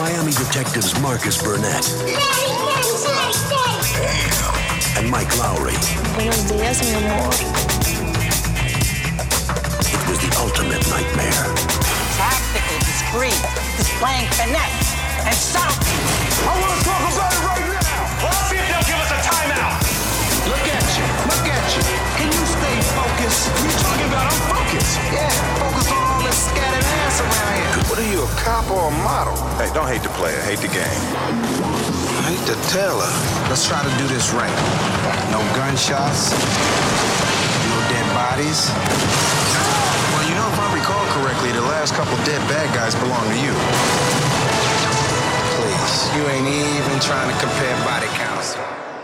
Miami detectives Marcus Burnett and Mike Lowry. Buenos días, mi amor. It was the ultimate nightmare. tactical, discreet, displaying finesse and subtlety. I want to talk about it right now. Let's see if they'll give us a timeout. Look at you. Look at you. Can you stay focused? What are you talking about? I'm focused. Yeah, focus on all this scattered ass around here. What are you, a cop or a model? Hey, don't hate the player, hate the game. I hate to tell her. Let's try to do this right. No gunshots, no dead bodies. Well, you know, if I recall correctly, the last couple dead bad guys belong to you. Please, you ain't even trying to compare body counts.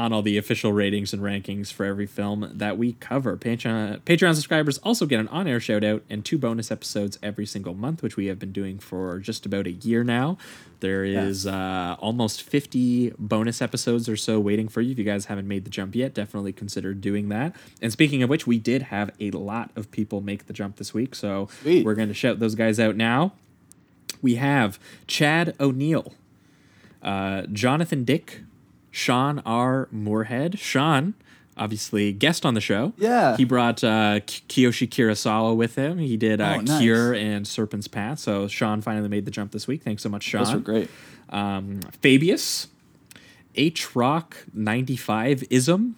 on. on. all the official ratings and rankings for every film that we cover. Patreon Patreon subscribers also get an on-air shout out and two bonus episodes every single month, which we have been doing for just about a year now. There is uh, almost 50 bonus episodes or so waiting for you. If you guys haven't made the jump yet, definitely consider doing that. And speaking of which, we did have a lot of people make the jump this week, so Sweet. we're going to shout those guys out now. We have Chad O'Neill, uh, Jonathan Dick, Sean R. Moorhead. Sean, obviously, guest on the show. Yeah. He brought uh, Kiyoshi Kurosawa with him. He did uh, Oh, nice. Cure and Serpent's Path. So Sean finally made the jump this week. Thanks so much, Sean. Those were great. Um, Fabius, H Rock 95 Ism.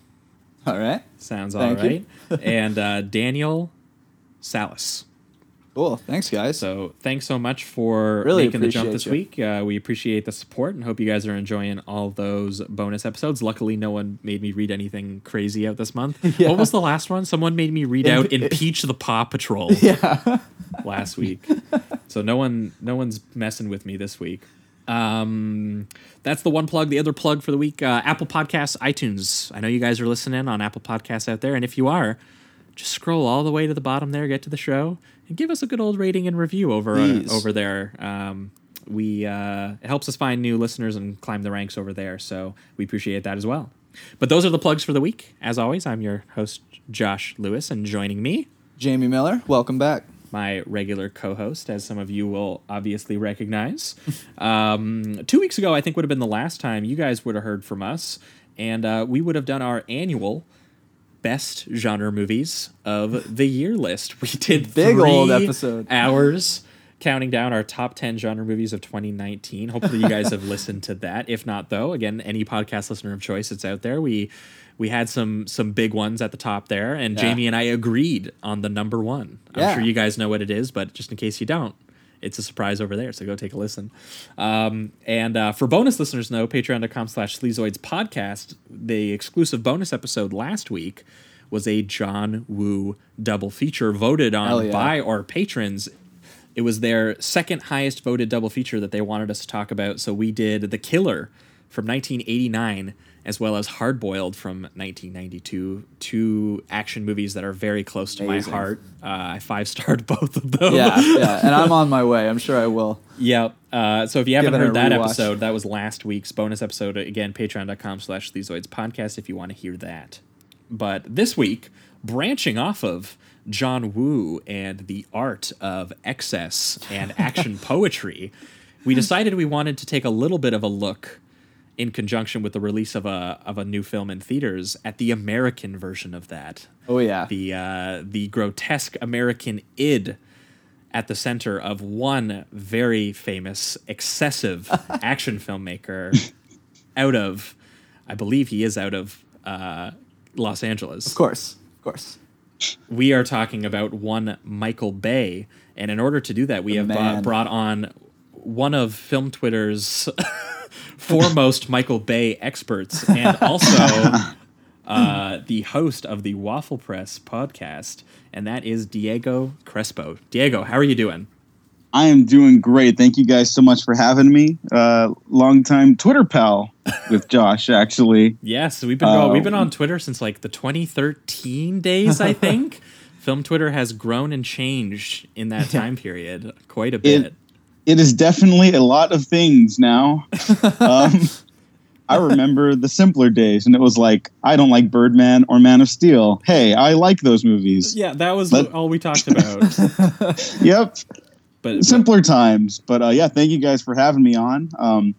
All right. Sounds all Thank right. and uh, Daniel Salas. Cool. Thanks, guys. So thanks so much for Really making the jump this you. week. Uh, we appreciate the support and hope you guys are enjoying all those bonus episodes. Luckily, no one made me read anything crazy out this month. Yeah. What was the last one? Someone made me read out "Impeach the Paw Patrol" yeah. last week, so no one, no one's messing with me this week. Um, that's the one plug. The other plug for the week: uh, Apple Podcasts, iTunes. I know you guys are listening on Apple Podcasts out there, and if you are, just scroll all the way to the bottom there, get to the show, and give us a good old rating and review over uh, over there. Um, we uh, it helps us find new listeners and climb the ranks over there, so we appreciate that as well. But those are the plugs for the week. As always, I'm your host Josh Lewis, and joining me, Jamie Miller, welcome back. my regular co-host, as some of you will obviously recognize. um, two weeks ago, I think would have been the last time you guys would have heard from us, and uh, we would have done our annual best genre movies of the year list. We did Big old episode. hours counting down our top 10 genre movies of 2019 hopefully you guys have listened to that if not though again any podcast listener of choice that's out there we we had some some big ones at the top there and Yeah. jamie and i agreed on the number one i'm Yeah. sure you guys know what it is but just in case you don't it's a surprise over there so go take a listen um, and uh, for bonus listeners know patreon.com slash sleazoids podcast the exclusive bonus episode last week was a john woo double feature voted on yeah. by our patrons it was their second highest voted double feature that they wanted us to talk about. So we did The Killer from 1989 as well as Hard Boiled from 1992, two action movies that are very close to Amazing. my heart. Uh, I five starred both of them. Yeah, yeah. And I'm on my way. I'm sure I will. Yep. Uh, so if you haven't Give it a heard that rewatch. episode, that was last week's bonus episode. Again, patreon.com slash Sleazoids podcast if you want to hear that. But this week, branching off of John Woo and the art of excess and action poetry, we decided we wanted to take a little bit of a look in conjunction with the release of a of a new film in theaters at the American version of that. Oh yeah. The uh, the grotesque American id at the center of one very famous, excessive action filmmaker out of, I believe he is out of uh, Los Angeles. of course. Of course. We are talking about one Michael Bay, and in order to do that, we The have man. brought on one of film Twitter's foremost Michael Bay experts, and also uh, the host of the Waffle Press podcast, and that is Diego Crespo. Diego, how are you doing? I am doing great. Thank you guys so much for having me. Uh, long time Twitter pal with Josh, actually. Yes, we've been Uh, we've been on Twitter since like the 2013 days, I think. Film Twitter has grown and changed in that time period quite a bit. It, it is definitely a lot of things now. um, I remember the simpler days, and it was like, I don't like Birdman or Man of Steel. Hey, I like those movies. yeah, that was Let- all we talked about. Yep. But simpler times. But uh, yeah, thank you guys for having me on. Um,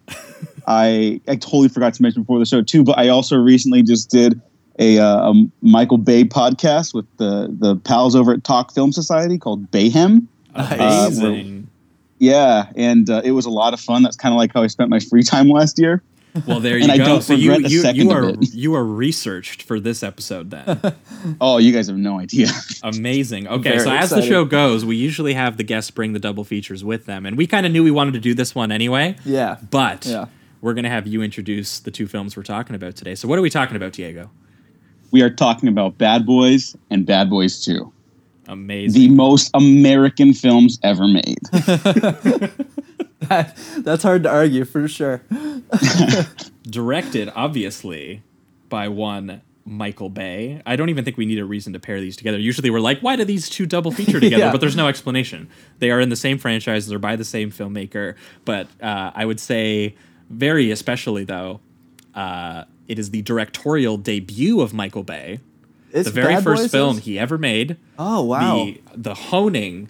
I I totally forgot to mention before the show too, but I also recently just did a, uh, a Michael Bay podcast with the the pals over at Talk Film Society called Bayhem. amazing. Yeah, and uh, it was a lot of fun. That's kind of like how I spent my free time last year. well, there and you I go. don't So you regret a you, second you are you are researched for this episode then. Oh, you guys have no idea. Amazing. Okay, Very so as the show goes, we usually have the guests bring the double features with them, and we kind of knew we wanted to do this one anyway. Yeah. But Yeah. we're gonna have you introduce the two films we're talking about today. So what are we talking about, Diego? we are talking about Bad Boys and Bad Boys Two, Amazing. the most American films ever made. That's hard to argue for sure. directed obviously by one Michael Bay. I don't even think we need a reason to pair these together. Usually we're like, why do these two double feature together? Yeah. But there's no explanation. They are in the same franchise, they're by the same filmmaker. But uh, I would say, very especially though, uh, it is the directorial debut of Michael Bay. It's the very Bad first Boys film is? he ever made. Oh wow. The, the honing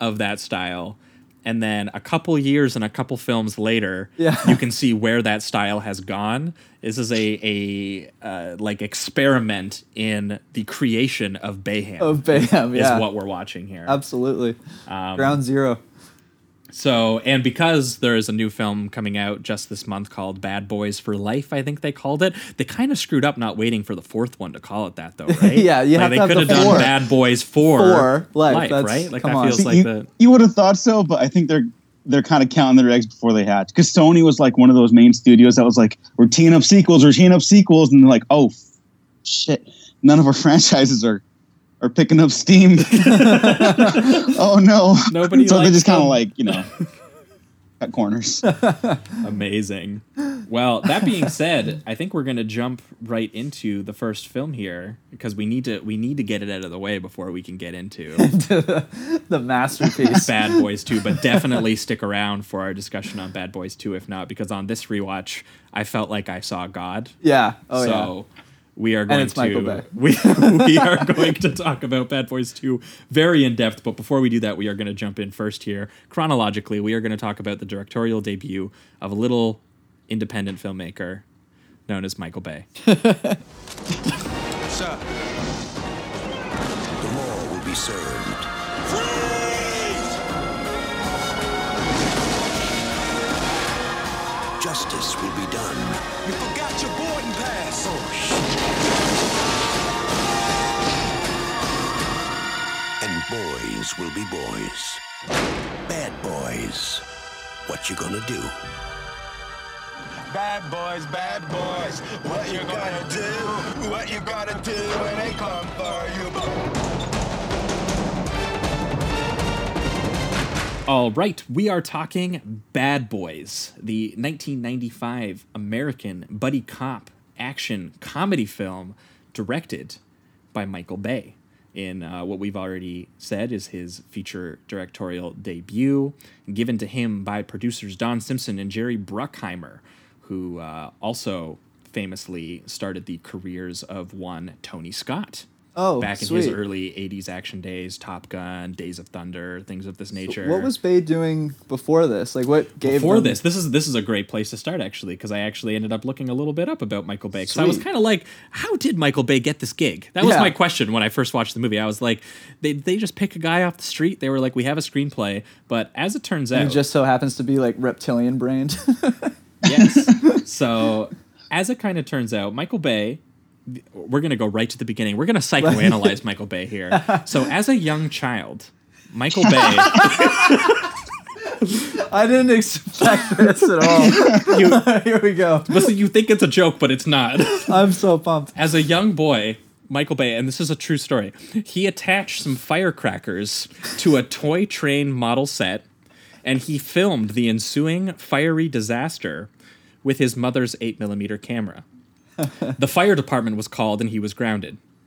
of that style. And then a couple years and a couple films later, Yeah. you can see where that style has gone. This is a a uh, like experiment in the creation of Bayhem. Of Bayhem, is yeah. what we're watching here. Absolutely. Um, Ground zero. So, and because there is a new film coming out just this month called Bad Boys for Life, I think they called it. They kind of screwed up not waiting for the fourth one to call it that, though, right? Yeah, you like they could have the done four. Bad Boys for, For Life, that's- right? Like come that on. feels See, like you, the you would have thought so, but I think they're they're kind of counting their eggs before they hatch. Because Sony was like one of those main studios that was like, "We're teeing up sequels, we're teeing up sequels," and they're like, "Oh, f- shit! None of our franchises are are picking up steam." oh no! Nobody So they just kind of like you know cut corners. amazing. Well, that being said, I think we're gonna jump right into the first film here because we need to we need to get it out of the way before we can get into The masterpiece. Bad Boys 2, but definitely stick around for our discussion on Bad Boys 2 if not, because on this rewatch, I felt like I saw God. yeah. Oh so we are going it's to Michael Bay. we, we are going to talk about Bad Boys 2 very in depth, but before we do that, we are going to jump in first here. Chronologically, we are going to talk about the directorial debut of a little independent filmmaker known as Michael Bay. Sir. The law will be served. Justice will be done. You forgot your boarding pass. Oh, shit. And boys will be boys. Bad boys. What you gonna do? Bad boys, bad boys. What you gonna do? What you gonna do when they come for you? All right, we are talking Bad Boys, the 1995 American buddy cop action comedy film directed by Michael Bay. In uh, what we've already said is his feature directorial debut, given to him by producers Don Simpson and Jerry Bruckheimer, who uh, also famously started the careers of one Tony Scott. Oh, back in his early 80s action days, Top Gun, Days of Thunder, things of this nature. What was Bay doing before this? Like what gave before them- this? This is this is a great place to start actually because I actually ended up looking a little bit up about Michael Bay because I was kind of like, how did Michael Bay get this gig? That was Yeah. my question when I first watched the movie. I was like, they they just pick a guy off the street. They were like, we have a screenplay, but as it turns out, He just so happens to be like reptilian brained. yes. so as it kind of turns out, Michael Bay. We're gonna go right to the beginning. We're gonna psychoanalyze Michael Bay here. So as a young child, Michael Bay. I didn't expect this at all. Here we go. Listen, you think it's a joke, but it's not. I'm so pumped. As a young boy, Michael Bay, and this is a true story, he attached some firecrackers to a toy train model set. and he filmed the ensuing fiery disaster with his mother's 8mm camera. The fire department was called and he was grounded.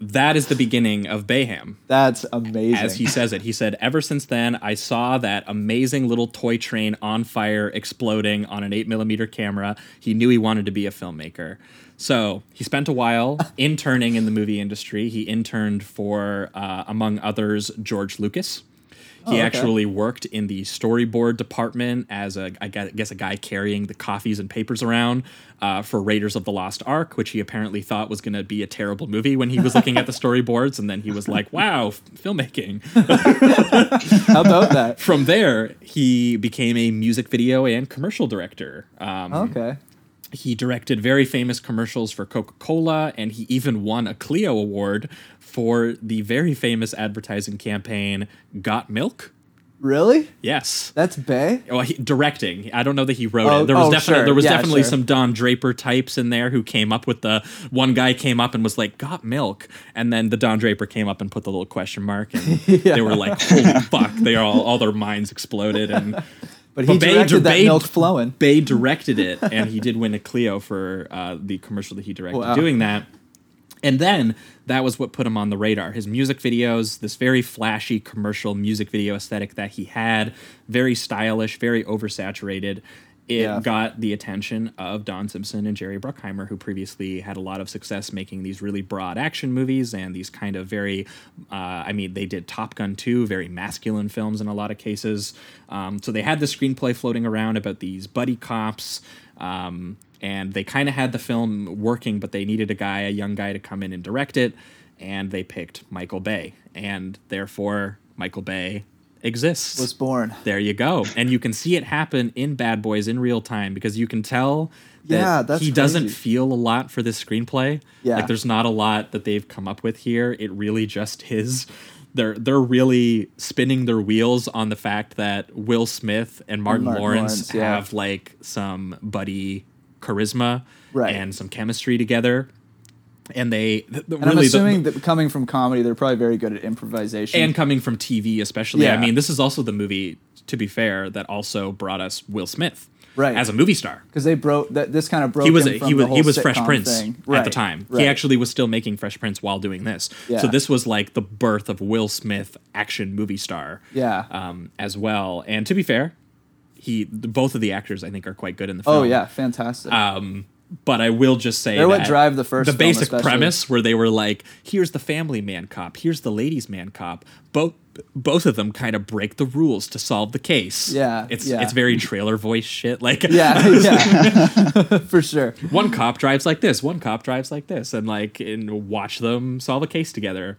that is the beginning of Bayhem. That's amazing. As he says it, he said, Ever since then, I saw that amazing little toy train on fire exploding on an 8mm camera. He knew he wanted to be a filmmaker. So he spent a while interning in the movie industry. He interned for, uh, among others, George Lucas. He okay. actually worked in the storyboard department as a, I guess, a guy carrying the coffees and papers around uh, for Raiders of the Lost Ark, which he apparently thought was going to be a terrible movie when he was looking at the storyboards, and then he was like, "Wow, f- filmmaking." How about that? From there, he became a music video and commercial director. Um, Okay. he directed very famous commercials for Coca Cola, and he even won a Clio Award for the very famous advertising campaign "Got Milk." Really? Yes. That's Bay? Well, he, directing. I don't know that he wrote Oh, it. There was oh, definitely sure. there was Yeah, definitely sure. some Don Draper types in there who came up with the one guy came up and was like, "Got milk," and then the Don Draper came up and put the little question mark, and they were like, "Holy fuck!" They all all their minds exploded, and But he Bay- directed that milk flowing. Bay directed it, and he did win a Clio for uh, the commercial that he directed Wow. doing that. And then that was what put him on the radar. His music videos, this very flashy commercial music video aesthetic that he had, very stylish, very oversaturated. It Yeah. got the attention of Don Simpson and Jerry Bruckheimer, who previously had a lot of success making these really broad action movies and these kind of very, uh, I mean, they did Top Gun 2, very masculine films in a lot of cases. Um, so they had the screenplay floating around about these buddy cops. Um, and they kind of had the film working, but they needed a guy, a young guy, to come in and direct it. And they picked Michael Bay. And therefore, Michael Bay exists Was born. there you go and you can see it happen in bad boys in real time because you can tell that Yeah, that's he doesn't feel a lot for this screenplay Yeah. like there's not a lot that they've come up with here it really just is they're they're really spinning their wheels on the fact that Will Smith and Martin, Martin Lawrence, Lawrence, yeah. have like some buddy charisma Right. and some chemistry together and they th- th- And really I'm the- assuming that coming from comedy, they're probably very good at improvisation. and coming from TV, especially. I mean, this is also the movie, to be fair, that also brought us Will Smith Right. as a movie star. because they broke that. This kind of broke. He was him a, from he the was he was Fresh Prince thing. at the time. right. He actually was still making Fresh Prince while doing this. Yeah. So this was like the birth of Will Smith, action movie star. Yeah. Um, as well, and to be fair, he both of the actors I think are quite good in the film. Oh yeah, fantastic. Um, but I will just say They're what drive the first The film, basic especially. premise where they were like, "Here's the family man cop. Here's the ladies man cop." Both both of them kind of break the rules to solve the case. Yeah, it's yeah. it's very trailer voice shit. Like, yeah, yeah, for sure. one cop drives like this, one cop drives like this, and like and watch them solve a case together.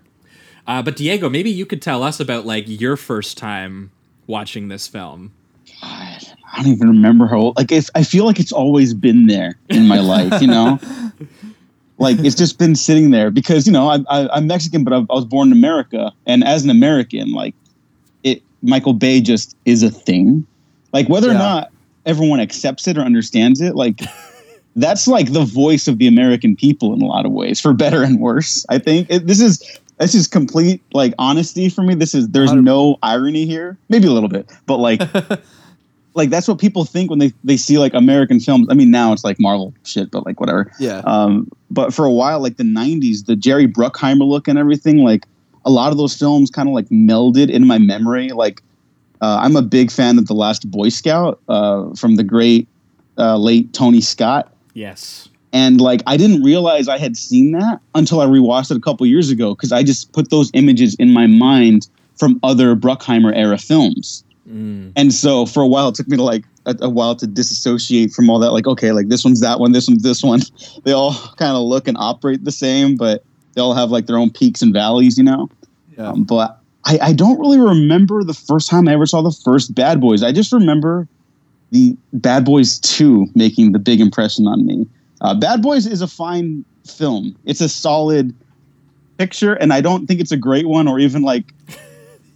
Uh, but Diego, maybe you could tell us about like your first time watching this film. I don't even remember how. old- Like, it's, I feel like it's always been there in my life. You know, like it's just been sitting there because you know I, I, I'm Mexican, but I, I was born in America, and as an American, like it, Michael Bay just is a thing. Like whether or not everyone accepts it or understands it, like that's like the voice of the American people in a lot of ways, for better and worse. I think it, this is this is complete like honesty for me. This is there's no irony here, maybe a little bit, but like like that's what people think when they they see like American films. I mean, now it's like Marvel shit, but like whatever. Yeah. Um, but for a while, like the '90s, the Jerry Bruckheimer look and everything, like a lot of those films kind of like melded in my memory. Like uh, I'm a big fan of the Last Boy Scout uh, from the great uh, late Tony Scott. Yes. And like I didn't realize I had seen that until I rewatched it a couple years ago because I just put those images in my mind from other Bruckheimer era films. And so for a while, it took me to like a, a while to disassociate from all that. Like, okay, like this one's that one, this one's this one. They all kind of look and operate the same, but they all have like their own peaks and valleys, you know. Yeah. Um, but I, I don't really remember the first time I ever saw the first Bad Boys. I just remember the Bad Boys Two making the big impression on me. Uh, Bad Boys is a fine film. It's a solid picture, and I don't think it's a great one or even like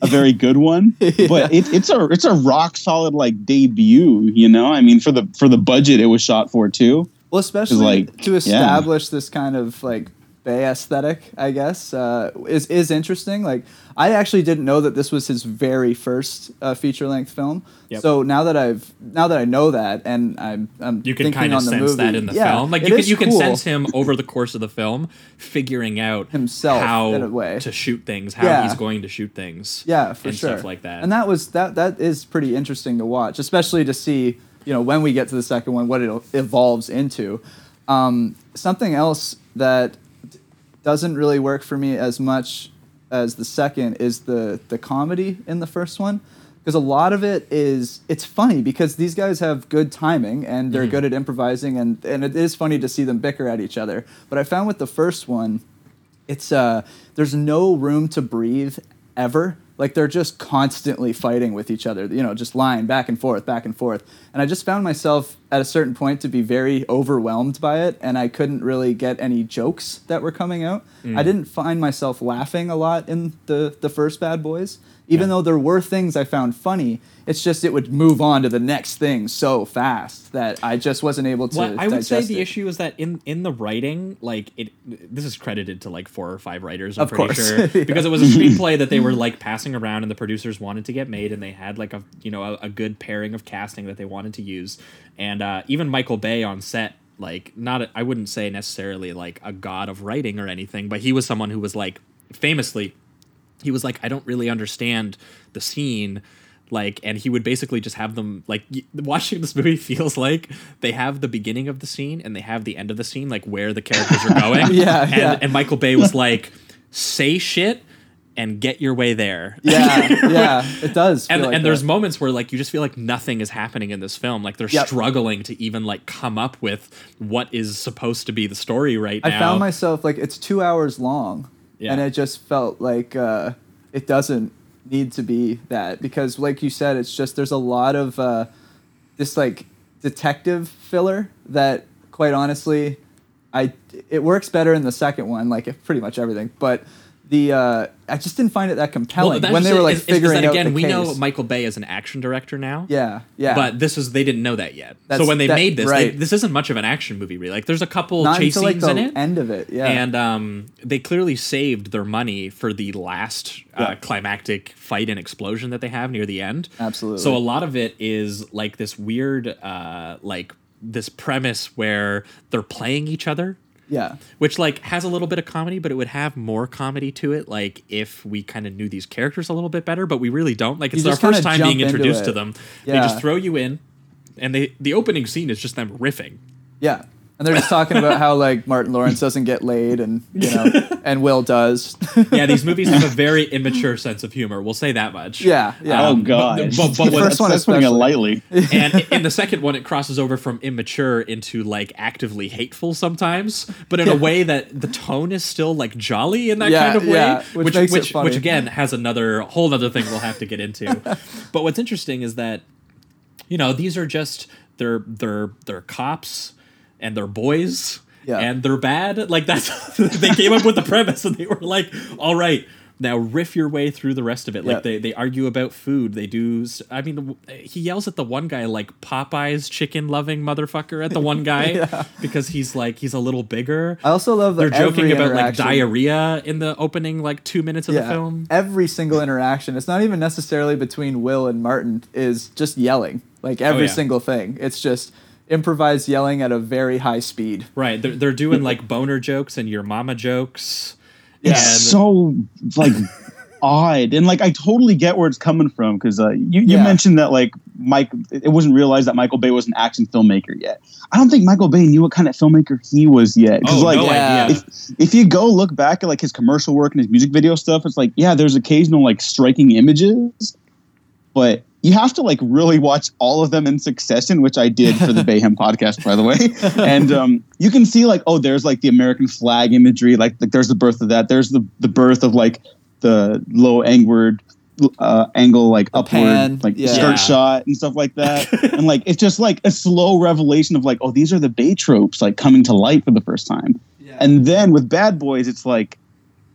a very good one. But it, it's a it's a rock solid like debut. You know, I mean, for the for the budget it was shot for too. Well, especially like, to yeah. establish this kind of like Bay aesthetic, I guess, uh, is is interesting. Like I actually didn't know that this was his very first uh, feature length film. Yep. So now that I've now that I know that, and I'm, I'm You can thinking kind of on the sense movie, that in the yeah, film. Like you can you can sense him over the course of the film figuring out Himself, how in a way. to shoot things, how Yeah. he's going to shoot things. Yeah, for and sure. Stuff like that. And that was that that is pretty interesting to watch, especially to see you know when we get to the second one what it evolves into. Um, something else that doesn't really work for me as much as the second is the the comedy in the first one because a lot of it is it's funny because these guys have good timing and they're good at improvising and and it is funny to see them bicker at each other. But I found with the first one it's uh there's no room to breathe ever like they're just constantly fighting with each other you know just lying back and forth back and forth. And i just found myself at a certain point to be very overwhelmed by it and i couldn't really get any jokes that were coming out. I mm. didn't find myself laughing a lot in the the first bad boys even though there were things i found funny it's just it would move on to the next thing so fast that i just wasn't able to well, I would say the it. issue is that in in the writing, like it, this is credited to like four or five writers. I'm Of pretty course. sure Yeah. because it was a screenplay that they were like passing around, and the producers wanted to get made, and they had like a you know a, a good pairing of casting that they wanted to use, and uh, even Michael Bay on set. Like not, a, I wouldn't say necessarily like a god of writing or anything, but he was someone who was like famously he was like, I don't really understand the scene. Like, and he would basically just have them like watching this movie feels like they have the beginning of the scene and they have the end of the scene, like where the characters are going. Yeah, and, yeah. and Michael Bay was like, say shit and get your way there. yeah yeah it does And, like and there's moments where like you just feel like nothing is happening in this film. Like they're Yep. struggling to even like come up with what is supposed to be the story right I now. I found myself like it's two hours long, Yeah. and it just felt like uh, it doesn't need to be that because, like you said, it's just there's a lot of uh, this like detective filler that, quite honestly, I it works better in the second one, like pretty much everything, but. The uh, I just didn't find it that compelling that's when they were like is- is- is figuring that out again. we case. know Michael Bay is an action director now. yeah, yeah. But this is they didn't know that yet. so when they that- made this, they- this isn't much of an action movie. Really, like there's a couple not chase until like scenes the in it, end of it. Yeah, and um, they clearly saved their money for the last uh, climactic fight and explosion that they have near the end. Absolutely. So a lot of it is like this weird, uh, like this premise where they're playing each other yeah, which like has a little bit of comedy but it would have more comedy to it like if we kind of knew these characters a little bit better but we really don't. Like it's our first time being introduced to them. They just throw you in and they the opening scene is just them riffing. Yeah. And they're just talking about how like Martin Lawrence doesn't get laid and you know and Will does. yeah these movies have a very immature sense of humor we'll say that much yeah, yeah. Oh Um, god. but- but- but The what- first one that's putting it especially. lightly. and in the second one it crosses over from immature into like actively hateful sometimes but in a way that the tone is still like jolly in that Yeah, kind of way yeah, which which makes it which, funny. which again has another whole other thing we'll have to get into but what's interesting is that you know these are just they're they're they're cops and they're boys Yeah. and they're bad like that's they came up with the premise and they were like all right now riff your way through the rest of it like Yeah. they, they argue about food they do I mean he yells at the one guy like popeyes chicken loving motherfucker at the one guy because he's like he's a little bigger I also love that they're joking about like diarrhea in the opening like two minutes of the film Every single interaction. It's not even necessarily between Will and Martin is just yelling. Like every Oh, yeah. single thing. It's just improvised yelling at a very high speed. right they're, they're doing like boner jokes and your mama jokes It's And- so like odd, and like I totally get where it's coming from because uh, you you Yeah. mentioned that like Mike, it wasn't realized that Michael Bay was an action filmmaker yet. I don't think Michael Bay knew what kind of filmmaker he was yet. Because oh like, no yeah. if if you go look back at like his commercial work and his music video stuff, it's like yeah, there's occasional like striking images, but you have to like really watch all of them in succession, which I did for the Bayhem podcast, by the way. And um, you can see like oh, there's like the American flag imagery, like like there's the birth of that. There's the the birth of like the low angward uh, angle, like upward, pan, like yeah. skirt Yeah. shot and stuff like that. and like it's just like a slow revelation of like oh, these are the Bay tropes like coming to light for the first time. And then with Bad Boys, it's like,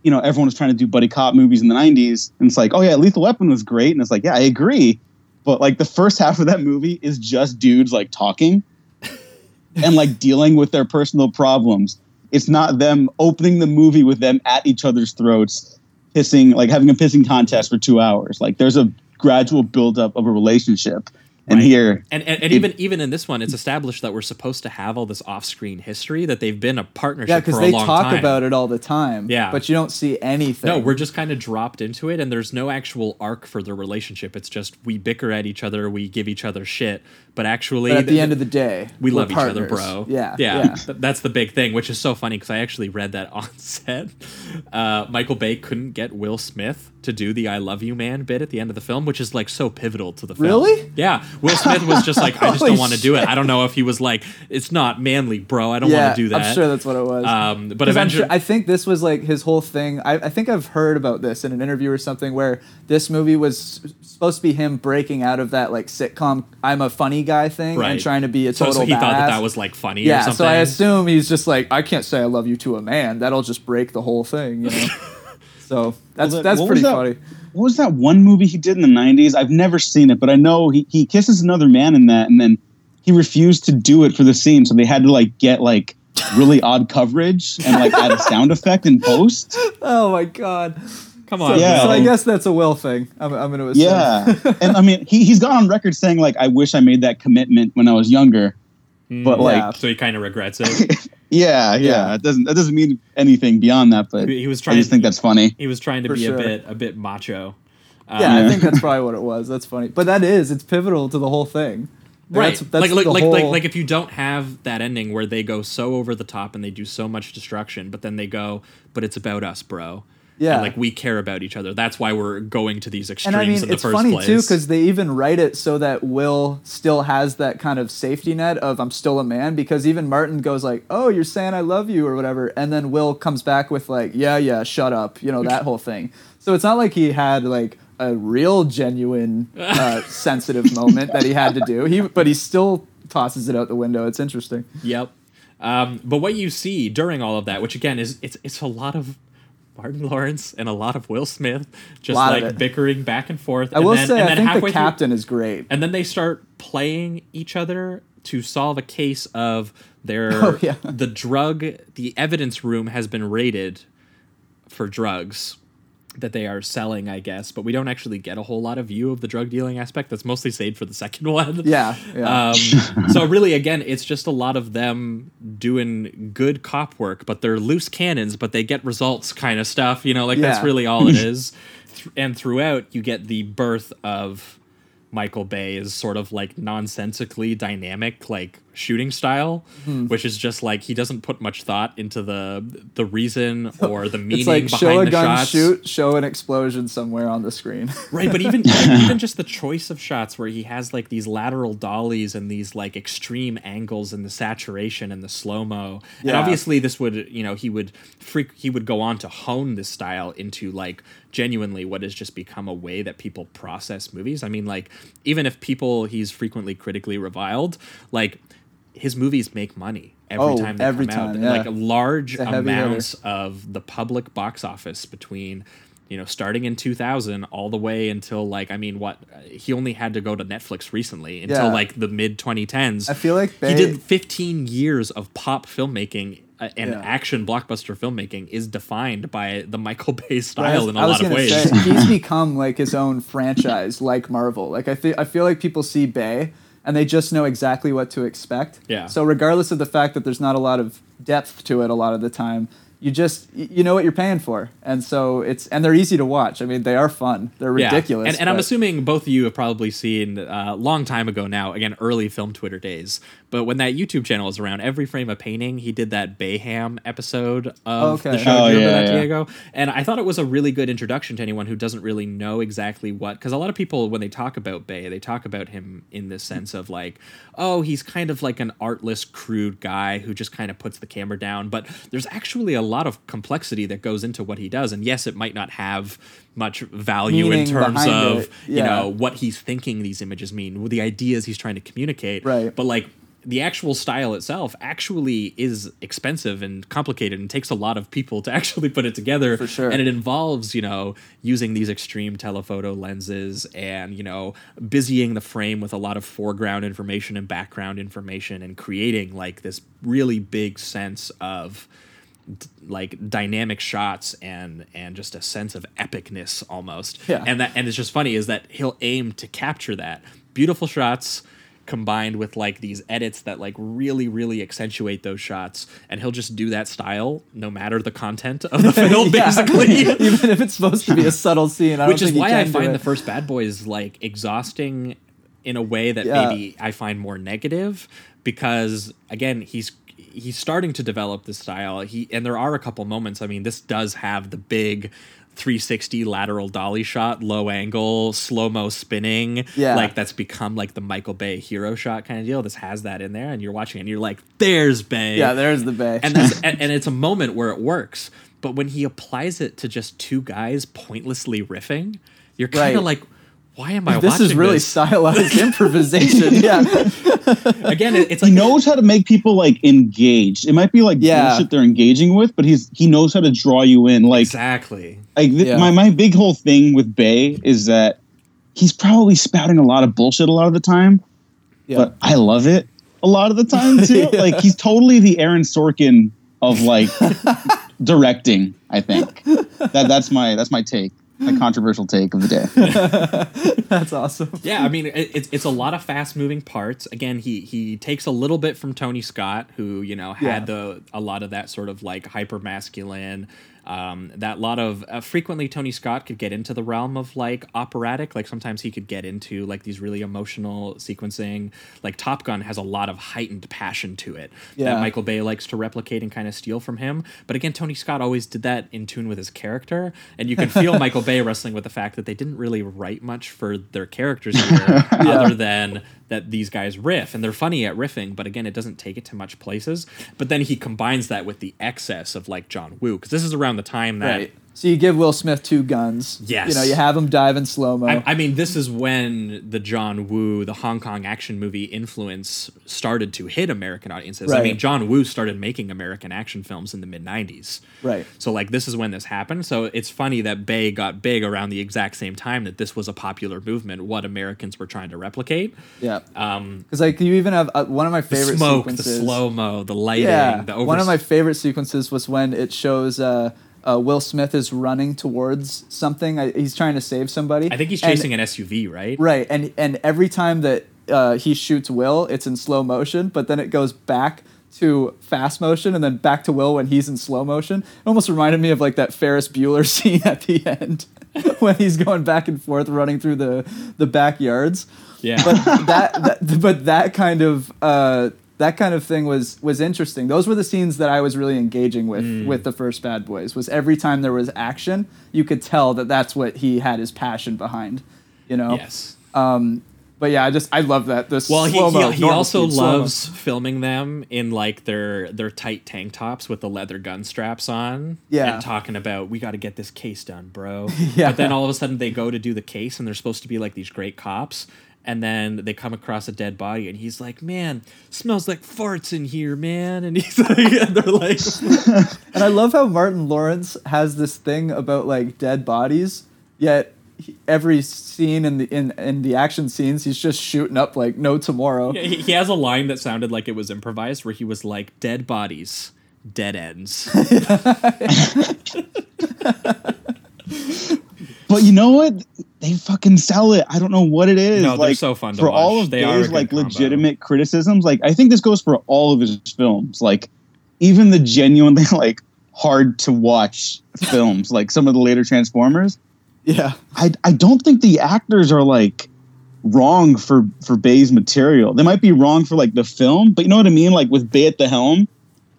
you know, everyone was trying to do buddy cop movies in the 90s. And it's like, oh, yeah, Lethal Weapon was great. And it's like, yeah, I agree. But like the first half of that movie is just dudes like talking and like dealing with their personal problems. It's not them opening the movie with them at each other's throats, pissing like having a pissing contest for two hours. Like there's a gradual buildup of a relationship. And Right. here, And, and, and it- even even in this one, it's established that we're supposed to have all this off-screen history that they've been a partnership Yeah, because they long talk time. about it all the time. Yeah. but you don't see anything. No, we're just kind of dropped into it, and there's no actual arc for the relationship. It's just we bicker at each other, we give each other shit, but actually, But at the th- end of the day, we we're love each other, bro. Yeah, yeah, yeah. That's the big thing, which is so funny because I actually read that on set. Uh, Michael Bay couldn't get Will Smith to do the "I love you, man" bit at the end of the film, which is like so pivotal to the film. Really? Yeah. Will Smith was just like, I just don't want to do it. I don't know if he was like, it's not manly, bro. I don't yeah, want to do that. I'm sure that's what it was. Um, but 'Cause I'm eventually, sure- I think this was like his whole thing. I, I think I've heard about this in an interview or something where this movie was supposed to be him breaking out of that like sitcom "I'm a funny guy" thing Right. and trying to be a total so he thought that that was like funny or yeah. something. So I assume he's just like, I can't say I love you to a man. That'll just break the whole thing, you know. so that's Well, that's pretty that- funny. What was that one movie he did in the 90s? I've never seen it, but I know he, he kisses another man in that, and then he refused to do it for the scene, so they had to like get like really odd coverage and like add a sound effect in post. Oh my god. Come So, on, Yeah. so I guess that's a Will thing. I'm, I'm going to assume. Yeah, and I mean he he's gone on record saying like I wish I made that commitment when I was younger, Mm, but like So he kind of regrets it. yeah, yeah, Yeah. it doesn't that doesn't mean anything beyond that. But He- he was I trying- just think that's funny. He was trying to For be sure. a bit a bit macho. Yeah, Yeah. I think that's probably what it was. That's funny. But that is, it's pivotal to the whole thing. Right. That's, that's like like the like, like like if you don't have that ending where they go so over the top and they do so much destruction, but then they go, but it's about us, bro. Yeah. And like we care about each other. That's why we're going to these extremes and I mean, in the it's first funny place. too because they even write it so that Will still has that kind of safety net of I'm still a man. Because even Martin goes like, "Oh, you're saying I love you" or whatever, and then Will comes back with like, "Yeah, yeah, shut up," you know that whole thing. So it's not like he had like a real genuine uh, sensitive moment that he had to do. He but he still tosses it out the window. It's interesting. Yep. Um, but what you see during all of that, which again is it's it's a lot of Martin Lawrence and a lot of Will Smith just like bickering back and forth. I and will then, say and I then think the halfway through- captain is great. and then they start playing each other to solve a case of their Oh, yeah. the drug the evidence room has been raided for drugs that they are selling i guess but we don't actually get a whole lot of view of the drug dealing aspect that's mostly saved for the second one. Yeah, yeah. um, so really again it's just a lot of them doing good cop work but they're loose cannons but they get results kind of stuff you know like that's really all it is. And throughout you get the birth of michael bay's sort of like nonsensically dynamic like shooting style Hmm. which is just like he doesn't put much thought into the the reason or the meaning it's like behind show a the gun, shots shoot, show an explosion somewhere on the screen. Right, but even even just the choice of shots where he has like these lateral dollies and these like extreme angles and the saturation and the slow mo. And Yeah. obviously this would, you know, he would freak he would go on to hone this style into like genuinely what has just become a way that people process movies. I mean, like even if people he's frequently critically reviled, like his movies make money every Oh, time they every come out. yeah. Like large It's a heavy hitter. amounts of the public box office between you know starting in 2000 all the way until like i mean what he only had to go to netflix recently until Yeah. like the mid 2010s I feel like he did 15 years of pop filmmaking uh, and Yeah. action blockbuster filmmaking is defined by the michael bay style in a was lot of ways say, he's become like his own franchise, like Marvel. Like I feel, I feel like people see Bay and they just know exactly what to expect. Yeah. So regardless of the fact that there's not a lot of depth to it, a lot of the time, you just you know what you're paying for, and so it's and they're easy to watch. I mean, they are fun. They're Yeah. ridiculous. And, and I'm assuming both of you have probably seen a uh, long time ago now, again, early film Twitter days. But when that YouTube channel was around, Every Frame a Painting, he did that Bayham episode of okay. the show. Oh, you remember yeah, that, yeah. Diego? And I thought it was a really good introduction to anyone who doesn't really know exactly what. Because a lot of people, when they talk about Bay, they talk about him in this sense of like, oh, he's kind of like an artless, crude guy who just kind of puts the camera down. But there's actually a lot of complexity that goes into what he does. And yes, it might not have much value in terms of it, you know what he's thinking these images mean, the ideas he's trying to communicate. Right. But like the actual style itself actually is expensive and complicated and takes a lot of people to actually put it together. For sure. And it involves, you know, using these extreme telephoto lenses and, you know, busying the frame with a lot of foreground information and background information and creating like this really big sense of d- like dynamic shots and and just a sense of epicness almost. Yeah. And that and it's just funny is that he'll aim to capture that beautiful shots combined with like these edits that like really really accentuate those shots and he'll just do that style no matter the content of the film Yeah. basically Even if it's supposed to be a subtle scene, I which is why I find the first Bad Boys like exhausting in a way that Yeah. maybe I find more negative because again he's he's starting to develop this style he and there are a couple moments I mean this does have the big 360 lateral dolly shot low angle slow mo spinning Yeah. like that's become like the Michael Bay hero shot kind of deal this has that in there and you're watching it and you're like there's Bay Yeah, there's the bay. and and, and it's a moment where it works but when he applies it to just two guys pointlessly riffing you're kind of Right. like why am i this watching is really this? stylized improvisation. Yeah, again it- it's he like knows how to make people like engaged. It might be like Yeah. bullshit they're engaging with, but he's he knows how to draw you in. Like exactly like th- Yeah. my my big whole thing with Bay is that he's probably spouting a lot of bullshit a lot of the time, yeah. but I love it a lot of the time too. Yeah. Like he's totally the Aaron Sorkin of like directing. I think that that's my that's my take, my controversial take of the day. that's awesome. yeah i mean it, it's, it's a lot of fast moving parts again he he takes a little bit from tony scott who you know had Yeah. the a lot of that sort of like hyper masculine um, that lot of uh, frequently Tony Scott could get into the realm of like operatic. Like sometimes he could get into like these really emotional sequencing. Like Top Gun has a lot of heightened passion to it Yeah. that Michael Bay likes to replicate and kind of steal from him. But again, Tony Scott always did that in tune with his character, and you can feel Michael Bay wrestling with the fact that they didn't really write much for their characters here, other than that these guys riff and they're funny at riffing. But again, it doesn't take it to much places. But then he combines that with the excess of like John Woo, because this is around the time that. Right. So you give Will Smith two guns. Yes. You know, you have him dive in slow mo. I, I mean, this is when the John Woo, the Hong Kong action movie influence started to hit American audiences. I mean, John Woo started making American action films in the mid 90s. Right. So, like, this is when this happened. So, it's funny that Bay got big around the exact same time that this was a popular movement, what Americans were trying to replicate. yeah. Um. Because like you even have uh, one of my The favorite smoke, sequences. the slow mo, the lighting, Yeah. the over- One of my favorite sequences was when it shows. Uh, uh, Will Smith is running towards something. I, he's trying to save somebody. I think he's And- chasing an SUV, right? Right, and and every time that uh, he shoots Will, it's in slow motion, but then it goes back to fast motion and then back to Will when he's in slow motion. It almost reminded me of like that Ferris Bueller scene at the end when he's going back and forth running through the the backyards. Yeah. But that, that but that kind of uh, that kind of thing was was interesting. Those were the scenes that I was really engaging with Mm. with the first Bad Boys. Was every time there was action, you could tell that that's what he had his passion behind. You know. yes. But yeah, I just I love that. This Well, he, slow-mo, he, he also speed, slow-mo. loves filming them in like their their tight tank tops with the leather gun straps on. Yeah. And talking about we got to get this case done, bro. Yeah. But then all of a sudden they go to do the case and they're supposed to be like these great cops. And then they come across a dead body, and he's like, "Man, smells like farts in here, man." And he's like, and "They're like, And I love how Martin Lawrence has this thing about like dead bodies, yet he- every scene in the in in the action scenes, he's just shooting up like no tomorrow. he, he has a line that sounded like it was improvised, where he was like, "Dead bodies, dead ends." But you know what? They fucking sell it. I don't know what it is. No, they're so fun to for all of They are Bay's like combo. legitimate criticisms. Like I think this goes for all of his films. Like even the genuinely like hard to watch films, like some of the later Transformers. Yeah, I I don't think the actors are like wrong for for Bay's material. They might be wrong for like the film, but you know what I mean. Like with Bay at the helm,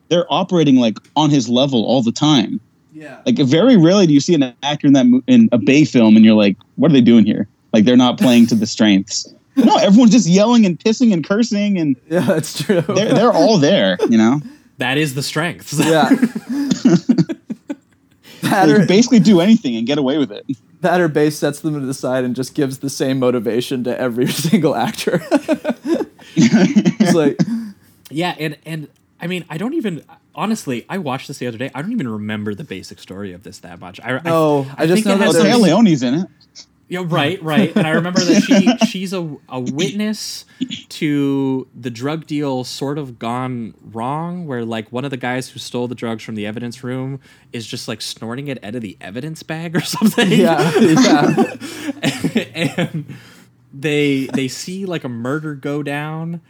they're operating like on his level all the time. Yeah. Like very rarely do you see an actor in that mo- in a Bay film and you're like, what are they doing here? Like they're not playing to the strengths. No, everyone's just yelling and pissing and cursing and Yeah, that's true. they're they're all there. You know, that is the strength. yeah. that, they or, basically do anything and get away with it. that or Base sets them to the side and just gives the same motivation to every single actor. He's like, Yeah, and and I mean, I don't even honestly. I watched this the other day. I don't even remember the basic story of this that much. I, No, I just think know it that has there's- Téa Leoni's in it. Yeah, right, right. And I remember that she she's a, a witness to the drug deal sort of gone wrong, where like one of the guys who stole the drugs from the evidence room is just like snorting it out of the evidence bag or something. Yeah, yeah. and they they see like a murder go down,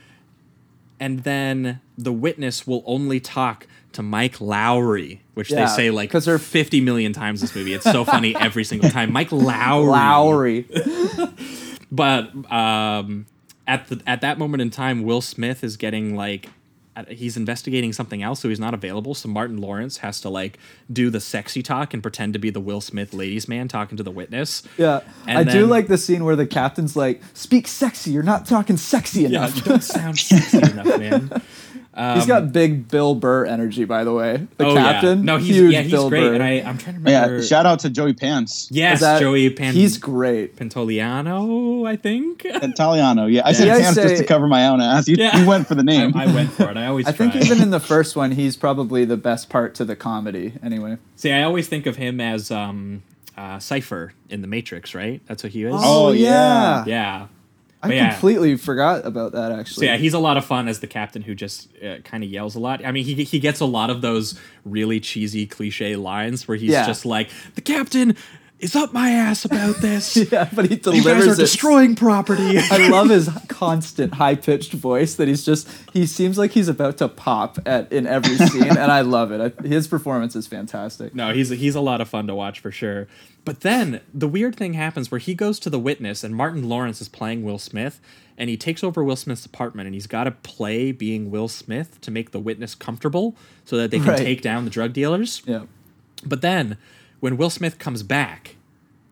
and then the witness will only talk to Mike Lowry, which Yeah, they say like because they're- 50 million times this movie. It's so funny every single time. Mike Lowry. Lowry. But um, at the at that moment in time, Will Smith is getting like he's investigating something else, so he's not available. So Martin Lawrence has to like do the sexy talk and pretend to be the Will Smith ladies' man talking to the witness. Yeah, And I do like the scene where the captain's like, "Speak sexy. You're not talking sexy Yeah, enough." you don't sound sexy enough, man. he's got big Bill Burr energy, by the way. The oh captain, yeah, no, he's huge yeah, he's Bill great. Burr. And I I'm trying to remember. Yeah, shout out to Joey Pants. yes, that- Joey Pan. He's great. Pantoliano, I think. Italiano. Yeah, I said Yeah, I Pants just to cover my own ass. You, Yeah. you went for the name. I, I went for it. I always. I think even in the first one, he's probably the best part to the comedy. Anyway. See, I always think of him as um, uh, Cypher in the Matrix, right? That's what he is. Oh, yeah. yeah. I yeah. completely forgot about that. So Actually, yeah, he's a lot of fun as the captain who just uh, kind of yells a lot. I mean, he he gets a lot of those really cheesy cliche lines where he's Yeah. just like, "The captain is up my ass about this. yeah, but he delivers. you guys are it destroying property." I love his constant high pitched voice that he's just he seems like he's about to pop at in every scene and I love it. I, his performance is fantastic. No, he's he's a lot of fun to watch for sure. But then the weird thing happens where he goes to the witness and Martin Lawrence is playing Will Smith and he takes over Will Smith's apartment and he's got to play being Will Smith to make the witness comfortable so that they can Right. take down the drug dealers. Yeah. But then when Will Smith comes back,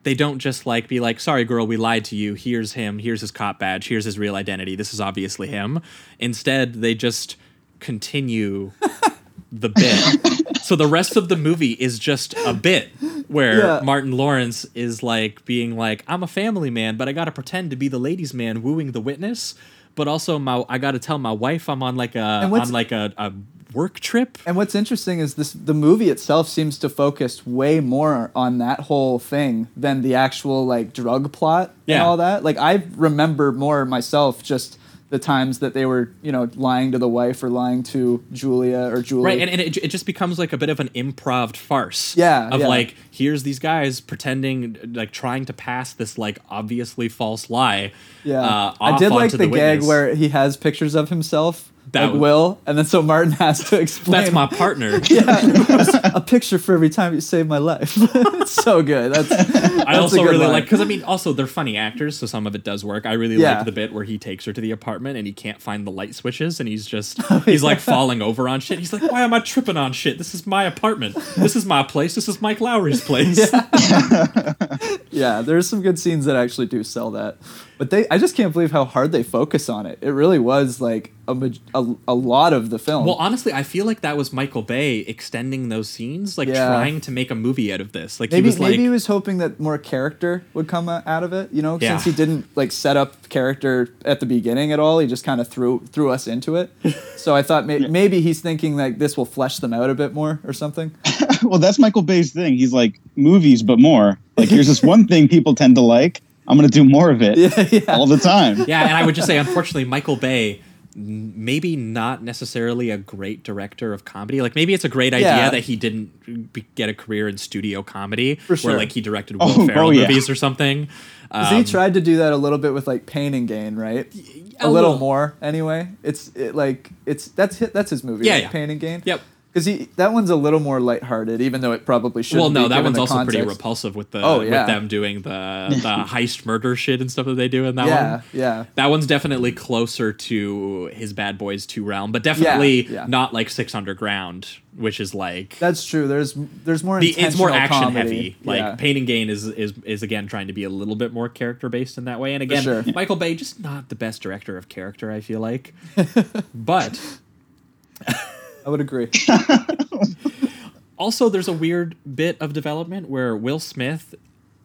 they don't just like be like, "Sorry girl, we lied to you. Here's him. Here's his cop badge. Here's his real identity. This is obviously him." Instead, they just continue the bit. so the rest of the movie is just a bit where Yeah. Martin Lawrence is like being like, "I'm a family man, but I got to pretend to be the ladies' man wooing the witness." But also, my I got to tell my wife I'm on like a on like a, a work trip. And what's interesting is this the movie itself seems to focus way more on that whole thing than the actual like drug plot and all that. Like I remember more myself just the times that they were, you know, lying to the wife or lying to Julia or Julie. Right, and, and it, it just becomes like a bit of an improv farce. Yeah, Of yeah. like, here's these guys pretending, like, trying to pass this, like, obviously false lie. Yeah, uh, I did like onto the, gag where he has pictures of himself, That like was- Will, and then so Martin has to explain. That's my partner. yeah, a picture for every time you save my life. it's so good. That's I that's a also really line. like because I mean also they're funny actors, so some of it does work. I really Yeah. like the bit where he takes her to the apartment and he can't find the light switches and he's just Oh, he's like falling over on shit. He's like, why am I tripping on shit? This is my apartment. This is my place. This is Mike Lowry's place. Yeah, there's some good scenes that actually do sell that. But they I just can't believe how hard they focus on it. It really was like a a, a lot of the film. Well, honestly, I feel like that was Michael Bay extending those scenes, like Yeah. trying to make a movie out of this. Like maybe he was like, maybe he was hoping that more character would come out of it, you know, Yeah. since he didn't like set up character at the beginning at all. He just kind of threw threw us into it. so I thought may- maybe he's thinking like this will flesh them out a bit more or something. well, that's Michael Bay's thing. He's like movies, but more. Like here's this one thing people tend to like. I'm gonna do more of it Yeah, yeah. all the time. yeah, and I would just say, unfortunately, Michael Bay, n- maybe not necessarily a great director of comedy. Like maybe it's a great idea Yeah. that he didn't be- get a career in studio comedy, For sure. where like he directed Will Oh, Ferrell oh, yeah. movies or something. Um, he tried to do that a little bit with like Pain and Gain, right? a A, little little. more, anyway. It's it, like it's that's hi- that's his movie, Yeah, right? yeah. Pain and Gain. Yep. Because he that one's a little more lighthearted, even though it probably should. well, no, that one's also pretty context. repulsive with the Oh, yeah. with them doing the the heist murder shit and stuff that they do in that Yeah, one. yeah. Yeah. That one's definitely closer to his Bad Boys 2 realm, but definitely yeah. not like Six Underground, which is like That's true. There's there's more. the, it's more action comedy. heavy. Like Yeah. Pain and Gain is, is is again trying to be a little bit more character based in that way. And again, sure. Michael Bay just not the best director of character. I feel like, but I would agree. also there's a weird bit of development where Will Smith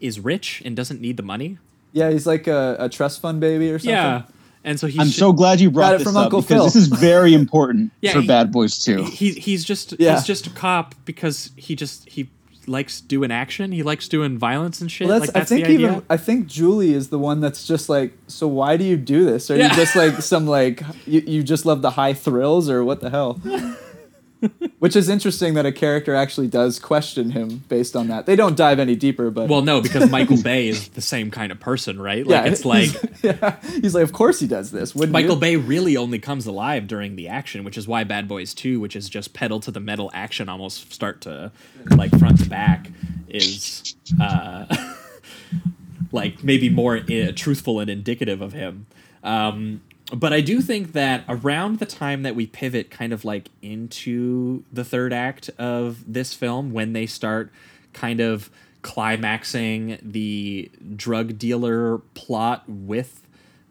is rich and doesn't need the money. Yeah, he's like a, a trust fund baby or something. Yeah, and so he's I'm ju- so glad you brought it this from up Uncle because Phil. this is very important Yeah, for he- Bad Boys too. he's he's just Yeah. he's just a cop because he just he likes doing action. He likes doing violence and shit. Well, that's, like that's I think even I think Julie is the one that's just like, so why do you do this? Are Yeah. you just like some like you, you just love the high thrills or what the hell? Which is interesting that a character actually does question him based on that. They don't dive any deeper, but well, no, because Michael Bay is the same kind of person, right? Like yeah, it's like yeah, he's like, of course he does this. Wouldn't Michael you? Bay really only comes alive during the action, which is why Bad Boys 2, which is just pedal to the metal action almost start to like front to back, is uh, like maybe more uh, truthful and indicative of him. Um, but I do think that around the time that we pivot kind of like into the third act of this film, when they start kind of climaxing the drug dealer plot with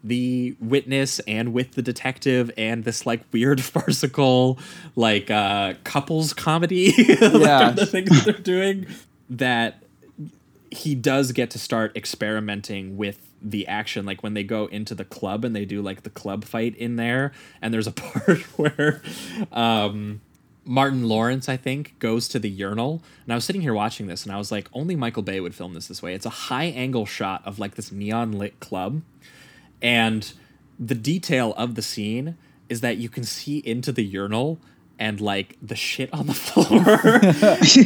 the witness and with the detective and this like weird farcical like uh couples comedy like Yeah. the things they're doing that he does get to start experimenting with the action like when they go into the club and they do like the club fight in there and there's a part where um Martin Lawrence, I think, goes to the urinal. And I was sitting here watching this and I was like, only Michael Bay would film this this way. It's a high angle shot of like this neon lit club. And the detail of the scene is that you can see into the urinal and like the shit on the floor.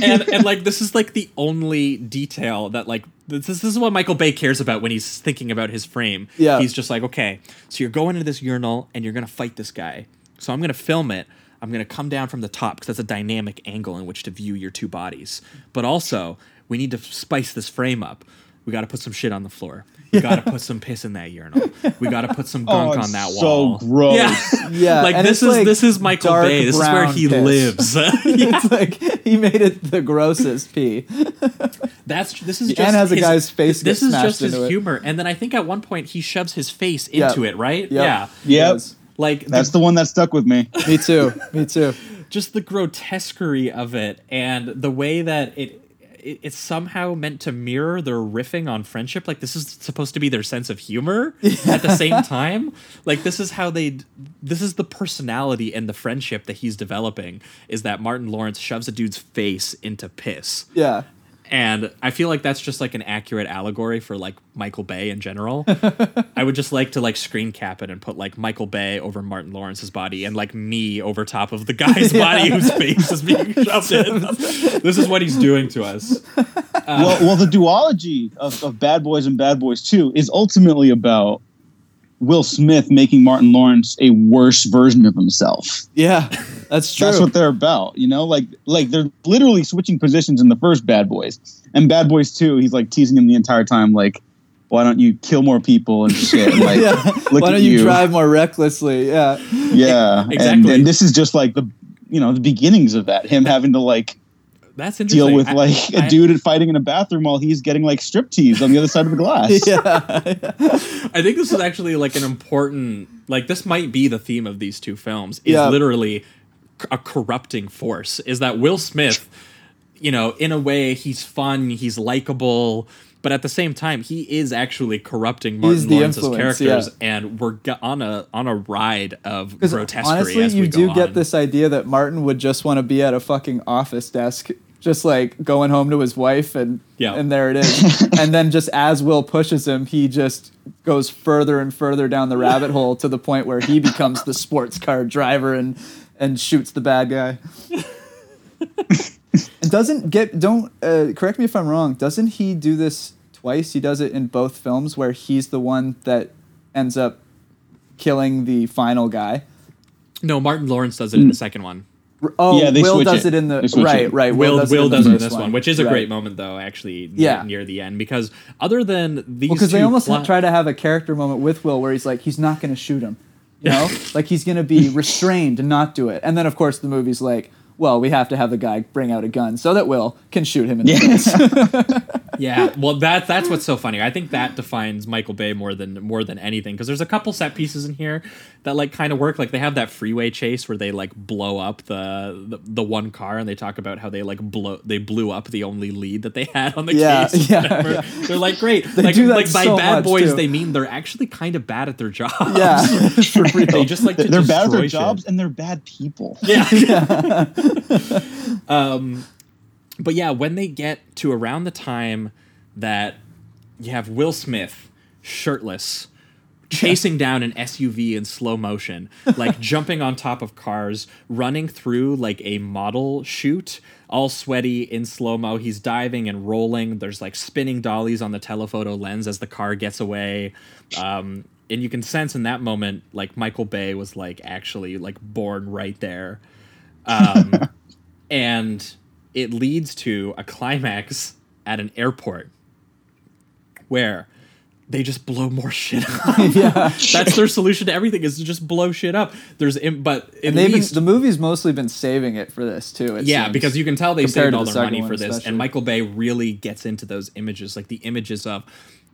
and, and like this is like the only detail that like this, this is what Michael Bay cares about when he's thinking about his frame. Yeah. He's just like, okay, so you're going into this urinal and you're gonna fight this guy. So I'm gonna film it. I'm gonna come down from the top because that's a dynamic angle in which to view your two bodies. But also, we need to spice this frame up. We got to put some shit on the floor. We got to put some piss in that urinal. We got to put some oh, gunk it's on that so wall. So gross. Yeah, Yeah, like and this is like this is Michael Bay. This is where he piss. lives. it's like he made it the grossest pee. That's this is And just has a his- guy's face This is just his into it. humor, and then I think at one point he shoves his face Yep. into it. Right? Yep. Yeah. Yep. Like That's the, the one that stuck with me. Me too. Me too. just the grotesquerie of it, and the way that it. It- It's somehow meant to mirror their riffing on friendship. Like this is supposed to be their sense of humor at the same time. Like this is how they. This is the personality and the friendship that he's developing. Is that Martin Lawrence shoves a dude's face into piss, Yeah. And I feel like that's just like an accurate allegory for like Michael Bay in general. I would just like to like screen cap it and put like Michael Bay over Martin Lawrence's body and like me over top of the guy's body whose face is being shoved in. this is what he's doing to us. well, well, the duology of, of Bad Boys and Bad Boys Two is ultimately about Will Smith making Martin Lawrence a worse version of himself. Yeah. That's true. That's what they're about, you know. Like, like they're literally switching positions in the first Bad Boys, and Bad Boys Two. He's like teasing him the entire time, like, "Why don't you kill more people and shit?" And, like, yeah. look Why at don't you, you. drive more recklessly? Yeah. Yeah, and, Exactly. and this is just like the, you know, the beginnings of that. Him having to like That's interesting. deal with I- like a I- dude fighting in a bathroom while he's getting like strip teased on the other side of the glass. Yeah. I think this is actually like an important like this might be the theme of these two films is Yeah. literally a corrupting force is that Will Smith you know in a way he's fun he's likable but at the same time he is actually corrupting Martin Lawrence's characters yeah. and we're on a on a ride of grotesquerie honestly, as you do go get this idea that Martin would just want to be at a fucking office desk, just like going home to his wife, and Yeah. and there it is. and then just as Will pushes him, he just goes further and further down the rabbit hole to the point where he becomes the sports car driver and and shoots the bad guy. and doesn't get don't uh, correct me if I'm wrong. Doesn't he do this twice? He does it in both films where he's the one that ends up killing the final guy. no Martin Lawrence does it in the second one Oh, Yeah, they Will does it. it, in the They right, it. right. Will does Will it does it in this one, which is a Right. great moment though actually Yeah. near the end because other than these Because they two almost plot- try to have a character moment with Will where he's like, he's not going to shoot him, you know, like he's going to be restrained and not do it. And then of course the movie's like, well, we have to have the guy bring out a gun so that Will can shoot him in the face. Yeah, well, that that's what's so funny. I think that defines Michael Bay more than more than anything because there's a couple set pieces in here that like kind of work. Like they have that freeway chase where they like blow up the, the the one car and they talk about how they like blow they blew up the only lead that they had on the Yeah, case. yeah, yeah. They're like great. like do that like by so bad boys too. they mean they're actually kind of bad at their jobs. yeah, for real. they just like to They're bad at their destroy shit. jobs and they're bad people. Yeah. um, but yeah, when they get to around the time that you have Will Smith shirtless chasing down an SUV in slow motion, like jumping on top of cars, running through like a model shoot, all sweaty in slow mo. He's diving and rolling. There's like spinning dollies on the telephoto lens as the car gets away. Um, and you can sense in that moment, like Michael Bay was like actually like born right there. Um, and it leads to a climax at an airport where they just blow more shit up. yeah. That's their solution to everything is to just blow shit up. There's but And they've been, the movie's mostly been saving it for this too. Yeah, seems. because you can tell they saved all the their money for this, especially. and Michael Bay really gets into those images, like the images of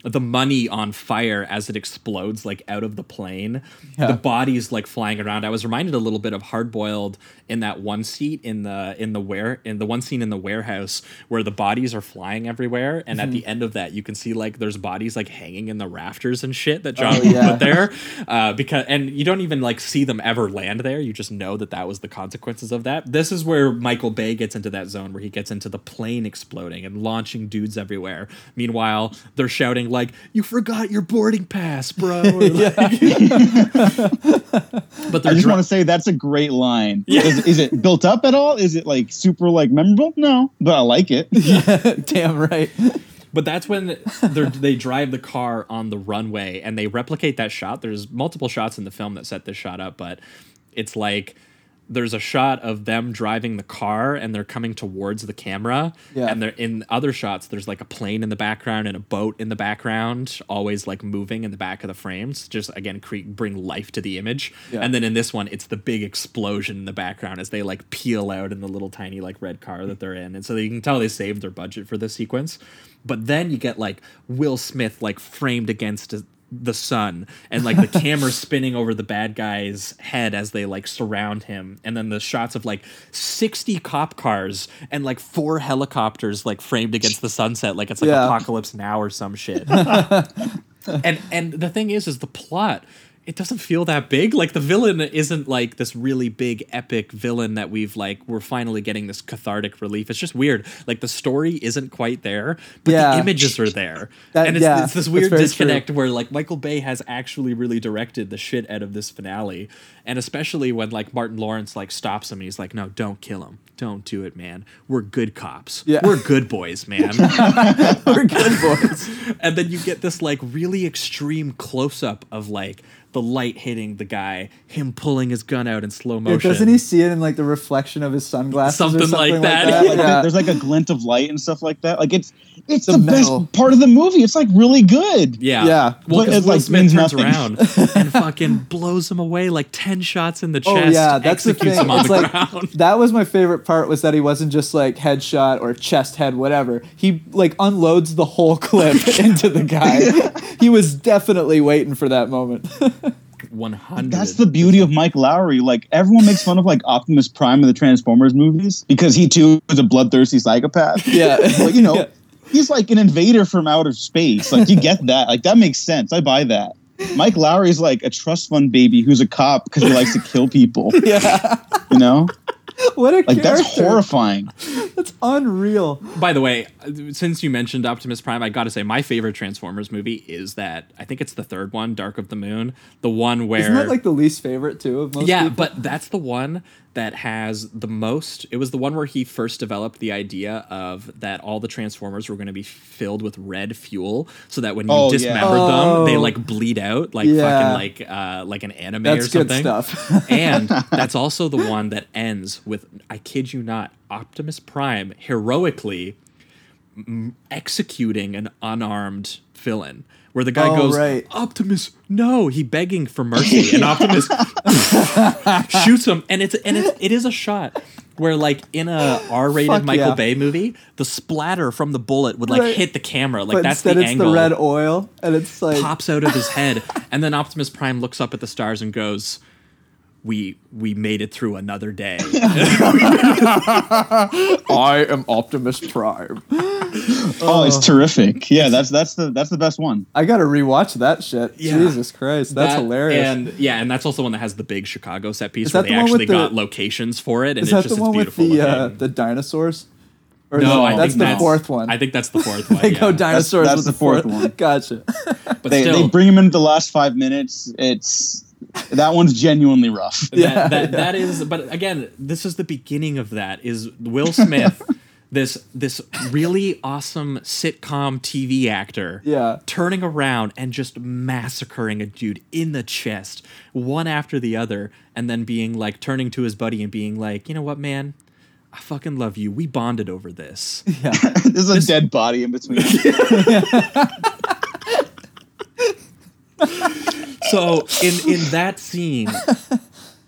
the money on fire as it explodes like out of the plane Yeah. the bodies like flying around i was reminded a little bit of hard boiled in that one seat in the in the where in the one scene in the warehouse where the bodies are flying everywhere and Mm-hmm. at the end of that you can see like there's bodies like hanging in the rafters and shit that john Oh, yeah. put there uh, because and you don't even like see them ever land there you just know that that was the consequences of that this is where michael bay gets into that zone where he gets into the plane exploding and launching dudes everywhere meanwhile they're shouting like you forgot your boarding pass bro like- but I just dri- want to say that's a great line. Is, is it built up at all? Is it like super like memorable? No, but I like it. damn right. But that's when they drive the car on the runway and they replicate that shot. There's multiple shots in the film that set this shot up, but it's like there's a shot of them driving the car and they're coming towards the camera. Yeah. And they're in other shots, there's like a plane in the background and a boat in the background, always like moving in the back of the frames. Just again, cre- bring life to the image. Yeah. And then in this one, it's the big explosion in the background as they like peel out in the little tiny like red car that they're in. And so you can tell they saved their budget for this sequence. But then you get like Will Smith like framed against a, the sun and like the camera spinning over the bad guy's head as they like surround him and then the shots of like 60 cop cars and like four helicopters like framed against the sunset like it's like Yeah. apocalypse now or some shit and and the thing is is the plot it doesn't feel that big. Like the villain isn't like this really big epic villain that we've like we're finally getting this cathartic relief. It's just weird. Like the story isn't quite there but Yeah. the images are there. That- and it's, yeah, it's this weird disconnect true. where like michael bay has actually really directed the shit out of this finale. And especially when like martin lawrence like stops him and he's like no don't kill him. Don't do it man. We're good cops. Yeah. we're good boys man. We're good boys. and then you get this like really extreme close up of like the light hitting the guy, him pulling his gun out in slow Yeah, motion. doesn't he see it in like the reflection of his sunglasses? or Something like that. Yeah, like, Yeah. There's like a glint of light and stuff like that. Like it's it's The the, best part of the movie. It's like really good. Yeah. Yeah. Well, But 'cause it, Will like, Smith means turns nothing. around and fucking blows him away like 10 shots in the oh, chest. Oh yeah, that's the thing. him on It's the like ground. that was my favorite part was that he wasn't just like headshot or chest head whatever. He like unloads the whole clip into the guy. He was definitely waiting for that moment. 100. That's the beauty of Mike Lowry. Like everyone makes fun of like Optimus Prime in the Transformers movies because he too is a bloodthirsty psychopath. yeah, But you know, Yeah. he's like an invader from outer space. Like you get that. Like that makes sense. I buy that. Mike Lowry's like a trust fund baby who's a cop because he likes to kill people. yeah. You know, What a like character. that's horrifying. That's unreal. By the way, uh, since you mentioned Optimus Prime, I got to say my favorite Transformers movie is that I think it's the third one, Dark of the Moon, the one where Isn't that like the least favorite too of most yeah, people? but that's the one that has the most. It was the one where he first developed the idea of that all the Transformers were going to be filled with red fuel, so that when you Oh, yeah. dismembered them, they Oh. like bleed out like Yeah. fucking like uh like an anime That's or good something. stuff. and that's also the one that ends with I kid you not, Optimus Prime heroically m- executing an unarmed villain. Where the guy Oh, goes, right. Optimus, no, he begging for mercy, and Optimus shoots him, and it's and it's, it is a shot where like in a R-rated Fuck Michael yeah. Bay movie, the splatter from the bullet would like Right. hit the camera, like but that's instead the it's angle. the red oil, and it's like pops out of his head, and then Optimus Prime looks up at the stars and goes, "We we made it through another day." I am Optimus Prime. Oh, it's terrific. Yeah, that's that's the that's the best one. I gotta rewatch that shit. Yeah. Jesus Christ, that's That- hilarious. And yeah, and that's also one that has the big Chicago set piece where that they the one with actually the- got locations for it, and Is it's that just the it's one with beautiful the uh, the dinosaurs? Or no, no, I that's think the that's fourth one. I think that's the fourth one. they yeah. go dinosaurs that's with the the fourth, fourth one. gotcha. but they, still, they bring him into the last five minutes. It's that one's genuinely rough. that, that, yeah. that is but again this is the beginning of that is will smith this this really awesome sitcom tv actor Yeah. turning around and just massacring a dude in the chest one after the other and then being like turning to his buddy and being like you know what man i fucking love you we bonded over this Yeah. There's a dead body in between. so in in that scene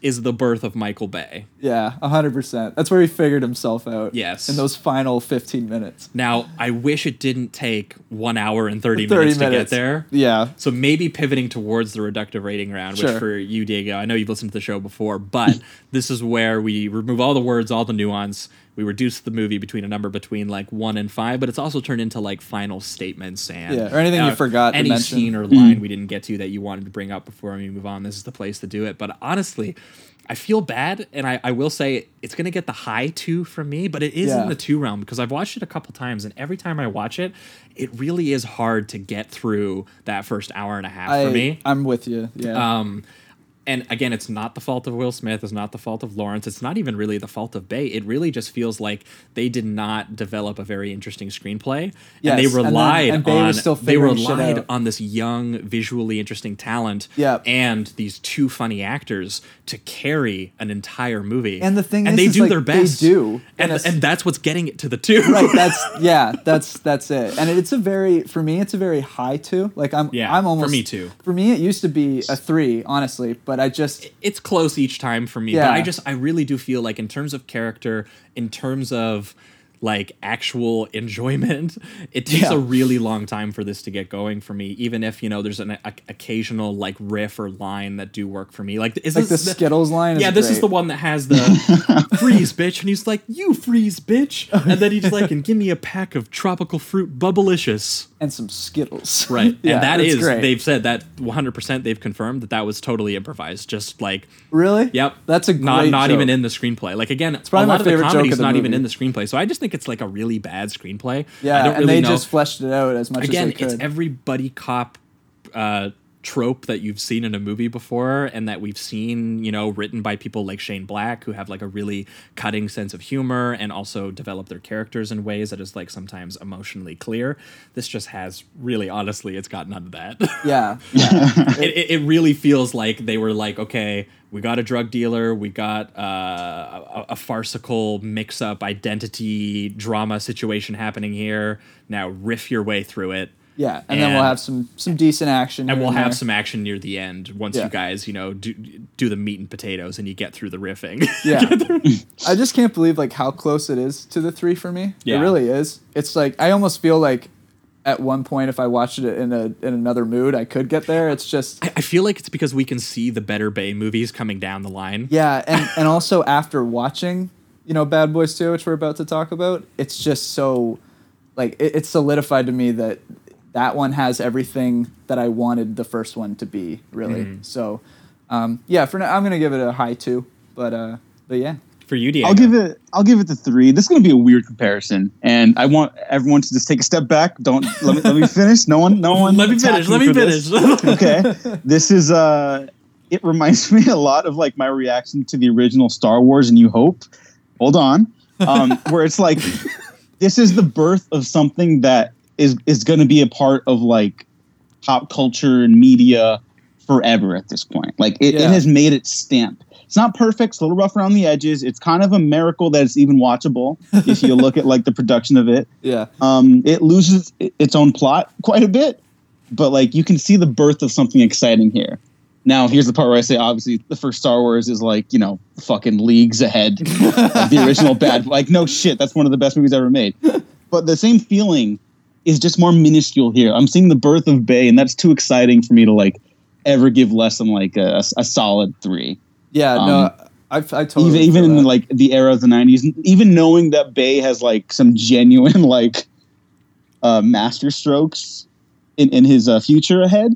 is the birth of michael bay Yeah, hundred percent. That's where he figured himself out. Yes. In those final fifteen minutes. now i wish it didn't take one hour and 30, 30 minutes, minutes. to get there Yeah. So maybe pivoting towards the reductive rating round, which Sure. for you, Diego, I know you've listened to the show before, but this is where we remove all the words, all the nuance. We reduced the movie between a number between like one and five, but it's also turned into like final statements and Yeah, or anything you forgot any mention. scene or line we didn't get to that you wanted to bring up before we move on. This is the place to do it. But honestly, I feel bad, and I, I will say it's going to get the high two from me, but it is Yeah. in the two realm because I've watched it a couple times, and every time I watch it, it really is hard to get through that first hour and a half I, for me. I'm with you. Yeah. Um, and again, it's not the fault of Will Smith. It's not the fault of Lawrence. It's not even really the fault of Bay. It really just feels like they did not develop a very interesting screenplay, and they Yes, and then- relied and on they relied on this young, visually interesting talent, Yep. and these two funny actors to carry an entire movie. And the thing and is, they is, do like, their they best. do, and in a s- and that's what's getting it to the two. right that's yeah that's that's it and it's a very for me it's a very high two like i'm Yeah, i'm almost for me too. for me it used to be a three honestly but i just it's close each time for me but Yeah. i just i really do feel like in terms of character in terms of like actual enjoyment it takes Yeah. a really long time for this to get going for me even if you know there's an a- occasional like riff or line that do work for me like is like this the skittles line is yeah, this is the one that has the freeze, bitch, and he's like, "You freeze, bitch," and then he's like, "And give me a pack of tropical fruit, bubblicious." And some skittles Right, yeah and that is, great. they've said that 100. percent They've confirmed that that was totally improvised, just like really Yep. that's a not not joke. even in the screenplay. Like again, it's probably a lot of the favorite joke comedy's of the not even in the screenplay. So I just think it's like a really bad screenplay. yeah I don't and really they know. just fleshed it out as much again, as they could it's every buddy cop uh, trope that you've seen in a movie before, and that we've seen, you know, written by people like Shane Black, who have like a really cutting sense of humor and also develop their characters in ways that is like sometimes emotionally clear. This just has really, honestly, it's got none of that. yeah it, it, it really feels like they were like, okay, we got a drug dealer, we got uh, a, a farcical mix up identity drama situation happening here. Now riff your way through it. Yeah and, then we'll have some some decent action And we'll have there. some action near the end once Yeah. you guys, you know, do, do the meat and potatoes and you get through the riffing. yeah i just can't believe like how close it is to the three for me Yeah. it really is it's like i almost feel like at one point if i watched it in a in another mood i could get there it's just I, I feel like it's because we can see the Better Bay movies coming down the line. Yeah, and and also after watching, you know, Bad Boys 2, which we're about to talk about, it's just so like it, it's solidified to me that that one has everything that I wanted the first one to be, really. Mm-hmm. So um, yeah, for now I'm gonna give it a high two. But uh but yeah. For you, Diego. I'll give it. I'll give it the three. This is going to be a weird comparison, and I want everyone to just take a step back. Don't let me let me finish. No one, no one. Let me finish. Let me finish. this. okay, this is uh, it reminds me a lot of like my reaction to the original Star Wars: A New Hope. Hold on, um, where it's like this is the birth of something that is is going to be a part of like pop culture and media forever at this point. Like it, Yeah. it has made its stamp. It's not perfect. It's a little rough around the edges. It's kind of a miracle that it's even watchable if you look at like the production of it. Yeah. Um, it loses its own plot quite a bit, but like you can see the birth of something exciting here. Now, here's the part where I say, obviously, the first Star Wars is like, you know, fucking leagues ahead of the original bad. Like, no shit, that's one of the best movies ever made. But the same feeling is just more minuscule here. I'm seeing the birth of Bay, and that's too exciting for me to like ever give less than like a, a solid three. Yeah, Um, no, I, I totally even even in like the era of the 90s even knowing that bay has like some genuine like uh master strokes in in his uh, future ahead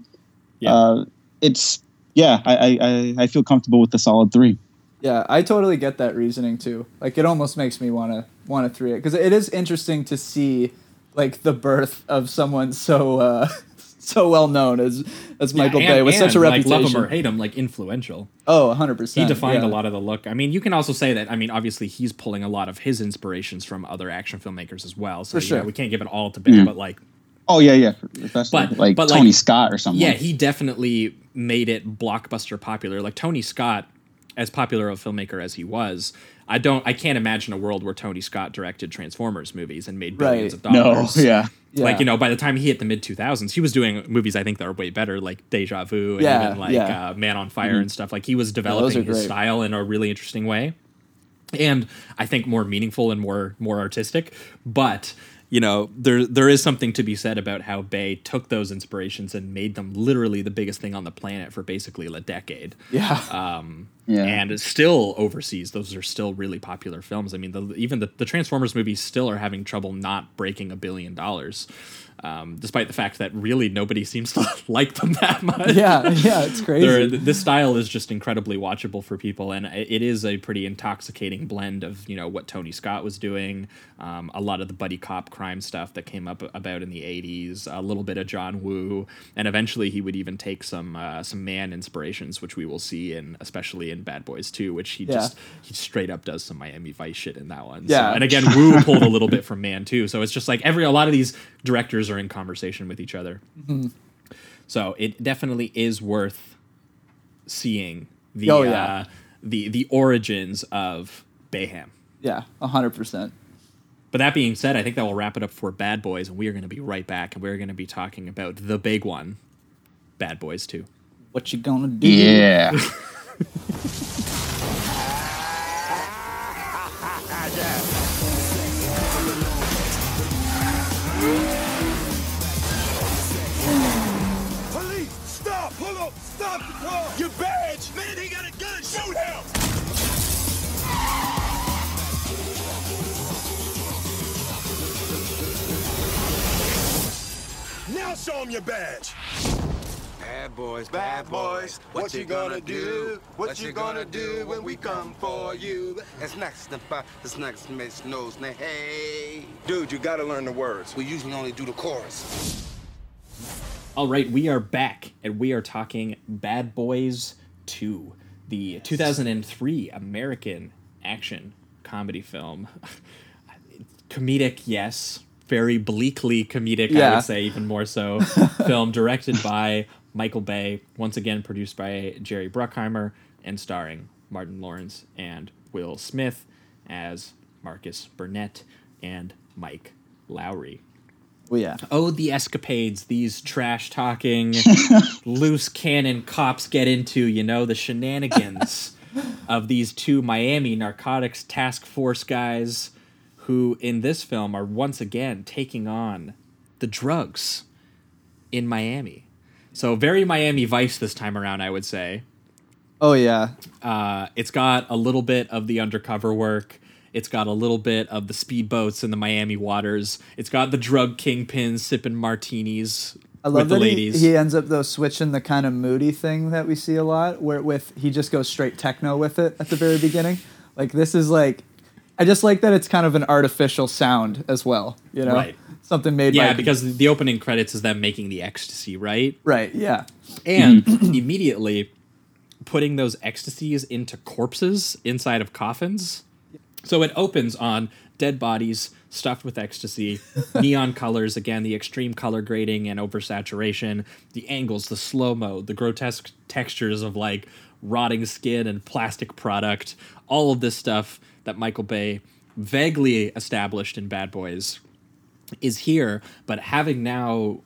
Yeah. uh it's yeah I, I i i feel comfortable with the solid three Yeah, I totally get that reasoning too. Like it almost makes me want to want to three it because it is interesting to see like the birth of someone so uh so well known as as Michael Yeah, Bay and- with such a and, reputation. Like, love him or hate him, like influential. oh, 100%. He defined yeah. a lot of the look. I mean, you can also say that. I mean, obviously, he's pulling a lot of his inspirations from other action filmmakers as well. So For you know, sure. we can't give it all to Bay, but like, Oh yeah, yeah. Especially But- like but, Tony like- Scott or something. yeah, he definitely made it blockbuster popular. Like Tony Scott, as popular a filmmaker as he was, I don't, I can't imagine a world where Tony Scott directed Transformers movies and made billions Right. of no, dollars. yeah. Yeah. Like you know, by the time he hit the mid two thousands, he was doing movies I think that are way better, like Deja Vu and Yeah, even like yeah. uh, Man on Fire and stuff. Like he was developing are his great. style in a really interesting way, and I think more meaningful and more more artistic. But you know, there there is something to be said about how Bay took those inspirations and made them literally the biggest thing on the planet for basically a decade. Yeah. Um, yeah. And it's still overseas, those are still really popular films. I mean, the, even the, the Transformers movies still are having trouble not breaking a billion dollars, um, despite the fact that really nobody seems to like them that much. yeah, yeah, it's crazy. This style is just incredibly watchable for people, and it it is a pretty intoxicating blend of you know what Tony Scott was doing, um, a lot of the buddy cop crime stuff that came up about in the '80s, a little bit of John Woo, and eventually he would even take some uh, some Mann inspirations, which we will see in especially in Bad Boys 2, which he Yeah. just he straight up does some Miami Vice shit in that one. Yeah. so, and again, Woo pulled a little bit from Mann too, so it's just like every a lot of these directors are in conversation with each other. So it definitely is worth seeing the Oh, yeah. uh, the the origins of Bayhem. yeah, 100%. But that being said, I think that will wrap it up for Bad Boys, and we are going to be right back, and we're going to be talking about the big one, Bad Boys Two. What you gonna do? Yeah. Police, stop! Pull up! Stop the car! Your badge! Man, he got a gun! Shoot him! Now show him your badge! Bad boys, bad boys, what you gonna do? What you gonna do when we come for you? It's next to five, it's next to Miss Nose, now hey. Dude, you gotta learn the words. We usually only do the chorus. All right, we are back, and we are talking Bad Boys 2, the 2003 American action comedy film. comedic, yes. Very bleakly comedic, I would say, even more so. film directed by Michael Bay, once again produced by Jerry Bruckheimer, and starring Martin Lawrence and Will Smith as Marcus Burnett and Mike Lowry. Oh, yeah. Oh, the escapades these trash talking, loose cannon cops get into, you know, the shenanigans of these two Miami narcotics task force guys who, in this film, are once again taking on the drugs in Miami. So, very Miami Vice this time around, I would say. Oh, yeah. Uh, it's got a little bit of the undercover work. It's got a little bit of the speedboats in the Miami waters. It's got the drug kingpins sipping martinis I love with the that he, ladies. he ends up though switching the kind of moody thing that we see a lot, where with he just goes straight techno with it at the very beginning. Like this is like, I just like that it's kind of an artificial sound as well. You know, Right. something made yeah, by because the opening credits is them making the ecstasy, right? right, yeah, And mm-hmm. immediately putting those ecstasies into corpses inside of coffins. So it opens on dead bodies stuffed with ecstasy, neon colors, again, the extreme color grading and oversaturation, the angles, the slow mo, the grotesque textures of like rotting skin and plastic product, all of this stuff that Michael Bay vaguely established in Bad Boys is here, but having now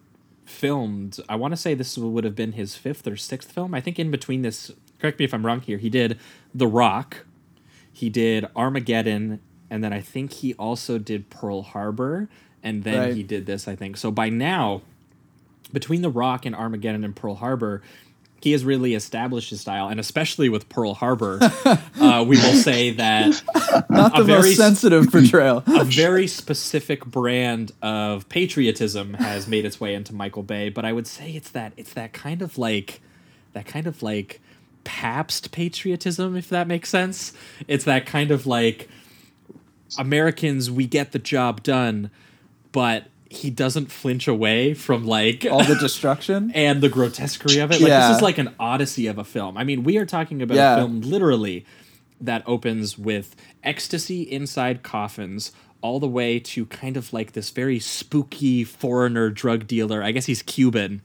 filmed, I want to say this would have been his fifth or sixth film. I think in between this, correct me if I'm wrong here, he did The Rock, he did Armageddon, and then I think he also did Pearl Harbor, and then Right. he did this, I think. So by now, between The Rock and Armageddon and Pearl Harbor, he has really established his style, and especially with Pearl Harbor, uh, we will say that not A the very most sensitive portrayal. a very specific brand of patriotism has made its way into Michael Bay, but I would say it's that it's that kind of like that kind of like Pabst patriotism, if that makes sense. It's that kind of like Americans, we get the job done, but he doesn't flinch away from like All the destruction. and the grotesquerie of it. Like Yeah. this is like an odyssey of a film. I mean, we are talking about Yeah. a film literally that opens with ecstasy inside coffins all the way to kind of like this very spooky foreigner drug dealer. I guess he's Cuban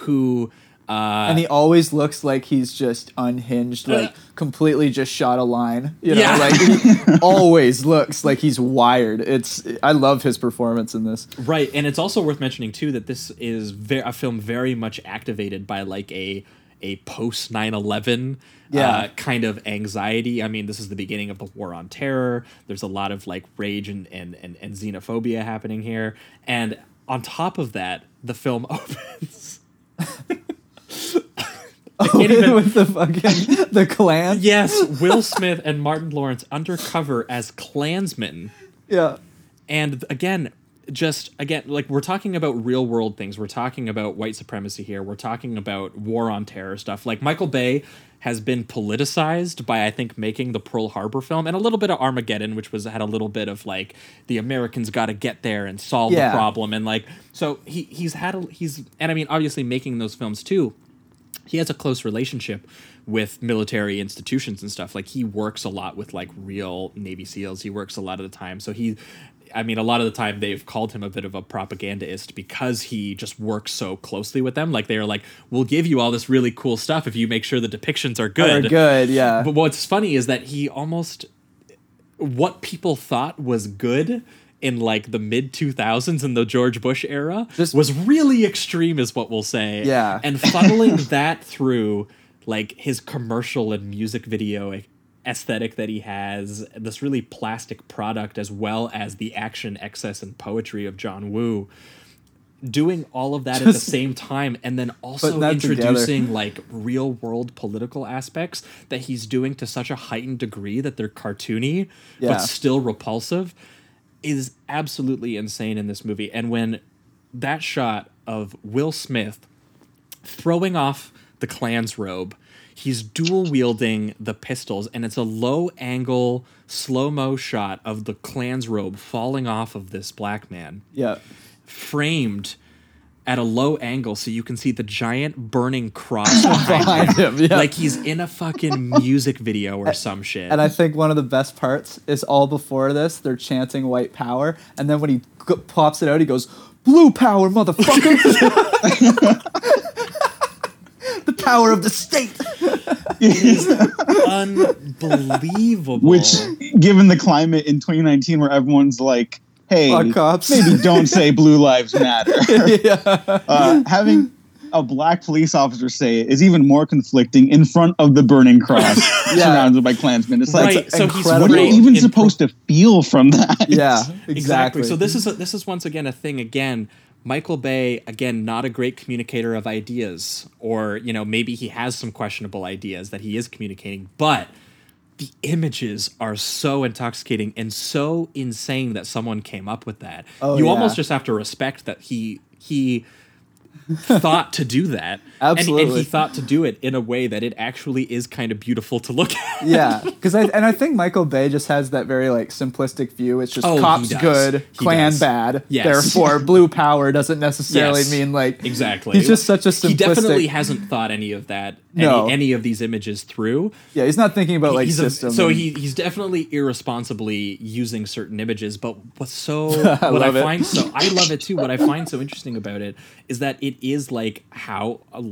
who uh and he always looks like he's just unhinged, like completely just shot a line. You know, Yeah. like he always looks like he's wired. It's I love his performance in this. Right, and it's also worth mentioning too that this is ve- a film very much activated by like a a post 9/11 Yeah. uh, kind of anxiety. I mean, this is the beginning of the war on terror. There's a lot of like rage and and and, and xenophobia happening here, and on top of that, the film opens. Even- with the fucking the Klan. yes, Will Smith and Martin Lawrence undercover as Klansmen. Yeah. And again, just again, like we're talking about real world things. We're talking about white supremacy here. We're talking about war on terror stuff. Like Michael Bay has been politicized by I think making the Pearl Harbor film and a little bit of Armageddon, which was had a little bit of like the Americans got to get there and solve Yeah. the problem and like so he he's had a, he's and I mean obviously making those films too he has a close relationship with military institutions and stuff. Like he works a lot with like real Navy SEALs. He works a lot of the time. So he I mean, a lot of the time they've called him a bit of a propagandist because he just works so closely with them. Like they're like, "We'll give you all this really cool stuff if you make sure the depictions are good." Are good, yeah. But what's funny is that he almost what people thought was good in like the mid 2000s in the George Bush era this, was really extreme is what we'll say. Yeah. And funneling that through like his commercial and music video aesthetic that he has, this really plastic product as well as the action excess and poetry of John Woo. Doing all of that at the same time and then also that together. introducing like real world political aspects that he's doing to such a heightened degree that they're cartoony Yeah. but still repulsive is absolutely insane in this movie. And when that shot of Will Smith throwing off the Klan's robe, he's dual wielding the pistols, and it's a low angle, slow mo shot of the Klan's robe falling off of this black man Yeah. framed at a low angle so you can see the giant burning cross behind, Behind him. him, yeah. Like he's in a fucking music video or some shit. And I think one of the best parts is all before this, they're chanting white power, and then when he g- pops it out, he goes, "Blue power, motherfucker!" the power of the state. Is unbelievable. Which, given the climate in 2019 where everyone's like, hey, cops. maybe don't say blue lives matter. yeah. uh, having a black police officer say it is even more conflicting in front of the burning cross surrounded by Klansmen. It's like, Right, so he's what are you even in supposed to feel from that? Yeah, exactly. exactly. So this is a, this is once again a thing again. Michael Bay again not a great communicator of ideas or you know maybe he has some questionable ideas that he is communicating but the images are so intoxicating and so insane that someone came up with that. Oh, you yeah. almost just have to respect that he he thought to do that. And- And, Absolutely. he thought to do it in a way that it actually is kind of beautiful to look at. yeah, because I and I think Michael Bay just has that very like simplistic view. It's just Oh, cops good, He Klan does. bad. Yes. Therefore, blue power doesn't necessarily Yes. mean like Exactly. He's just such a simplistic. He definitely hasn't thought any of that, No. any, any of these images through. Yeah, he's not thinking about like He's a- so and- he he's definitely irresponsibly using certain images. But what's so I what I love it. find so I love it too. What I find so interesting about it is that it is like how a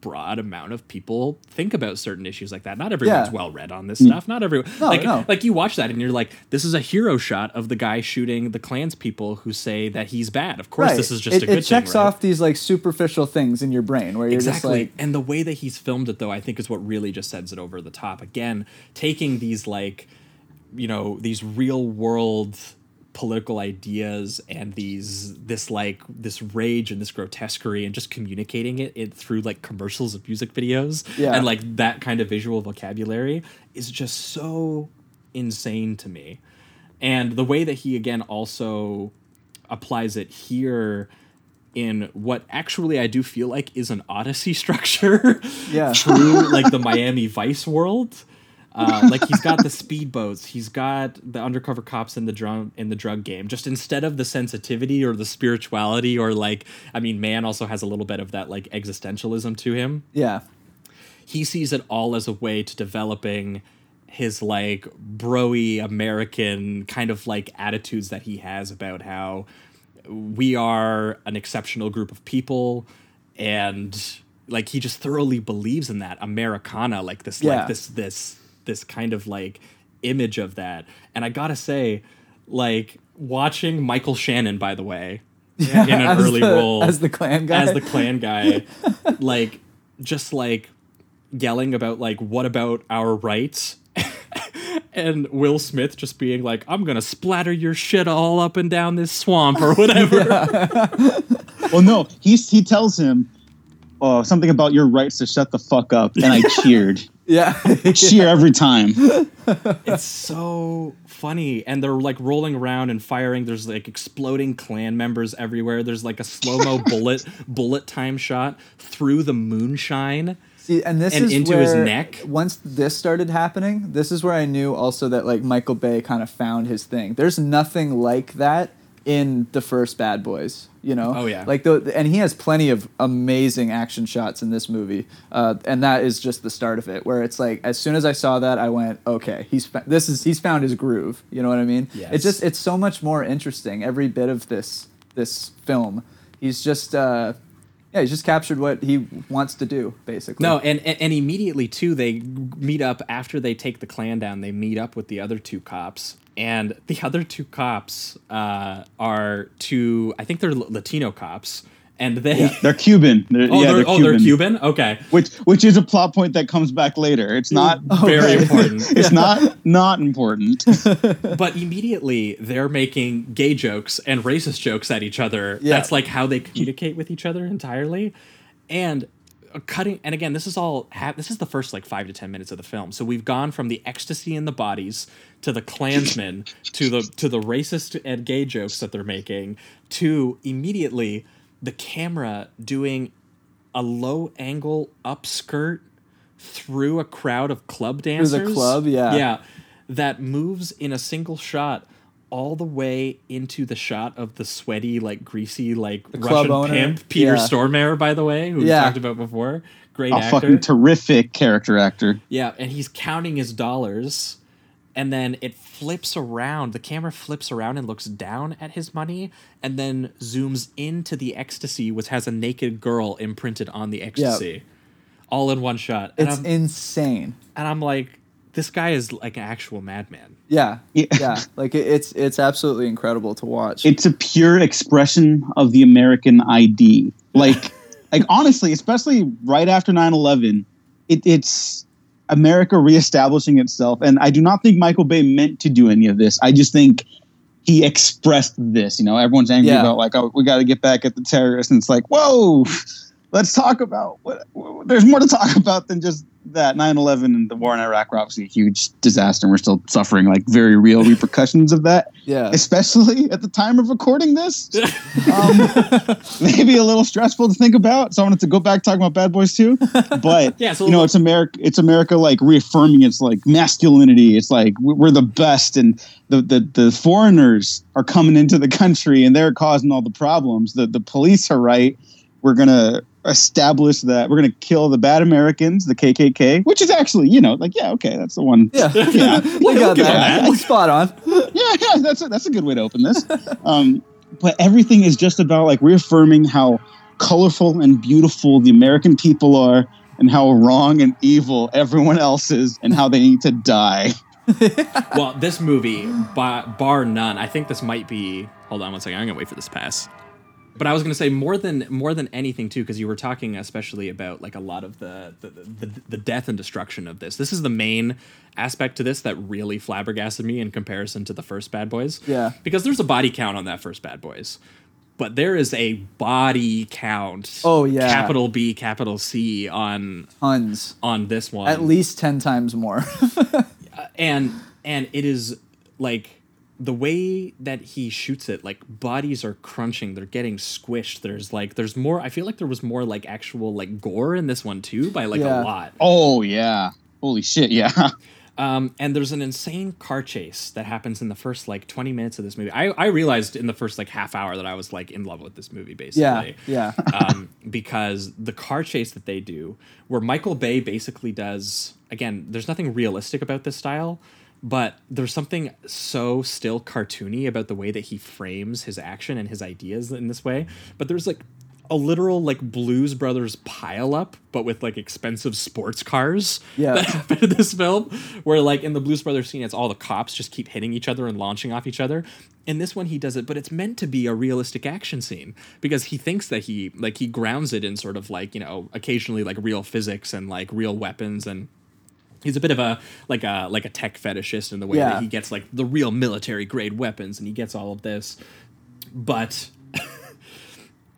broad amount of people think about certain issues like that. Not everyone's Yeah. well read on this mm. stuff. Not everyone No, like no. like you watch that and you're like, this is a hero shot of the guy shooting the clans people who say that he's bad. Of course, right. this is just it, a good thing. it checks thing, right? off these like superficial things in your brain where you're exactly. just like and the way that he's filmed it, though, I think is what really just sends it over the top. Again, taking these like, you know, these real world political ideas and these this like this rage and this grotesquerie and just communicating it, it through like commercials of music videos Yeah. and like that kind of visual vocabulary is just so insane to me and the way that he again also applies it here in what actually I do feel like is an Odyssey structure. Yeah. through like the Miami Vice world. Uh, like he's got the speedboats, he's got the undercover cops in the drug in the drug game. Just instead of the sensitivity or the spirituality or like, I mean, Mann also has a little bit of that like existentialism to him. Yeah. He sees it all as a way to developing his like broy American kind of like attitudes that he has about how we are an exceptional group of people and like he just thoroughly believes in that Americana, like this Yeah. like this this this kind of like image of that. And I gotta say, like watching Michael Shannon, by the way, in an early the- role as the Klan guy. as the Klan guy, like just like yelling about like what about our rights. And Will Smith just being like, "I'm gonna splatter your shit all up and down this swamp or whatever." Well, no, he's he tells him uh, something about your rights to shut the fuck up, and I cheered. Yeah. Cheer every time. it's so funny and they're like rolling around and firing there's like exploding Klan members everywhere there's like a slow-mo bullet bullet time shot through the moonshine See, and this and is into his where, neck. Once this started happening, this is where I knew also that like Michael Bay kind of found his thing. There's nothing like that in the first Bad Boys, you know. Oh, yeah. Like the and he has plenty of amazing action shots in this movie, uh, and that is just the start of it. Where it's like as soon as I saw that, I went, okay, he's this is he's found his groove. You know what I mean? Yes. It's just it's so much more interesting every bit of this this film. He's just. Uh, yeah, he's just captured what he wants to do, basically. no and, and and immediately too they meet up after they take the Klan down they meet up with the other two cops and the other two cops uh, are two i think they're latino cops and they They're Cuban. They're, oh, yeah, they're, they're oh Cuban. they're cuban okay Which which is a plot point that comes back later. It's not very important It's not not important. but immediately they're making gay jokes and racist jokes at each other. Yeah. That's like how they communicate with each other entirely. And cutting and again this is all ha- this is the first like 5 to 10 minutes of the film. So we've gone from the ecstasy in the bodies to the klansmen to the to the racist and gay jokes that they're making to immediately the camera doing a low angle upskirt through a crowd of club dancers. the dancers. club, yeah. Yeah. That moves in a single shot all the way into the shot of the sweaty, like greasy, like club Russian owner. pimp, Peter Yeah. Stormare, by the way, who Yeah. we talked about before. Great a actor. fucking terrific character actor. Yeah, and he's counting his dollars, and then it flips around. The camera flips around and looks down at his money, and then zooms into the ecstasy, which has a naked girl imprinted on the ecstasy, all in one shot. And It's I'm, insane. and I'm like, this guy is like an actual madman. Yeah, Yeah. yeah. Like it, it's it's absolutely incredible to watch. It's a pure expression of the American ID. Like like honestly, especially right after 9/11, it, it's America reestablishing itself. And I do not think Michael Bay meant to do any of this. I just think he expressed this. You know, everyone's angry Yeah. about like, oh, we got to get back at the terrorists, and it's like, whoa, let's talk about what. There's more to talk about than just that. 9/11 and the war in Iraq were obviously a huge disaster, and we're still suffering like very real repercussions of that. yeah, Especially at the time of recording this, um, maybe a little stressful to think about. So I wanted to go back talking about Bad Boys too, but Yeah, so you know, it's America. It's America like reaffirming its like masculinity. It's like we- we're the best, and the, the the foreigners are coming into the country and they're causing all the problems. The the police are right. We're gonna establish that we're gonna kill the bad Americans, the KKK, which is actually you know like yeah okay that's the one yeah. yeah we got give him that. that. Spot on. yeah, yeah, that's a, that's a good way to open this. Um, but everything is just about like reaffirming how colorful and beautiful the American people are, and how wrong and evil everyone else is, and how they need to die. well, this movie, bar, bar none, I think this might be. Hold on one second. I'm gonna wait for this to pass. But I was gonna say more than more than anything too, because you were talking especially about like a lot of the the, the the death and destruction of this. This is the main aspect to this that really flabbergasted me in comparison to the first Bad Boys. Yeah. Because there's a body count on that first Bad Boys. But there is a body count. Oh, yeah. Capital B, capital C on Tons. on this one At least ten times more. and and it is like the way that he shoots it, like bodies are crunching, they're getting squished. There's like there's more. I feel like there was more like actual like gore in this one too, by like Yeah. a lot. Oh yeah. Holy shit, yeah. Um, and there's an insane car chase that happens in the first like 20 minutes of this movie. I, I realized in the first like half hour that I was like in love with this movie basically. Yeah, um, because the car chase that they do, where Michael Bay basically does, again, there's nothing realistic about this style, but there's something so still cartoony about the way that he frames his action and his ideas in this way. But there's like a literal like Blues Brothers pile up, but with like expensive sports cars Yeah. that happen in this film. Where like in the Blues Brothers scene, it's all the cops just keep hitting each other and launching off each other. In this one, he does it, but it's meant to be a realistic action scene because he thinks that he like he grounds it in sort of like you know occasionally like real physics and like real weapons and he's a bit of a like a like a tech fetishist in the way Yeah. that he gets like the real military grade weapons and he gets all of this but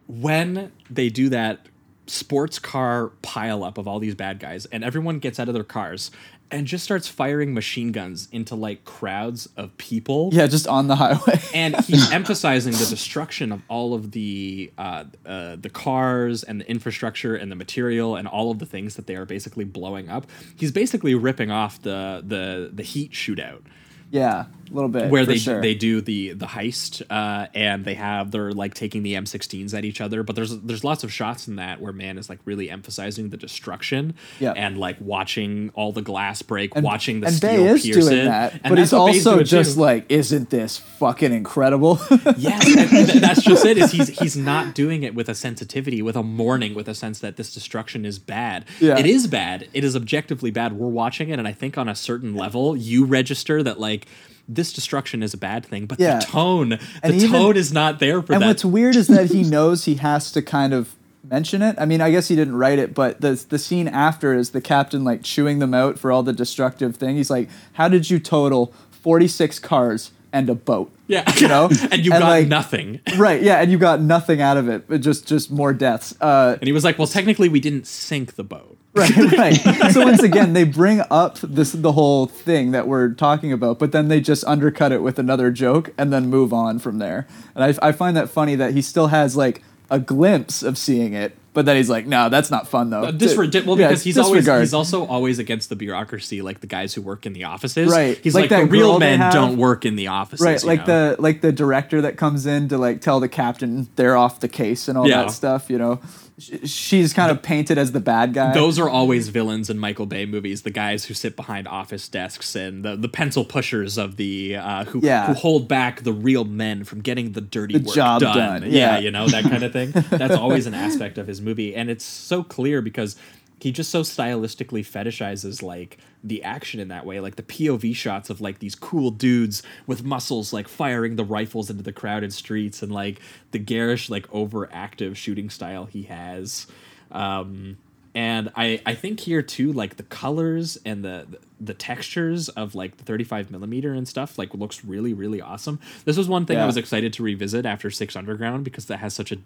when they do that sports car pile up of all these bad guys and everyone gets out of their cars and just starts firing machine guns into like crowds of people yeah, just on the highway. and he's emphasizing the destruction of all of the uh, uh, the cars and the infrastructure and the material and all of the things that they are basically blowing up. He's basically ripping off the the the heat shootout yeah, a little bit. where they sure. they do the the heist uh, and they have they're like taking the M16s at each other. But there's there's lots of shots in that where Mann is like really emphasizing the destruction Yep. and like watching all the glass break, and, watching the and steel Bay is pierce doing it. that, And but he's also just too. like, isn't this fucking incredible? Yes, th- that's just it. Is he's he's not doing it with a sensitivity, with a mourning, with a sense that this destruction is bad. Yeah. It is bad. It is objectively bad. We're watching it, and I think on a certain level, you register that like this destruction is a bad thing, but Yeah. the tone, the even- tone is not there for and that. what's weird is that he knows he has to kind of mention it. I mean, I guess he didn't write it, but the the scene after is the captain like chewing them out for all the destructive thing. He's like, "How did you total 46 cars and a boat?" yeah, You know? and you And, got like- nothing. Right, yeah, and you got nothing out of it, but just just more deaths. Uh, And he was like, "Well, technically, we didn't sink the boat." right, right. so once again, they bring up this the whole thing that we're talking about, but then they just undercut it with another joke and then move on from there. And I, I find that funny that he still has like a glimpse of seeing it, but then he's like, "No, that's not fun though." Uh, disre- well, Yeah, because he's always he's also always against the bureaucracy, like the guys who work in the offices. Right. He's Like like, the real men have. don't work in the offices. right, you like know? the like the director that comes in to like tell the captain they're off the case and all Yeah. that stuff. You know, Sh- she's kind of painted as the bad guy. Those are always villains in Michael Bay movies. The guys who sit behind office desks and the, the pencil pushers of the uh, who Yeah. who hold back the real men from getting the dirty The work job done. done, Yeah, yeah. you know that kind of thing. That's always an aspect of his movie, and it's so clear because he just so stylistically fetishizes like the action in that way like the pov shots of like these cool dudes with muscles like firing the rifles into the crowded streets and like the garish like overactive shooting style he has. Um and I, I think here too like the colors and the the textures of like the 35 millimeter and stuff like looks really really awesome. This was one thing i was excited to revisit after six underground because that has such a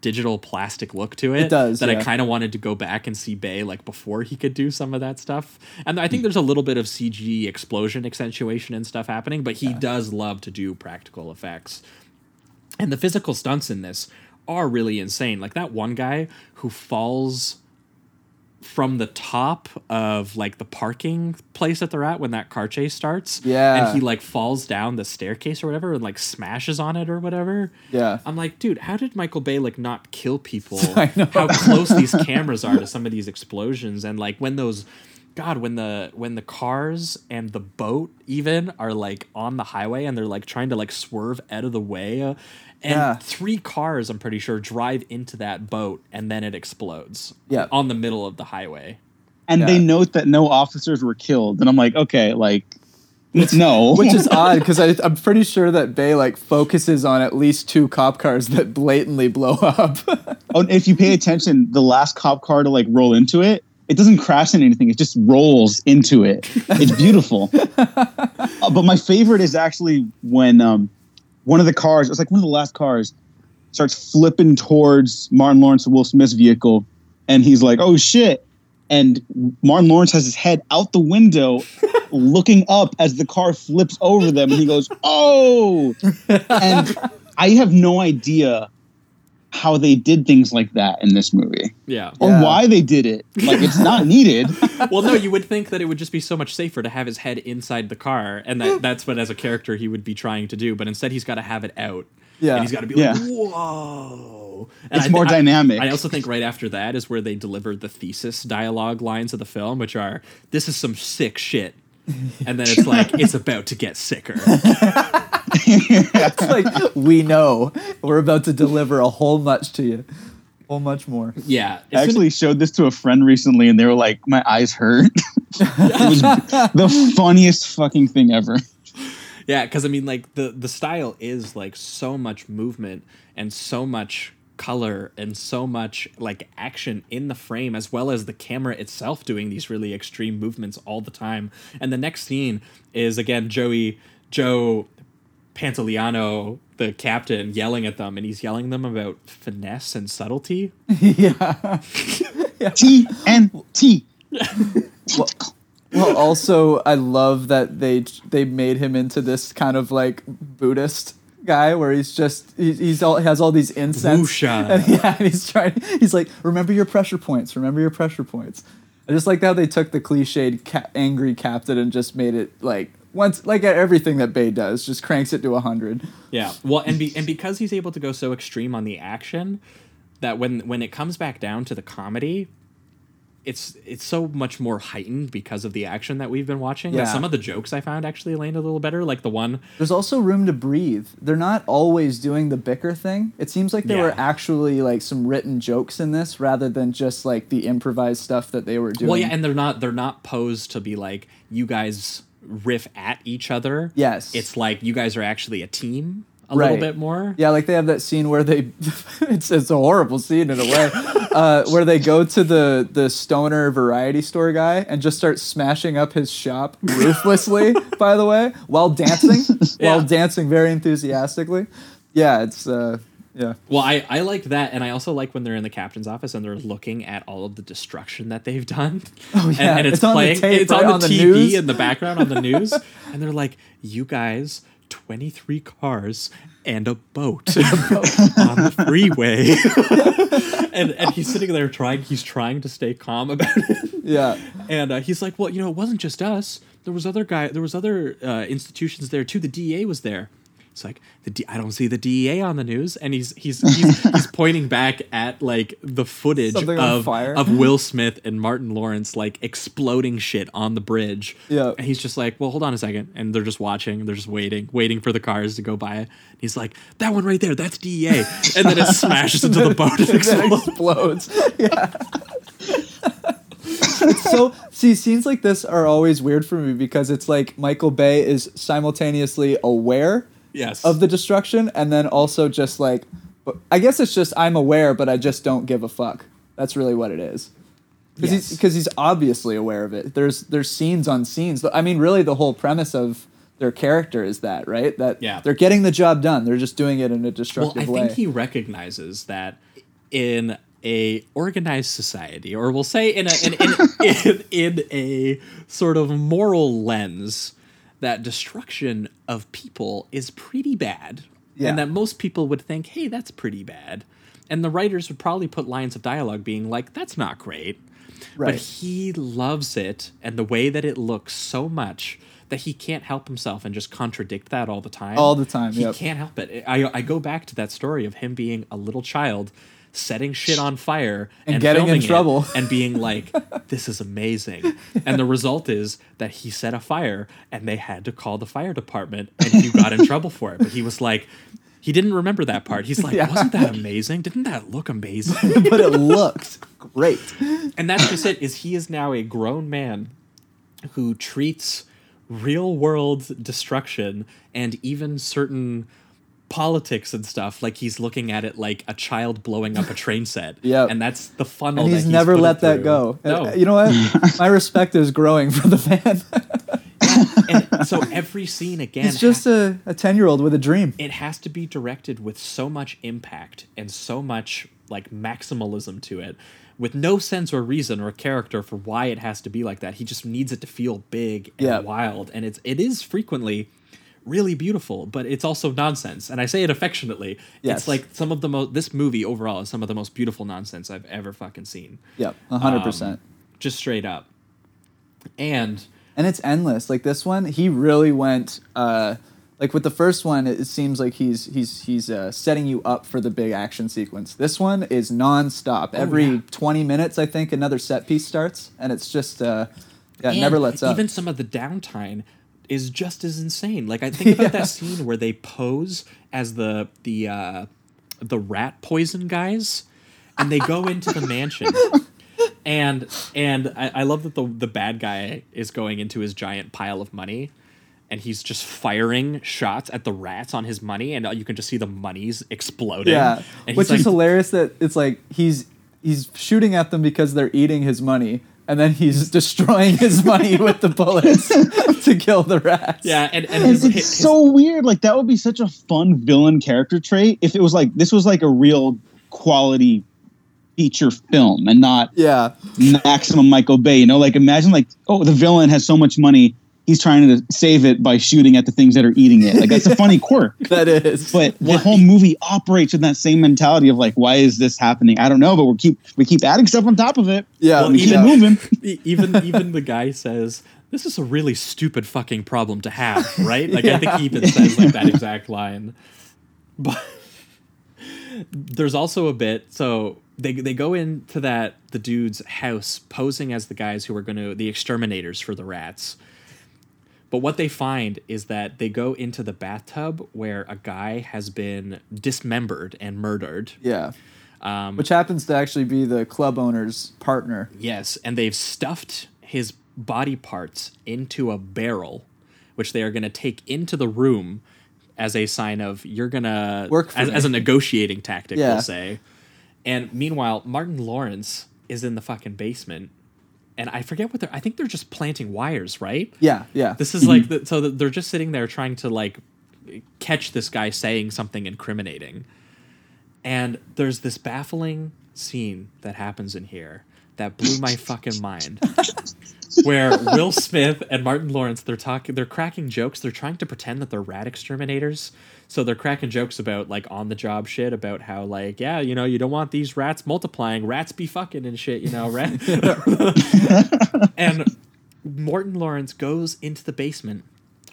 digital plastic look to it, It does, that i kind of wanted to go back and see bay like before he could do some of that stuff. And i think there's a little bit of cg explosion accentuation and stuff happening but he does love to do practical effects. And the physical stunts in this are really insane. Like that one guy who falls from the top of like the parking place that they're at when that car chase starts. Yeah. And he like falls down the staircase or whatever and like smashes on it or whatever. Yeah. I'm like, dude, how did Michael Bay like not kill people? I know. How close these cameras are to some of these explosions and like when those God, when the when the cars and the boat even are like on the highway and they're like trying to like swerve out of the way, uh, and Yeah. three cars, I'm pretty sure, drive into that boat and then it explodes. Yeah. on the middle of the highway. And they note that no officers were killed, and I'm like, okay, like, no. Which is odd because I'm pretty sure that Bay like focuses on at least two cop cars that blatantly blow up. Oh, if you pay attention, the last cop car to like roll into it, it doesn't crash into anything. It just rolls into it. It's beautiful. Uh, but my favorite is actually when um, one of the cars, it's like one of the last cars, starts flipping towards Martin Lawrence and Will Smith's vehicle, and he's like, "Oh shit!" and Martin Lawrence has his head out the window, looking up as the car flips over them, and he goes, "Oh!" And I have no idea how they did things like that in this movie Yeah. or Yeah. why they did it. Like it's not needed. well, no, you would think that it would just be so much safer to have his head inside the car, and that that's what as a character he would be trying to do. But instead, he's got to have it out. Yeah. and he's got to be Yeah. like, whoa. And It's I more I- dynamic. I also think right after that is where they deliver the thesis dialogue lines of the film, which are, "This is some sick shit," and then it's like, "It's about to get sicker." It's like we know we're about to deliver a whole much to you, whole much more. Yeah, I as soon- actually showed this to a friend recently, and they were like, "My eyes hurt." it was the funniest fucking thing ever. Yeah, because I mean, like the the style is like so much movement and so much color and so much like action in the frame, as well as the camera itself doing these really extreme movements all the time. And the next scene is again Joey Joe Pantoliano, the captain, yelling at them, and he's yelling them about finesse and subtlety. T and T. Well, also, I love that they they made him into this kind of like Buddhist guy where he's just he, he's all has all these incense Woosah. and yeah and he's trying he's like remember your pressure points remember your pressure points I just like how they took the cliched ca- angry captain and just made it like once like everything that Bay does just cranks it to 100 Yeah. Well, and be, and because he's able to go so extreme on the action, that when when it comes back down to the comedy, it's it's so much more heightened because of the action that we've been watching. Yeah. some of the jokes I found actually land a little better. Like the one, There's also room to breathe. They're not always doing the bicker thing. It seems like there were actually like some written jokes in this rather than just like the improvised stuff that they were doing. well, yeah, and they're not they're not posed to be like you guys riff at each other. Yes. it's like you guys are actually a team a Right. little bit more. yeah, like they have that scene where they it's it's a horrible scene in a way. uh, where they go to the the stoner variety store guy and just start smashing up his shop ruthlessly, by the way, while dancing. While dancing very enthusiastically. Yeah, it's uh yeah. Well, I, I like that, and I also like when they're in the captain's office and they're looking at all of the destruction that they've done. Oh yeah. and, and it's, It's on playing. tape, it's right? on the On the TV news. in the background on the news, and they're like, "You guys, twenty three cars and a boat on the freeway," and and he's sitting there trying. He's trying to stay calm about it, Yeah. and uh, he's like, "Well, you know, it wasn't just us. There was other guy. There was other uh, institutions there too. The DA was there." It's like the D- I don't see the DEA on the news, and he's he's he's, he's pointing back at like the footage Something of of Will Smith and Martin Lawrence like exploding shit on the bridge. Yeah. and he's just like, "Well, hold on a second. and they're just watching. They're just waiting, waiting for the cars to go by. And he's like, "That one right there, that's DEA," and then it smashes into the boat and and explodes. explodes. Yeah. so see scenes like this are always weird for me because it's like Michael Bay is simultaneously aware Yes, of the destruction and then also just like I guess it's just I'm aware but I just don't give a fuck. That's really what it is. Because Yes. he's, 'cause he's obviously aware of it. There's there's scenes on scenes. I mean, really, the whole premise of their character is that right. That Yeah. they're getting the job done. They're just doing it in a Well, destructive I way. I think he recognizes that in a organized society, or we'll say in a in, in, in, in a sort of moral lens, that destruction of people is pretty bad, Yeah. and that most people would think, "Hey, that's pretty bad," and the writers would probably put lines of dialogue being like, "That's not great." But he loves it and the way that it looks so much that he can't help himself and just contradict that all the time. All the time, He yep. can't help it. I, I go back to that story of him being a little child setting shit on fire And getting in trouble. and being like this is amazing and the result is that he set a fire and they had to call the fire department and he got in trouble for it but he was like he didn't remember that part he's like Yeah. wasn't that amazing didn't that look amazing but it looked great. and that's just it is he is now a grown man who treats real world destruction and even certain politics and stuff like he's looking at it like a child blowing up a train set Yep. and that's the funnel and that he's never let that through. go. No uh, you know what? My respect is growing for the man. and so every scene again it's just a, a 10 year old with a dream. it has to be directed with so much impact and so much like maximalism to it with no sense or reason or character for why it has to be like that. He just needs it to feel big and Yeah. wild, and it's it is frequently really beautiful, but it's also nonsense. And I say it affectionately. Yes. It's like some of the most this movie overall is some of the most beautiful nonsense I've ever fucking seen. Yep, hundred percent. Just straight up. And and it's endless. Like this one, he really went. Uh, like with the first one, it seems like he's he's he's uh, setting you up for the big action sequence. This one is nonstop. Every yeah. twenty minutes, I think another set piece starts, and it's just uh, yeah, it And never lets up. Even some of the downtime is just as insane. Like I think about Yeah. that scene where they pose as the the uh, the rat poison guys, and they go into the mansion. And and I, I love that the the bad guy is going into his giant pile of money, and he's just firing shots at the rats on his money, and you can just see the money's exploding. yeah, and which is hilarious. That it's like he's he's shooting at them because they're eating his money, and then he's destroying his money with the bullets to kill the rats. Yeah, and and And his, it's his- so weird. Like that would be such a fun villain character trait if it was like this was like a real quality feature film and not yeah, maximum Michael Bay. You know, like imagine like oh the villain has so much money he's trying to save it by shooting at the things that are eating it. Like that's a funny quirk. that is. But the whole movie operates in that same mentality of like, why is this happening? I don't know, but we keep we keep adding stuff on top of it. yeah, we keep yeah. moving. Even even the guy says this is a really stupid fucking problem to have right like i think he even says like that exact line but there's also a bit so they they go into that the dude's house posing as the guys who are going to the exterminators for the rats but what they find is that they go into the bathtub where a guy has been dismembered and murdered Yeah. Um, Which happens to actually be the club owner's partner. Yes, and they've stuffed his body parts into a barrel, which they are going to take into the room as a sign of you're going to Work for as, as a negotiating tactic, Yeah. we'll say. And meanwhile, Martin Lawrence is in the fucking basement, and I forget what they're. I think they're just planting wires, right? Yeah, yeah. This is like mhm. the, so they're just sitting there trying to like catch this guy saying something incriminating. And there's this baffling scene that happens in here that blew my fucking mind. Where Will Smith and Martin Lawrence they're talking they're cracking jokes, they're trying to pretend that they're rat exterminators. So they're cracking jokes about like on the job shit about how like, yeah, you know, you don't want these rats multiplying, rats be fucking and shit, you know, rat and Martin Lawrence goes into the basement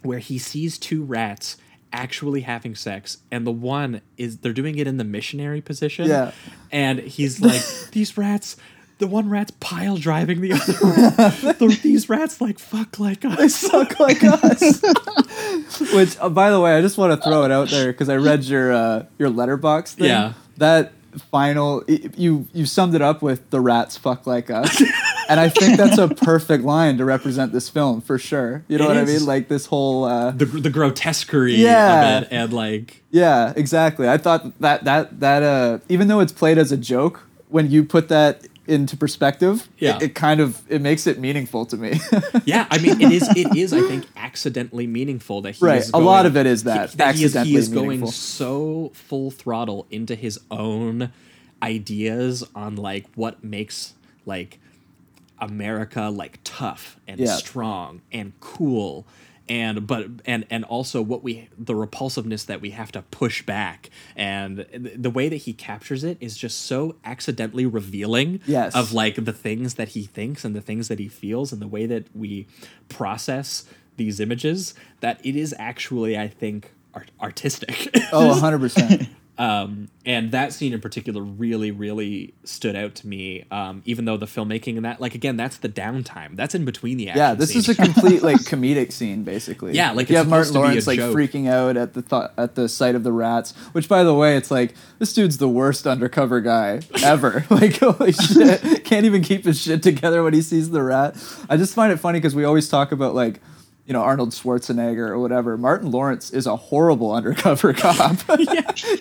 where he sees two rats actually having sex and the one is they're doing it in the missionary position Yeah. and he's like these rats the one rat's pile driving the other rat. The- these rats like fuck like us They suck like us. Which, uh, by the way, I just want to throw it out there because I read your uh, your Letterboxd thing. Yeah. That final, y- you you summed it up with the rats fuck like us, and I think that's a perfect line to represent this film for sure. You know It what I mean? Like this whole. Uh, the, the grotesquerie Yeah. of it and like yeah, exactly. I thought that that that uh, even though it's played as a joke, when you put that into perspective, Yeah. it, it kind of it makes it meaningful to me. yeah i mean it is it is i think accidentally meaningful that he Right, is a lot of it is that, he, that he is, he is going so full throttle into his own ideas on like what makes like america like tough and Yeah. strong and cool and but and and also what we the repulsiveness that we have to push back and th- the way that he captures it is just so accidentally revealing Yes. of like the things that he thinks and the things that he feels and the way that we process these images that it is actually i think art- artistic oh, 100%. Um, and that scene in particular really really stood out to me um, even though the filmmaking and that like again that's the downtime that's in between the action Yeah, this is a complete like comedic scene basically. Yeah, like, you have Martin supposed to be a Lawrence like joke. freaking out at the thought at the sight of the rats. Which, by the way, it's like this dude's the worst undercover guy ever. like holy shit, can't even keep his shit together when he sees the rat. I just find it funny because we always talk about like. You know Arnold Schwarzenegger or whatever. Martin Lawrence is a horrible undercover cop.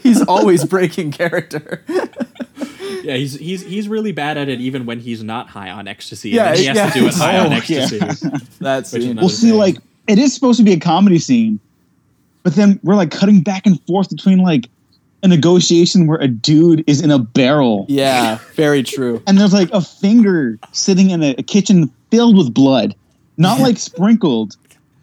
He's always breaking character. yeah he's he's he's really bad at it even when he's not high on ecstasy Yeah, and he has yeah. to do it high on Oh, ecstasy That's Which is scene. another Well, see, thing. like it is supposed to be a comedy scene, but then we're like cutting back and forth between like a negotiation where a dude is in a barrel Yeah, very true. and there's like a finger sitting in a, a kitchen filled with blood, not like sprinkled,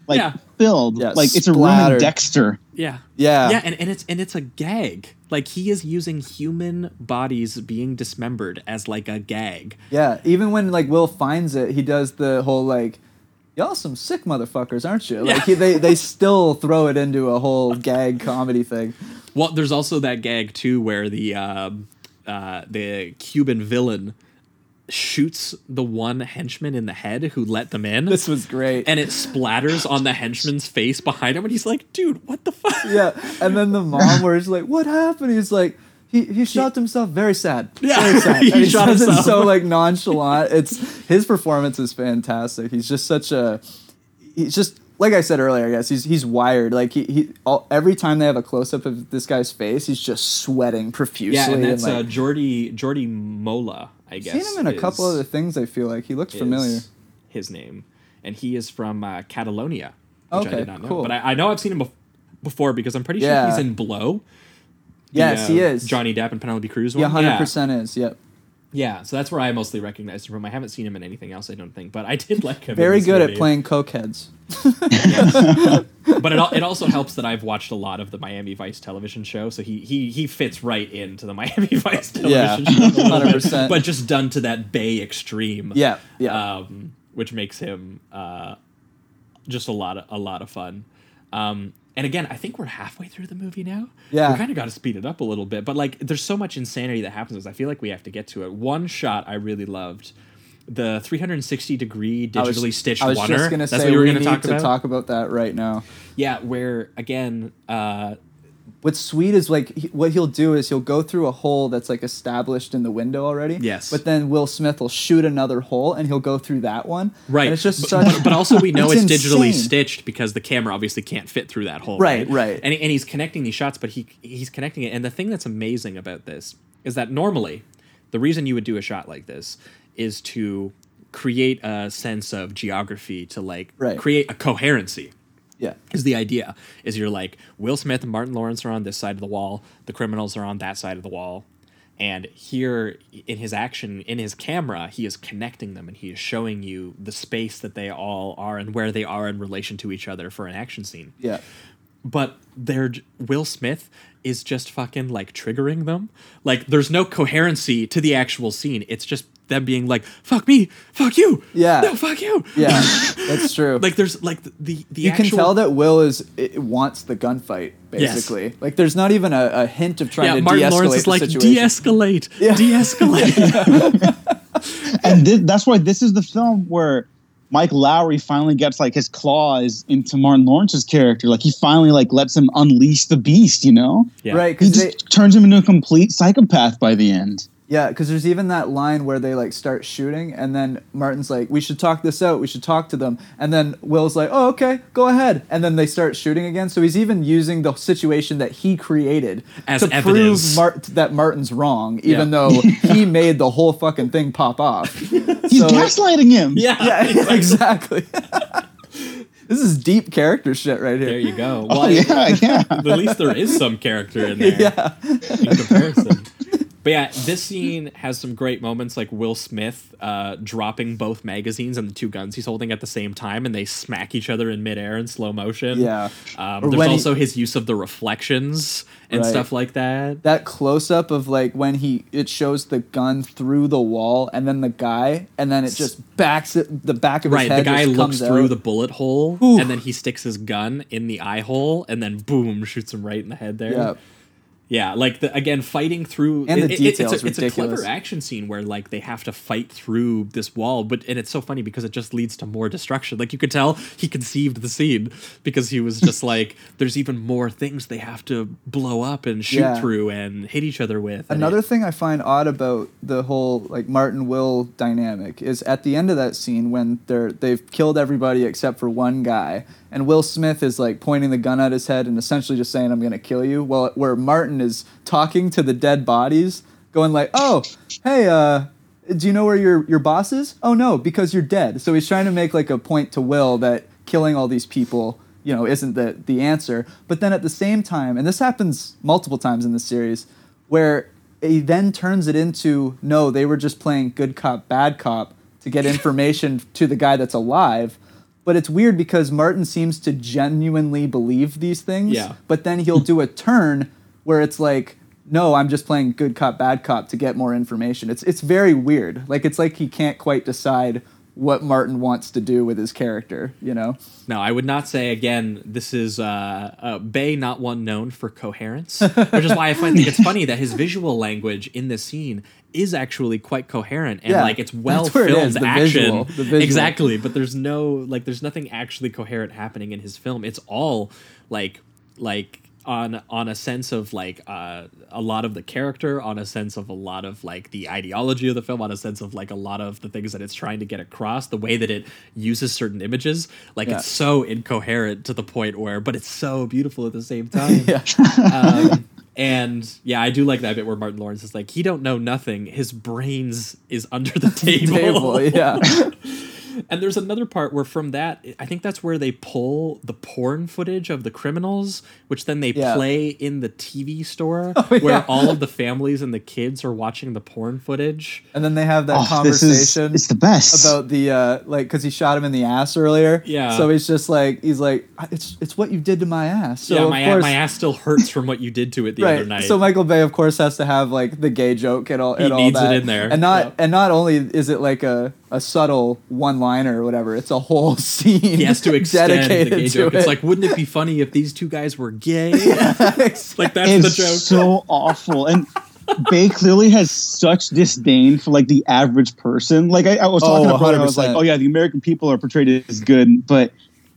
like Yeah. filled, Yeah, like it's a room in. Dexter. Yeah. Yeah. Yeah, and, and it's and it's a gag. Like he is using human bodies being dismembered as like a gag. Yeah, even when like Will finds it, he does the whole like, "Y'all some sick motherfuckers, aren't you?" Like Yeah. he, they they still throw it into a whole gag comedy thing. Well, there's also that gag too where the um, uh, the Cuban villain shoots the one henchman in the head who let them in. This was great. and it splatters on the henchman's face behind him, and he's like, "Dude, what the fuck?" yeah, and then the mom where he's like, "What happened?" He's like. He, he shot himself very sad. Yeah, very sad. he he shot himself. so like nonchalant. It's his performance is fantastic. He's just such a he's just like I said earlier. I guess he's he's wired. Like he, he all, every time they have a close up of this guy's face, he's just sweating profusely. Yeah, and that's like, uh, Jordi Jordi Mollà, I guess. seen him in a couple other things. I feel like he looks familiar. His name, and he is from uh, Catalonia, which I Okay, did not know. cool. But I, I know I've seen him bef- before because I'm pretty sure Yeah. he's in Blow. the, Yes, he uh, is. Johnny Depp and Penelope Cruz. Yeah, one. hundred percent is. Yep. Yeah, so that's where I mostly recognized him from. I haven't seen him in anything else, I don't think, but I did like him. in Very good at movie. playing cokeheads. But it, it also helps that I've watched a lot of the Miami Vice television show, so he he he fits right into the Miami Vice Yeah, television show, a little bit, 100%. but just done to that Bay extreme. Yeah, yeah. um, which makes him uh, just a lot of a lot of fun. Um, and again, I think we're halfway through the movie now. Yeah. we kind of got to speed it up a little bit. But like, there's so much insanity that happens. I feel like we have to get to it. One shot I really loved. The 360 degree I was- digitally stitched I was just gonna That's say what you were we gonna need talk to about. talk about that right now. Yeah, where again, uh, What's sweet is like he, what he'll do is he'll go through a hole that's like established in the window already. Yes. But then Will Smith will shoot another hole and he'll go through that one. right? And it's just but, such. but, also we know It's it's, digitally stitched because the camera obviously can't fit through that hole. Right, right. And, and he's connecting these shots, but he he's connecting it. And the thing that's amazing about this is that normally, the reason you would do a shot like this is to create a sense of geography to like Right. create a coherency yeah. is the idea is you're like will smith and martin lawrence are on this side of the wall the criminals are on that side of the wall and here in his action in his camera he is connecting them and he is showing you the space that they all are and where they are in relation to each other for an action scene Yeah. but they're will smith is just fucking like triggering them like there's no coherency to the actual scene it's just them being like fuck me fuck you Yeah. no fuck you Yeah. That's true. like there's like the the, the you actual can tell that Will is it wants the gunfight basically. Like there's not even a, a hint of trying yeah, to Martin de-escalate Lawrence is the like situation. de-escalate, Yeah. de-escalate. and thi- that's why this is the film where Mike Lowrey finally gets like his claws into Martin Lawrence's character. Like he finally like lets him unleash the beast. You know, Yeah. Right, he just they turns him into a complete psychopath by the end. Yeah, because there's even that line where they like start shooting, and then Martin's like, "We should talk this out. We should talk to them." And then Will's like, "Oh, okay, go ahead." And then they start shooting again. So he's even using the situation that he created As to evidence. prove Mart- that Martin's wrong, even Yeah. though he made the whole fucking thing pop off. He's So- gaslighting him. yeah, Yeah, exactly. this is deep character shit right here. There you go. Oh yeah, yeah. at least there is some character in there Yeah. in comparison. But yeah, this scene has some great moments, like Will Smith uh, dropping both magazines and the two guns he's holding at the same time, and they smack each other in midair in slow motion. Yeah. Um, there's when he- also his use of the reflections and Right. stuff like that. that close up of like when he it shows the gun through the wall and then the guy and then it just backs it the back of his Right, the guy looks through out. the bullet hole, Whew. and then he sticks his gun in the eye hole, and then boom, shoots him right in the head there. yeah Yeah, like the, again, fighting through And the it- it- details It's a, it's a clever action scene where like they have to fight through this wall, but and it's so funny because it just leads to more destruction. Like you could tell he conceived the scene because he was just like, there's even more things they have to blow up and shoot Yeah. through and hit each other with. Another it- thing I find odd about the whole like Martin Will dynamic is at the end of that scene when they're they've killed everybody except for one guy and Will Smith is like pointing the gun at his head and essentially just saying I'm going to kill you well where Martin is talking to the dead bodies going like oh hey uh do you know where your your boss is? Oh no, because you're dead. So he's trying to make like a point to Will that killing all these people you know isn't the the answer. But then at the same time, and this happens multiple times in the series, where he then turns it into no, they were just playing good cop bad cop to get information to the guy that's alive. But it's weird because Martin seems to genuinely believe these things. Yeah. But then he'll do a turn where it's like, no, I'm just playing good cop, bad cop to get more information. It's it's very weird. Like it's like he can't quite decide what Martin wants to do with his character. You know? No, I would not say again. This is uh, uh, Bay, not one known for coherence, which is why I find it's funny that his visual language in this scene is actually quite coherent and Yeah, like it's well it filmed is, the action. visual, the visual. Exactly, but there's no like there's nothing actually coherent happening in his film. It's all like like on on a sense of like uh, a lot of the character, on a sense of a lot of like the ideology of the film, on a sense of like a lot of the things that it's trying to get across, the way that it uses certain images, like Yeah. it's so incoherent to the point where, but it's so beautiful at the same time. Yeah. um, and yeah, I do like that bit where Martin Lawrence is like, he don't know nothing. His brains is under the table. Table, yeah. And there's another part where from that, I think that's where they pull the porn footage of the criminals, which then they Yeah. play in the TV store Oh, where yeah. all of the families and the kids are watching the porn footage. And then they have that Oh, this is- conversation. it's the best. about the uh, like because he shot him in the ass earlier. Yeah. So he's just like he's like it's it's what you did to my ass. So yeah, of my, course, my ass still hurts from what you did to it the other night. So Michael Bay, of course, has to have like the gay joke and all. He and all needs it in there. And not Yep. and not only is it like a a subtle one liner or whatever, it's a whole scene. he has to extend the dedicated gay joke. it. It's like, wouldn't it be funny if these two guys were gay? like that's it's the joke. so awful. And Bay clearly has such disdain for like the average person. Like I, I was talking Oh, about, it, I was like, oh yeah, the American people are portrayed as good, but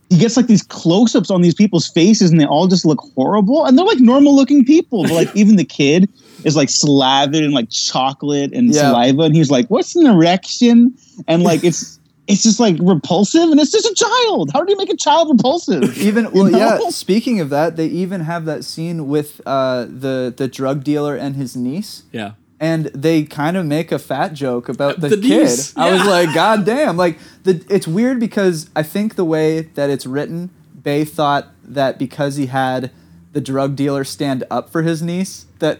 he gets like these close-ups on these people's faces, and they all just look horrible. And they're like normal-looking people, but like even the kid is like slathered in like chocolate and Yeah. saliva, and he's like, "What's an erection?" And like it's. It's just like repulsive, and it's just a child. How do you make a child repulsive? even well, know? yeah. Speaking of that, they even have that scene with uh, the the drug dealer and his niece. Yeah. and they kind of make a fat joke about the, The kid. niece, I was like, God damn! Like the it's weird because I think the way that it's written, Bay thought that because he had the drug dealer stand up for his niece, that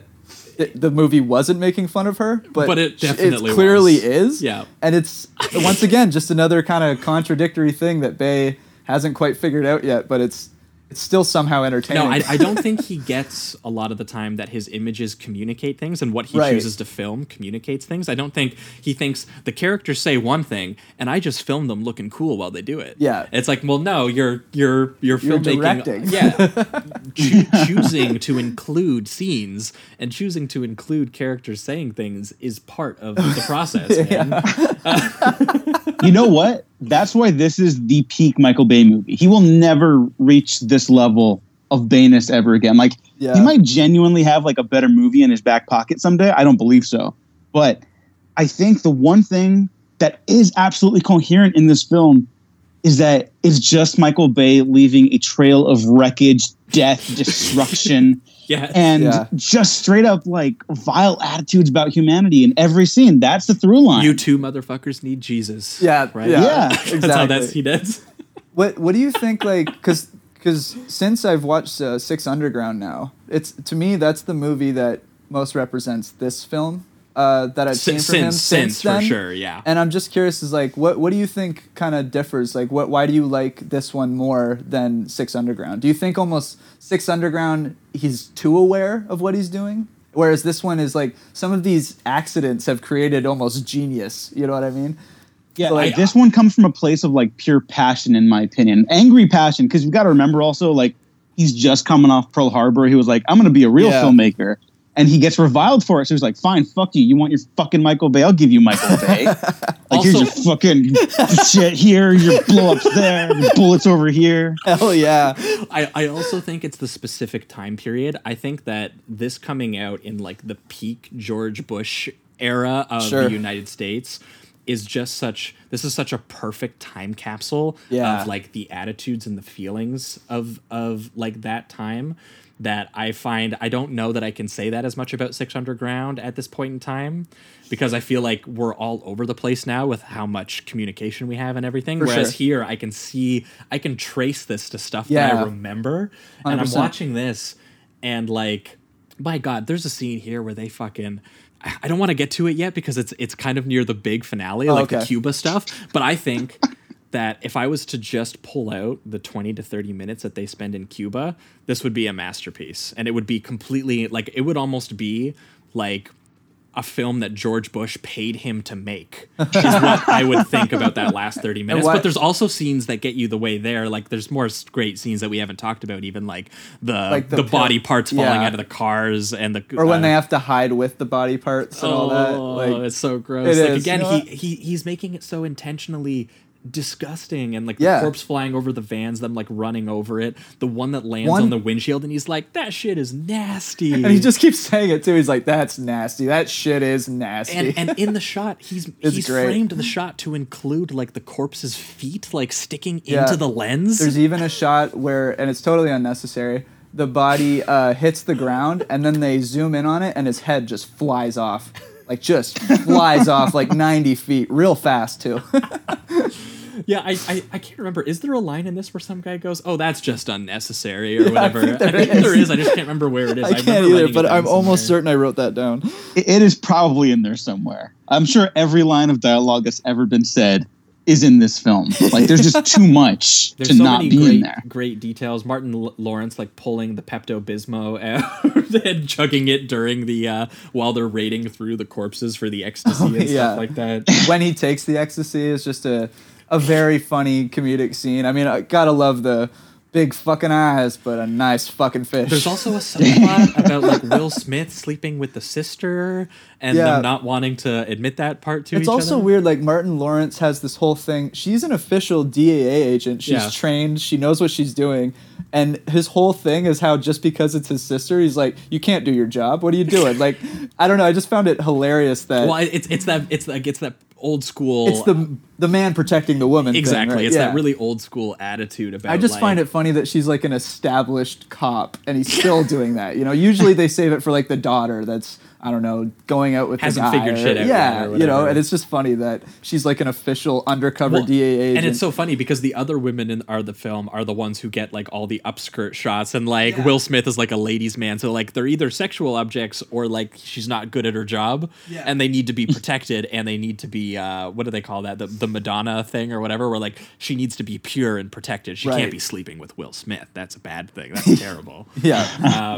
it, the movie wasn't making fun of her, but, But it definitely clearly was. is. Yeah. and it's once again just another kind of contradictory thing that Bay hasn't quite figured out yet, but it's it's still somehow entertaining. No, I, I don't think he gets a lot of the time that his images communicate things and what he Right. chooses to film communicates things. I don't think he thinks the characters say one thing and I just film them looking cool while they do it. Yeah. It's like, well, no, you're you're you're, You're filmmaking. directing. Yeah. Choo- choosing to include scenes and choosing to include characters saying things is part of the process, man. You know what? That's why this is the peak Michael Bay movie. He will never reach this level of Bayness ever again. Like Yeah. he might genuinely have like a better movie in his back pocket someday. I don't believe so. But I think the one thing that is absolutely coherent in this film is that it's just Michael Bay leaving a trail of wreckage, death, destruction, Yeah. and Yeah. just straight up like vile attitudes about humanity in every scene. That's the through line. you two motherfuckers need Jesus. Yeah, Right? yeah, Yeah. That's how exactly. that's he does. What What do you think? Like, because because since I've watched uh, Six Underground now, it's to me that's the movie that most represents this film uh, that I've seen Since from him since, since, for then. sure, yeah. And I'm just curious, is like, what what do you think kind of differs? Like, what why do you like this one more than Six Underground? Do you think almost Six Underground he's too aware of what he's doing, whereas this one is like some of these accidents have created almost genius. You know what I mean? Yeah, So, like like- this one comes from a place of like pure passion, in my opinion, angry passion. Because you got to remember also, like he's just coming off Pearl Harbor. He was like, "I'm going to be a real Yeah. filmmaker," and he gets reviled for it. So he's like, "Fine, fuck you. You want your fucking Michael Bay? I'll give you Michael Bay. like here's your fucking shit here, your blow ups there, your bullets over here." Hell yeah! I, I also think it's the specific time period. I think that this coming out in like the peak George Bush era of Sure. the United States is just such this is such a perfect time capsule Yeah. of like the attitudes and the feelings of of like that time that I find I don't know that I can say that as much about Six Underground at this point in time because I feel like we're all over the place now with how much communication we have and everything. For Whereas sure. here I can see I can trace this to stuff that I Yeah. remember. And I'm watching this and like my god, there's a scene here where they fucking I don't want to get to it yet because it's it's kind of near the big finale, oh, like the. Cuba stuff. But I think that if I was to just pull out the 20 to 30 minutes that they spend in Cuba, this would be a masterpiece. And it would be completely like it would almost be like a film that George Bush paid him to make is what I would think about that last 30 minutes. But there's also scenes that get you the way there. Like there's more great scenes that we haven't talked about, even like the Like the the, pill- body parts falling yeah. out of the cars and the or when uh, they have to hide with the body parts and all that. Oh, Like it's so gross. it like is, again, you know he, he he's making it so intentionally disgusting and like Yeah. the corpse flying over the vans, them like running over it. The one that lands One- on the windshield, and he's like, "That shit is nasty." and he just keeps saying it too. He's like, "That's nasty. That shit is nasty." and and in the shot, he's he's great. framed the shot to include like the corpse's feet like sticking Yeah. into the lens. There's even a shot where, and it's totally unnecessary. The body uh, hits the ground, and then they zoom in on it, and his head just flies off, like just flies off like 90 feet, real fast too. Yeah, I, I I can't remember. Is there a line in this where some guy goes, "Oh, that's just unnecessary" or Yeah, I think there there is. is. I just can't remember where it is. I remember can't either, but I'm almost certain I wrote that down. It- it is probably in there somewhere. I'm sure every line of dialogue that's ever been said is in this film. Like there's just too much There's to so not many be great, in there. great details. Martin L- Lawrence like pulling the Pepto Bismol out and chugging it during the uh, while they're raiding through the corpses for the ecstasy and Oh, yeah. stuff like that. when he takes the ecstasy is just a a very funny comedic scene. I mean, I gotta love the big fucking eyes, but a nice fucking fish. There's also a subplot about like Will Smith sleeping with the sister and Yeah. them not wanting to admit that part to it's also other. weird. Like Martin Lawrence has this whole thing. She's an official DEA agent. She's Yeah. trained. She knows what she's doing. And his whole thing is how just because it's his sister, he's like, "You can't do your job. What are you doing?" like, I don't know. I just found it hilarious that Well, it's it's that it's like it's that old school. it's the the man protecting the woman. thing, exactly. right? It's Yeah. that really old school attitude about. I just like, find it funny that she's like an established cop and he's still doing that. You know, usually they save it for like the daughter that's I don't know going out with Hasn't the guy figured or- shit out Yeah, you know, and it's just funny that she's like an official undercover Well, DA agent. And it's so funny because the other women in are the film are the ones who get like all the upskirt shots, and like Will Smith is like a ladies' man, so like they're either sexual objects or like she's not good at her job, Yeah. and they need to be protected, and they need to be uh, what do they call that? The the Madonna thing or whatever, where like she needs to be pure and protected. She Right. can't be sleeping with Will Smith. That's a bad thing. That's terrible. yeah.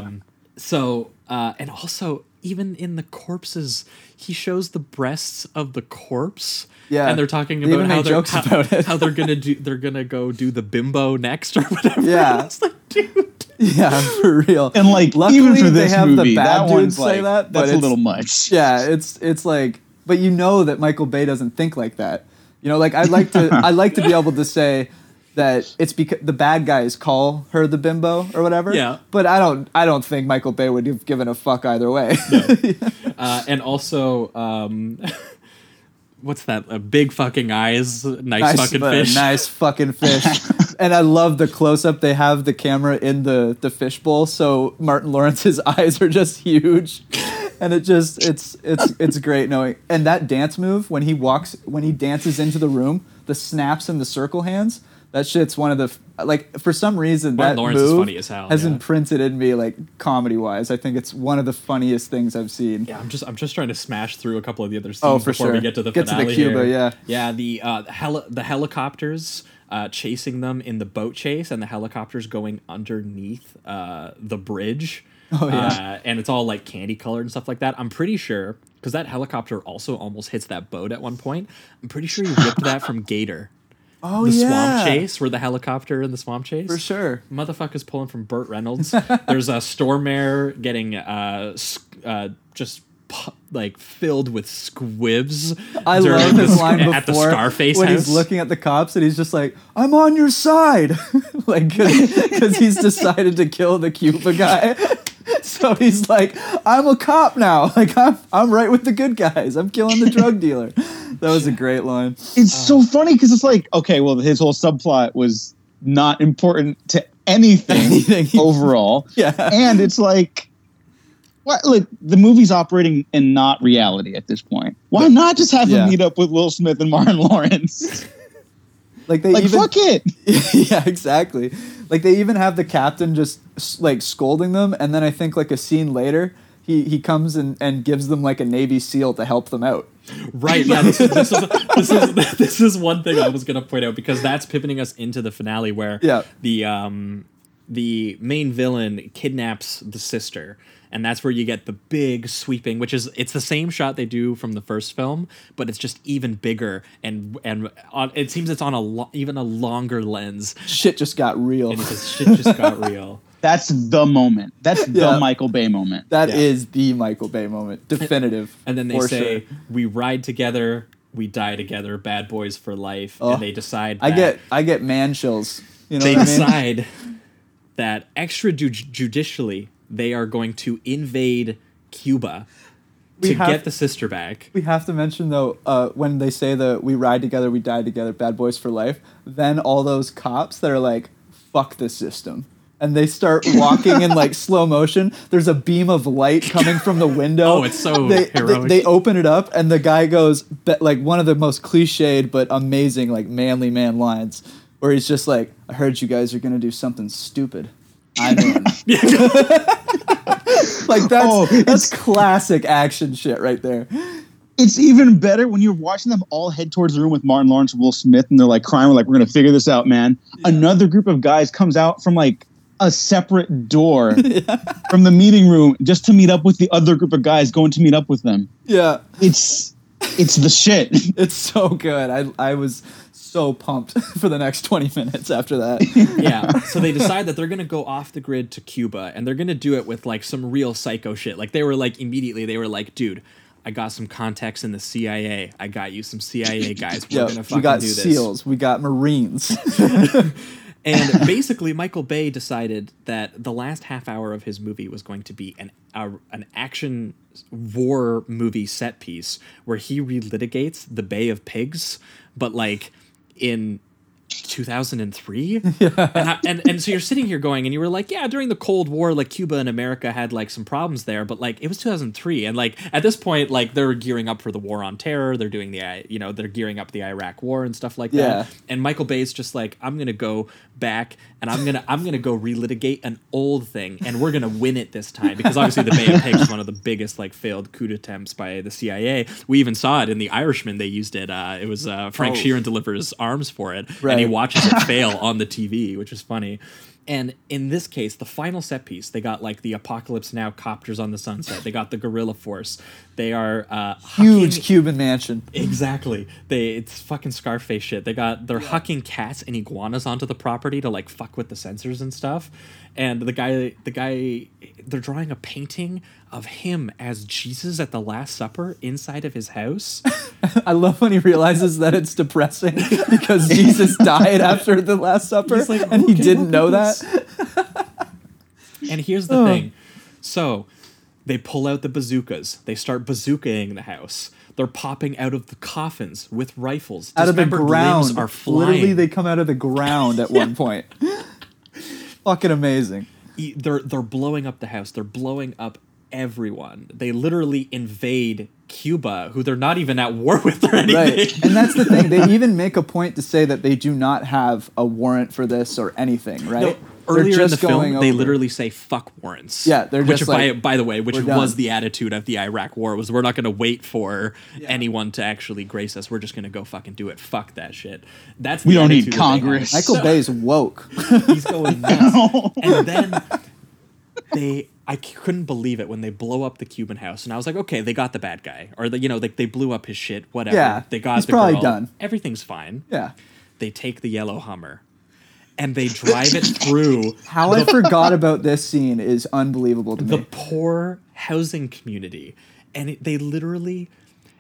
Um, so uh, and also even in the corpses, he shows the breasts of the corpse. Yeah. and they're talking about even how they're jokes how, about it. how they're gonna do. They're gonna go do the bimbo next or whatever. Yeah. it's like, dude. yeah, for real. And like Luckily, even for they this have movie, the bad that dudes one's say like that, that's a little much. yeah, it's it's like, but you know that Michael Bay doesn't think like that. You know, like I'd like to, I'd like to be able to say that it's because the bad guys call her the bimbo or whatever. Yeah. But I don't, I don't think Michael Bay would have given a fuck either way. Uh, and also, um, what's that? A big fucking eyes, nice, nice fucking fish. Nice fucking fish. and I love the close up. They have the camera in the the fishbowl, so Martin Lawrence's eyes are just huge. And it just it's it's it's great knowing. And that dance move when he walks when he dances into the room, the snaps and the circle hands. That shit's one of the like for some reason Martin that Lawrence is move funny as hell, has yeah. imprinted in me like comedy wise. I think it's one of the funniest things I've seen. Yeah, I'm just I'm just trying to smash through a couple of the other scenes Oh, for before we get to the Get to the finale. Cuba, here. yeah. yeah. The uh, the, heli- the helicopters uh, chasing them in the boat chase, and the helicopters going underneath uh, the bridge. Oh, yeah. uh, and it's all like candy colored and stuff like that. I'm pretty sure because that helicopter also almost hits that boat at one point. I'm pretty sure he ripped that from Gator. Oh the yeah. swamp chase, where the helicopter in the swamp chase. For sure. Motherfucker's pulling from Burt Reynolds. There's a Stormare getting uh, uh just pu- like filled with squibs. I love the his sc- line before at the Scarface when house. he's looking at the cops and he's just like, "I'm on your side," like because he's decided to kill the Cuba guy. so he's like, "I'm a cop now. Like I'm I'm right with the good guys. I'm killing the drug dealer." That was a great line. It's so um, funny because it's like, okay, well, his whole subplot was not important to anything, Anything. overall. Yeah. And it's like, what? Like the movie's operating in not reality at this point. Why not just have Yeah. him meet up with Will Smith and Martin Lawrence? Like they like, even fuck it. yeah, exactly. Like they even have the captain just like scolding them, and then I think like a scene later, he he comes and and gives them like a Navy SEAL to help them out. Right. Yeah. This is this is this is this is one thing I was gonna point out because that's pivoting us into the finale where Yeah. the um the main villain kidnaps the sister. And that's where you get the big sweeping, which is it's the same shot they do from the first film, but it's just even bigger and and on, it seems it's on a lo- even a longer lens, Shit just got real. and because shit just got real. That's the moment. That's Yeah. the Michael Bay moment. That is Yeah. the Michael Bay moment, definitive. And then they say, sure. "We ride together, we die together, bad boys for life." Oh. and they decide. I get I get man chills. You know they what I mean? decide that extrajudicially they are going to invade Cuba We to have- get the sister back. We have to mention though, uh, when they say that we ride together, we die together, bad boys for life. Then all those cops that are like, "Fuck this system," and they start walking in like slow motion. There's a beam of light coming from the window. Oh, it's so they, they, heroic. they open it up, and the guy goes like one of the most cliched but amazing like manly man lines, where he's just like, "I heard you guys are gonna do something stupid." I'm in. like that's Oh, that's classic action shit right there. It's even better when you're watching them all head towards the room with Martin Lawrence and Will Smith, and they're like crying, "We're like, we're gonna figure this out, man." Another group of guys comes out from like a separate door from the meeting room just to meet up with the other group of guys going to meet up with them. Yeah. It's it's the shit. It's so good. I I was so pumped for the next 20 minutes after that. yeah. So they decide that they're gonna go off the grid to Cuba, and they're gonna do it with like some real psycho shit. Like they were like immediately they were like, "Dude." I got some contacts in the CIA. I got you some CIA guys. We're Yeah, gonna fucking we got do this. SEALs, we got Marines. And basically, Michael Bay decided that the last half hour of his movie was going to be an a, an action war movie set piece where he relitigates the Bay of Pigs, but like in 2003 and, I, and and so you're sitting here going and you were like yeah during the cold war like cuba and america had like some problems there but like it was 2003 and like at this point like they're gearing up for the war on terror they're doing the you know they're gearing up the iraq war and stuff like Yeah. that and michael bay's just like i'm gonna go back and i'm gonna i'm gonna go relitigate an old thing and we're gonna win it this time because obviously the bay of pigs is one of the biggest like failed coup attempts by the cia we even saw it in the irishman they used it uh, it was uh, frank Oh. sheeran delivers arms for it and Right. He watches it fail on the tv which is funny and in this case, the final set piece, they got like the Apocalypse Now copters on the sunset. They got the Gorilla Force. They are uh, Huge hucking- Cuban mansion. Exactly. They it's fucking Scarface shit. They got they're hucking cats and iguanas onto the property to like fuck with the sensors and stuff. And the guy the guy they're drawing a painting of him as Jesus at the Last Supper inside of his house. I love when he realizes that it's depressing because Jesus died after the Last Supper like, and he didn't know with that. And here's the thing. So they pull out the bazookas. They start bazookaing the house. They're popping out of the coffins with rifles. Out of the ground. are flying. Literally, they come out of the ground at one point. Fucking amazing. they're they're blowing up the house. They're blowing up everyone. They literally invade Cuba, who they're not even at war with or anything. Right. And that's the thing. They even make a point to say that they do not have a warrant for this or anything, right? No, earlier in the film, they over. literally say "fuck warrants." Yeah, they're which just by like, by the way, which was the attitude of the Iraq War was we're not going to wait for anyone to actually grace us. We're just going to go fucking do it. Fuck that shit. That's We the don't need attitude that they have. Congress. Michael Bay's woke. He's going nuts. and then they, I couldn't believe it when they blow up the Cuban house, and I was like, okay, they got the bad guy, or the, you know, like they blew up his shit, whatever. Yeah, they got he's the probably girl. done. Everything's fine. Yeah. They take the yellow Hummer, and they drive it through How I forgot about this scene is unbelievable to the me. The poor housing community, and it, they literally.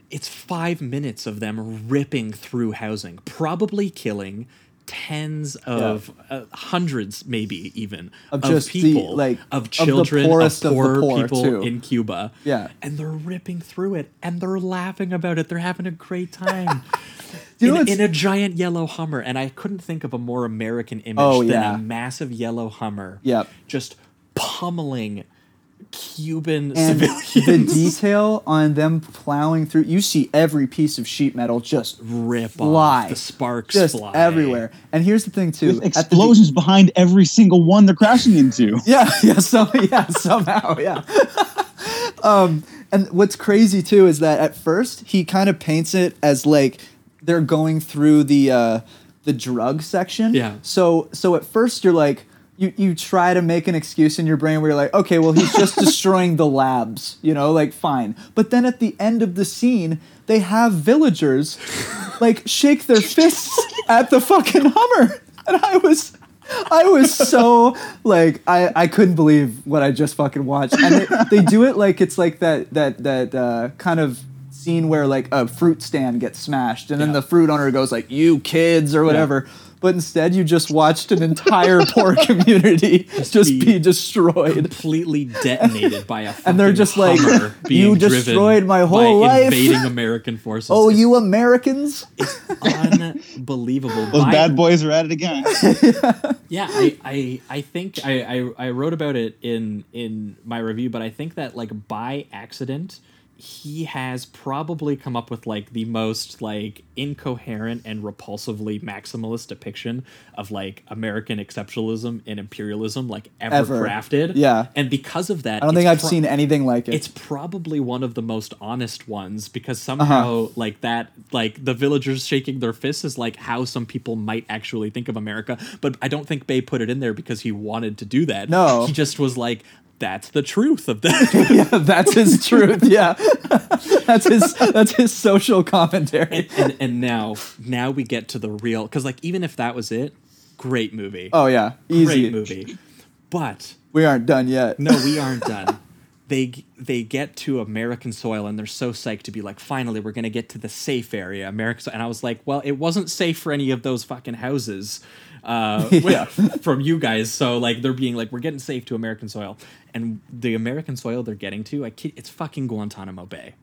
It's five minutes of them ripping through housing, probably killing tens of uh, hundreds, maybe even Of of, just the, people, like, of the children, poorest of of the poor, poor, people too. in Cuba. Yeah. and they're ripping through it, and they're laughing about it. They're having a great time. You know in, in a giant yellow Hummer, and I couldn't think of a more American image Oh, than yeah. a massive yellow Hummer. Yep. just pummeling Cuban and civilians. the detail on them plowing through you see every piece of sheet metal just rip fly off the sparks just fly everywhere and here's the thing too With at the explosions behind every single one they're crashing into. yeah yeah some, yeah somehow yeah um and what's crazy too is that at first he kind of paints it as like they're going through the uh the drug section Yeah. so so at first you're like you, you try to make an excuse in your brain where you're like, okay, well, he's just destroying the labs, you know, like, fine. But then at the end of the scene, they have villagers like shake their fists at the fucking Hummer. And I was, I was so like, I, I couldn't believe what I just fucking watched. And they, they do it like it's like that, that, that uh, kind of scene where like a fruit stand gets smashed and then the fruit owner goes like, you kids or whatever. But instead, you just watched an entire poor community just, be be destroyed. completely detonated by a And they're just like, "You destroyed my by whole life." invading American forces. Oh, you Americans! It's unbelievable. Those By- bad boys are at it again. Yeah, I, I, I think I, I, I wrote about it in in my review, but I think that like by accident, he has probably come up with like the most like incoherent and repulsively maximalist depiction of like American exceptionalism and imperialism like ever, Ever. crafted. Yeah. and because of that, I don't think I've pro- seen anything like it. it's probably one of the most honest ones because somehow Uh-huh. like that like the villagers shaking their fists is like how some people might actually think of america but i don't think bay put it in there because he wanted to do that No. he just was like that's the truth of that yeah, that's his truth. Yeah, that's his. That's his social commentary. and, and now now we get to the real because like even if that was it great movie Oh yeah, easy. great movie but We aren't done yet. No, we aren't done. They they get to American soil and they're so psyched to be like, finally, we're gonna get to the safe area, America. And I was like, well, it wasn't safe for any of those fucking houses, uh, Yeah. from you guys. So like, they're being like, we're getting safe to American soil, and the American soil they're getting to, I kid, it's fucking Guantanamo Bay,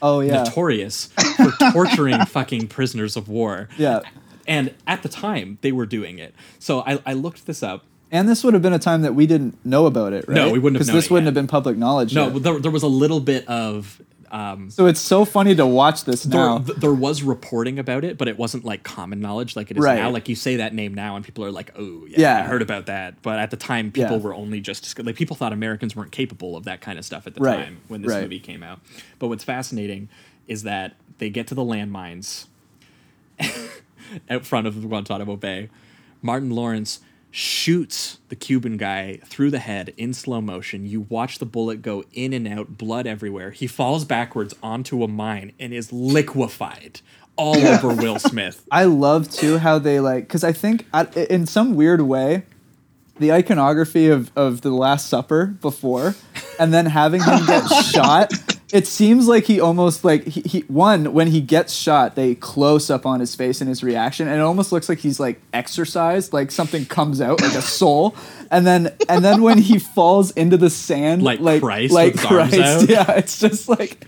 Oh yeah, notorious for torturing fucking prisoners of war. yeah. And at the time, they were doing it. So I, I looked this up. And this would have been a time that we didn't know about it, right? No, we wouldn't have because this wouldn't yet. have been public knowledge. No, there, there was a little bit of um, so it's so funny to watch this there, now. th- there was reporting about it, but it wasn't like common knowledge like it is Right. now. Like you say that name now, and people are like, "Oh, yeah, Yeah. I heard about that." But at the time, people Yeah. were only just like people thought Americans weren't capable of that kind of stuff at the Right. time when this Right. movie came out. But what's fascinating is that they get to the landmines out front of Guantanamo Bay. Martin Lawrence shoots the Cuban guy through the head in slow motion. You watch the bullet go in and out, blood everywhere. He falls backwards onto a mine and is liquefied all over Will Smith. I love too how they like because I think I, in some weird way, the iconography of of the Last Supper before, and then having him get shot. It seems like he almost like he, he one when he gets shot, they close up on his face and his reaction, and it almost looks like he's like exercised, like something comes out like a soul, and then and then when he falls into the sand, Like like Christ like with his arms Christ, out? yeah, it's just like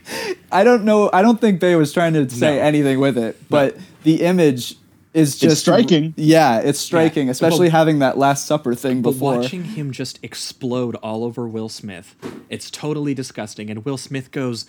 I don't know, I don't think Bay was trying to say No. anything with it, but the image is just striking. Yeah, it's striking, Yeah. especially But- having that Last Supper thing But before. watching him just explode all over Will Smith, it's totally disgusting. And Will Smith goes,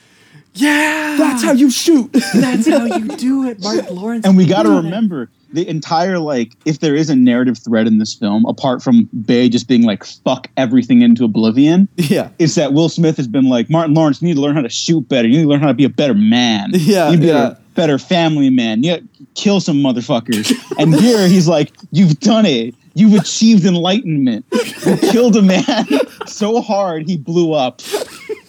"Yeah, That's how you shoot. that's how you do it, Mark Lawrence." and we got to did it." remember the entire like if there is a narrative thread in this film apart from bay just being like fuck everything into oblivion yeah. is that will smith has been like martin lawrence you need to learn how to shoot better. You need to learn how to be a better man. Yeah, you need to be yeah. a better family man. You gotta kill some motherfuckers. And here he's like you've done it. You've achieved enlightenment. You killed a man so hard he blew up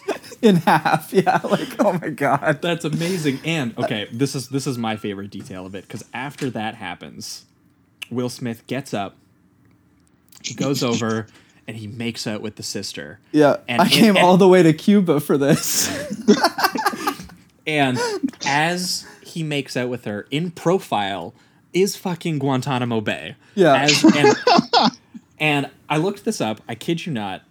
In half. Yeah. Like, oh my God. That's amazing. And okay, this is this is my favorite detail of it because after that happens, Will Smith gets up, he goes over, and he makes out with the sister. Yeah. And- I came and- all the way to Cuba for this. And as he makes out with her in profile, is fucking Guantanamo Bay. Yeah. As, and, and I looked this up. I kid you not.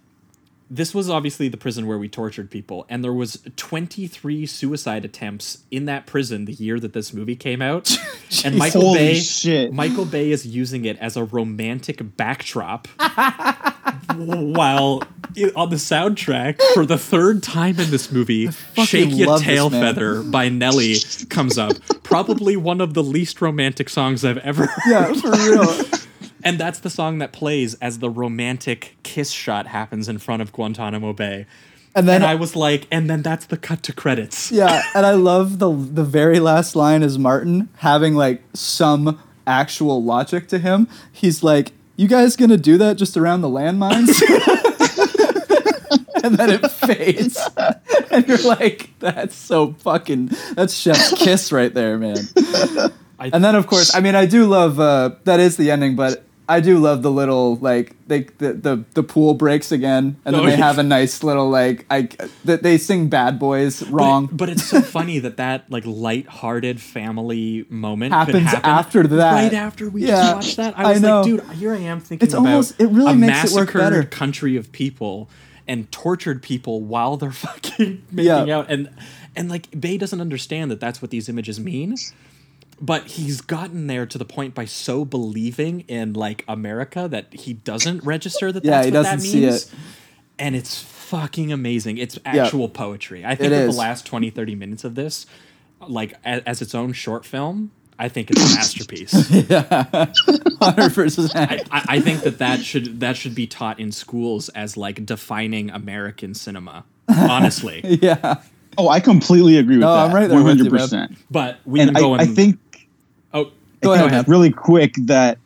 This was obviously the prison where we tortured people, and there was 23 suicide attempts in that prison the year that this movie came out. and Michael Holy Bay, shit. Michael Bay is using it as a romantic backdrop while i- on the soundtrack for the third time in this movie, "Shake Your this Tail. Feather" by Nelly comes up. Probably one of the least romantic songs I've ever heard. Yeah, for real. And that's the song that plays as the romantic kiss shot happens in front of Guantanamo Bay. And then And I was like, and then that's the cut to credits. Yeah, and I love the the very last line is Martin having like some actual logic to him. He's like, "You guys gonna do that just around the landmines?" and then it fades, and you're like, "That's so fucking that's Chef's kiss right there, man." And then of course, I mean, I do love uh, that is the ending, but. I do love the little like they the the, the pool breaks again and then Oh, they have a nice little like I that they sing Bad Boys wrong. But, but it's so funny that that like light-hearted family moment could Happens happen after that. Right after we Yeah, watched that, I I was know. like, dude, here I am thinking It's about almost- it really a makes it work massacred better. country of people and tortured people while they're fucking making Yeah. out, and and like Bay doesn't understand that that's what these images mean. But he's gotten there to the point by so believing in like America that he doesn't register that Yeah, that's he what doesn't that see means. it. And it's fucking amazing. It's actual poetry. I think that is. the last 20, 30 minutes of this, like as, as its own short film, I think it's a masterpiece. yeah, Hundred percent. I, I think that that should that should be taught in schools as like defining American cinema. Honestly, Yeah. Oh, I completely agree with No, that. I'm right there with you, 100%. but we've And I. I think oh, Go I ahead, really quick that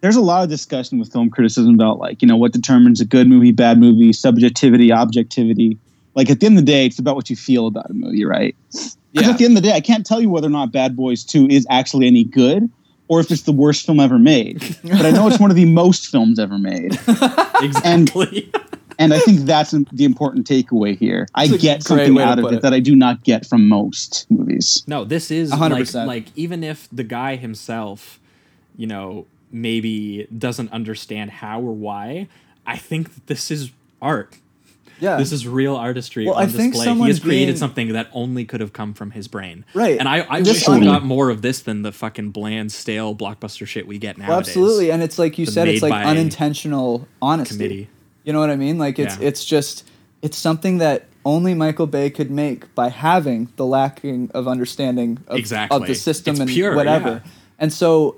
there's a lot of discussion with film criticism about like you know what determines a good movie, bad movie, subjectivity, objectivity. Like at the end of the day, it's about what you feel about a movie, right? Because Yeah. at the end of the day, I can't tell you whether or not Bad Boys Two is actually any good or if it's the worst film ever made. but I know it's one of the most films ever made, exactly. and I think that's the important takeaway here. I It's a get something out of it, it. that I do not get from most movies. No, this is 100%. like even if the guy himself, you know, maybe doesn't understand how or why, I think this is art. Yeah. This is real artistry Well, on I think display. He has created being- something that only could have come from his brain. Right. And I, I This wish we got more of this than the fucking bland, stale blockbuster shit we get now. Well, absolutely, and it's like you The said, it's like unintentional honesty. committee. You know what I mean? Like it's Yeah. it's just it's something that only Michael Bay could make by having the lacking of understanding of, Exactly. of the system It's and pure, whatever. yeah. And so,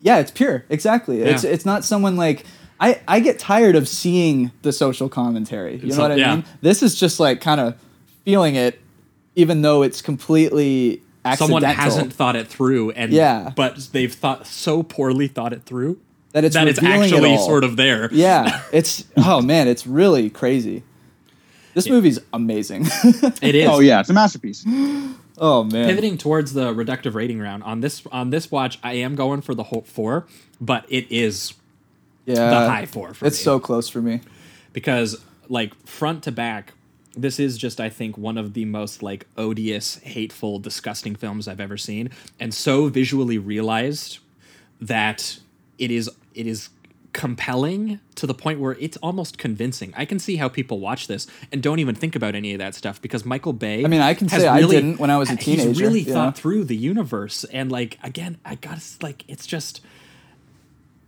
yeah, it's pure. Exactly. It's Yeah. it's not someone like. I, I get tired of seeing the social commentary. You It's know what I yeah. mean? This is just like kind of feeling it, even though it's completely accidental. Someone hasn't thought it through, and Yeah. but they've thought so poorly thought it through that it's that it's revealing it actually sort of there. Yeah, it's oh man, it's really crazy. This movie's amazing. It is. Oh yeah, it's a masterpiece. oh man, pivoting towards the reductive rating round on this on this watch i am going for the whole four but it is yeah, the high four for me. it's me. so close for me. because like front to back this is just i think one of the most like odious hateful disgusting films i've ever seen and so visually realized that it is it is compelling to the point where it's almost convincing. I can see how people watch this and don't even think about any of that stuff because Michael Bay. I mean, I can say I didn't when I was a teenager. He's really you thought through the universe and like again, I gotta like it's just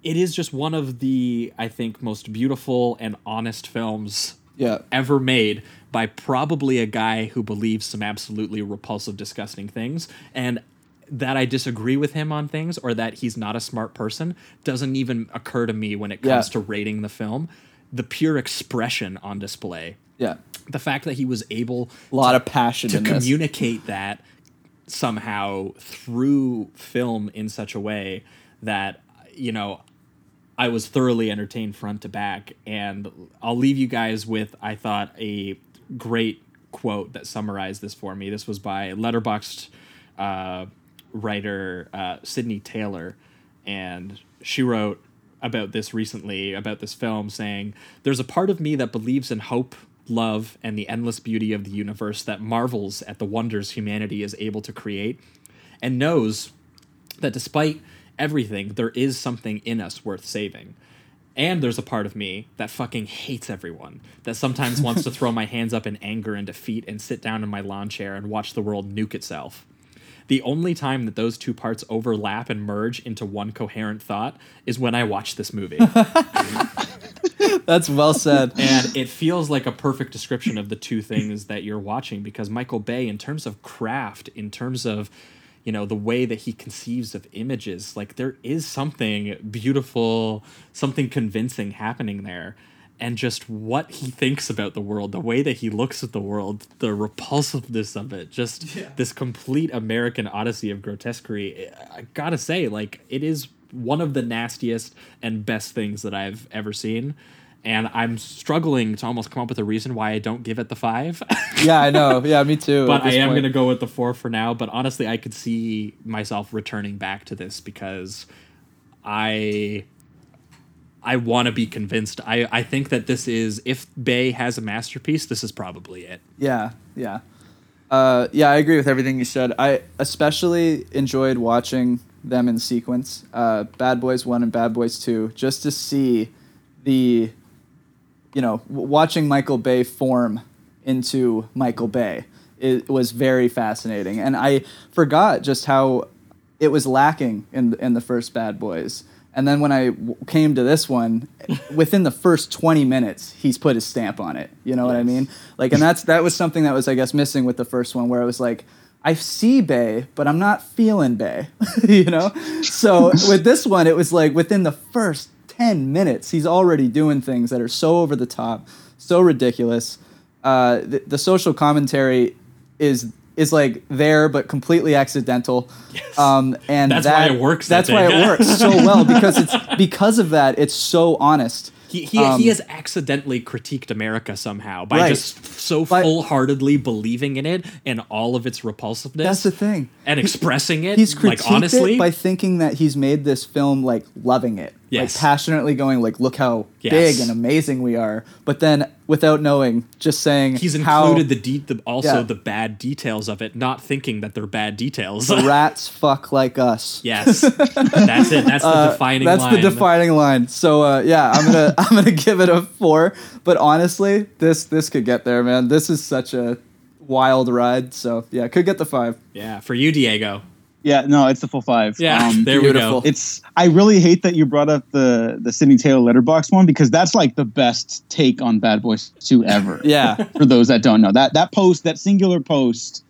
it is just one of the I think most beautiful and honest films Yeah, ever made by probably a guy who believes some absolutely repulsive, disgusting things. And that I disagree with him on things or that he's not a smart person doesn't even occur to me when it comes Yeah. to rating the film. The pure expression on display, yeah, the fact that he was able a lot of passion to in this. communicate that somehow through film in such a way that you know I was thoroughly entertained front to back and I'll leave you guys with I thought a great quote that summarized this for me this was by Letterboxd uh, writer uh, Sydney Taylor and she wrote about this recently about this film saying there's a part of me that believes in hope love and the endless beauty of the universe that marvels at the wonders humanity is able to create and knows that despite everything, there is something in us worth saving. And there's a part of me that fucking hates everyone, that sometimes wants to throw my hands up in anger and defeat and sit down in my lawn chair and watch the world nuke itself. The only time that those two parts overlap and merge into one coherent thought is when I watch this movie. That's well said. and it feels like a perfect description of the two things that you're watching because Michael Bay, in terms of craft, in terms of you know the way that he conceives of images, like there is something beautiful, something convincing happening there. And just what he thinks about the world, the way that he looks at the world, the repulsiveness of it, just this complete American odyssey of grotesquerie. I gotta say, like, it is one of the nastiest and best things that I've ever seen. And I'm struggling to almost come up with a reason why I don't give it the five. yeah, I know. Yeah, me too. but I am going to go with the four for now. But honestly, I could see myself returning back to this because I I want to be convinced. I I think that this is if Bay has a masterpiece, this is probably it. Yeah, yeah. Uh, yeah, I agree with everything you said. I especially enjoyed watching them in sequence, uh, Bad Boys 1 and Bad Boys 2, just to see the, you know, w- watching Michael Bay form into Michael Bay. It was very fascinating. And I forgot just how it was lacking in, in the first Bad Boys. And then when I w- came to this one, within the first 20 minutes, he's put his stamp on it. You know what I mean? Like, and that's that was something that was, I guess, missing with the first one, where it was like, I see Bay, but I'm not feeling Bay. you know? So with this one, it was like within the first 10 minutes, he's already doing things that are so over the top, so ridiculous. Uh, the, the social commentary is is like there but completely accidental. Um, and That's that- why it works, That's why it works so well because it's because of that. It's so honest. He, he, Um, he has accidentally critiqued America somehow by Right. just so full heartedly believing in it and all of its repulsiveness. That's the thing. And expressing it, He's critiqued like honestly. it by thinking that he's made this film like loving it, Yes. like passionately going like, "Look how Yes. big and amazing we are," but then without knowing, just saying He's how included the, de- the also Yeah. the bad details of it, not thinking that they're bad details. the rats fuck like us. yes, that's it. That's the Uh, defining. That's line. the defining line. So uh, yeah, I'm gonna I'm gonna give it a four. But honestly, this this could get there, man. This is such a wild ride. So yeah, could get the five. Yeah, for you, Diego. Yeah, no, it's the full five. Yeah, Um, there beautiful. we go. it's I really hate that you brought up the the Sidney Taylor letterbox one because that's like the best take on Bad Boys 2 ever. Yeah, For those that don't know. That that post, that singular post,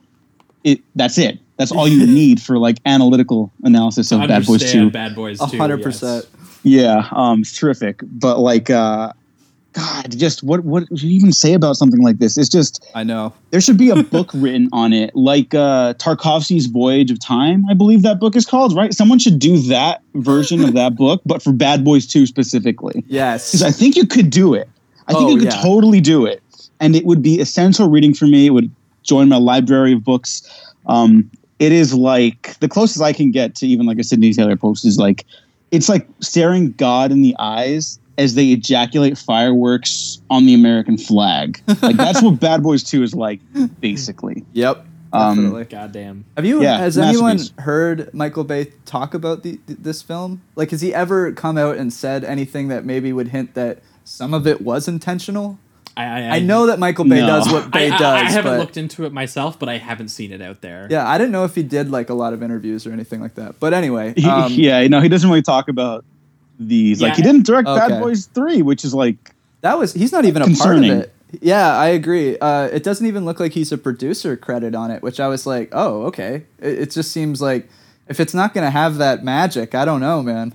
it that's it. That's all you need for like analytical analysis of Bad Boys 2. Bad Boys a hundred percent. Yeah, um, it's terrific. But like, uh, God, just what what would you even say about something like this? It's just I know. there should be a book written on it, like uh, Tarkovsky's Voyage of Time. I believe that book is called. Right? Someone should do that version of that book, but for Bad Boys Two specifically. Yes. Because I think you could do it. I think Oh, you could yeah. totally do it, and it would be essential reading for me. It would join my library of books. Um, it is like the closest I can get to even like a Sidney Taylor post is like it's like staring God in the eyes as they ejaculate fireworks on the American flag. Like that's what Bad Boys Two is like, basically. Yep. Um, Definitely. Goddamn. Have you? Yeah, has anyone heard Michael Bay talk about the, th- this film? Like, has he ever come out and said anything that maybe would hint that some of it was intentional? I, I, I know that Michael Bay No. does what Bay I- does. I haven't but looked into it myself, but I haven't seen it out there. Yeah, I didn't know if he did like a lot of interviews or anything like that. But anyway, He, um, yeah, no, he doesn't really talk about these. Like he didn't direct Okay. Bad Boys Three, which is like that was he's not even a Concerning. part of it. Yeah, I agree. Uh, it doesn't even look like he's a producer credit on it, which I was like, oh, okay. It, it just seems like if it's not gonna have that magic, I don't know, man.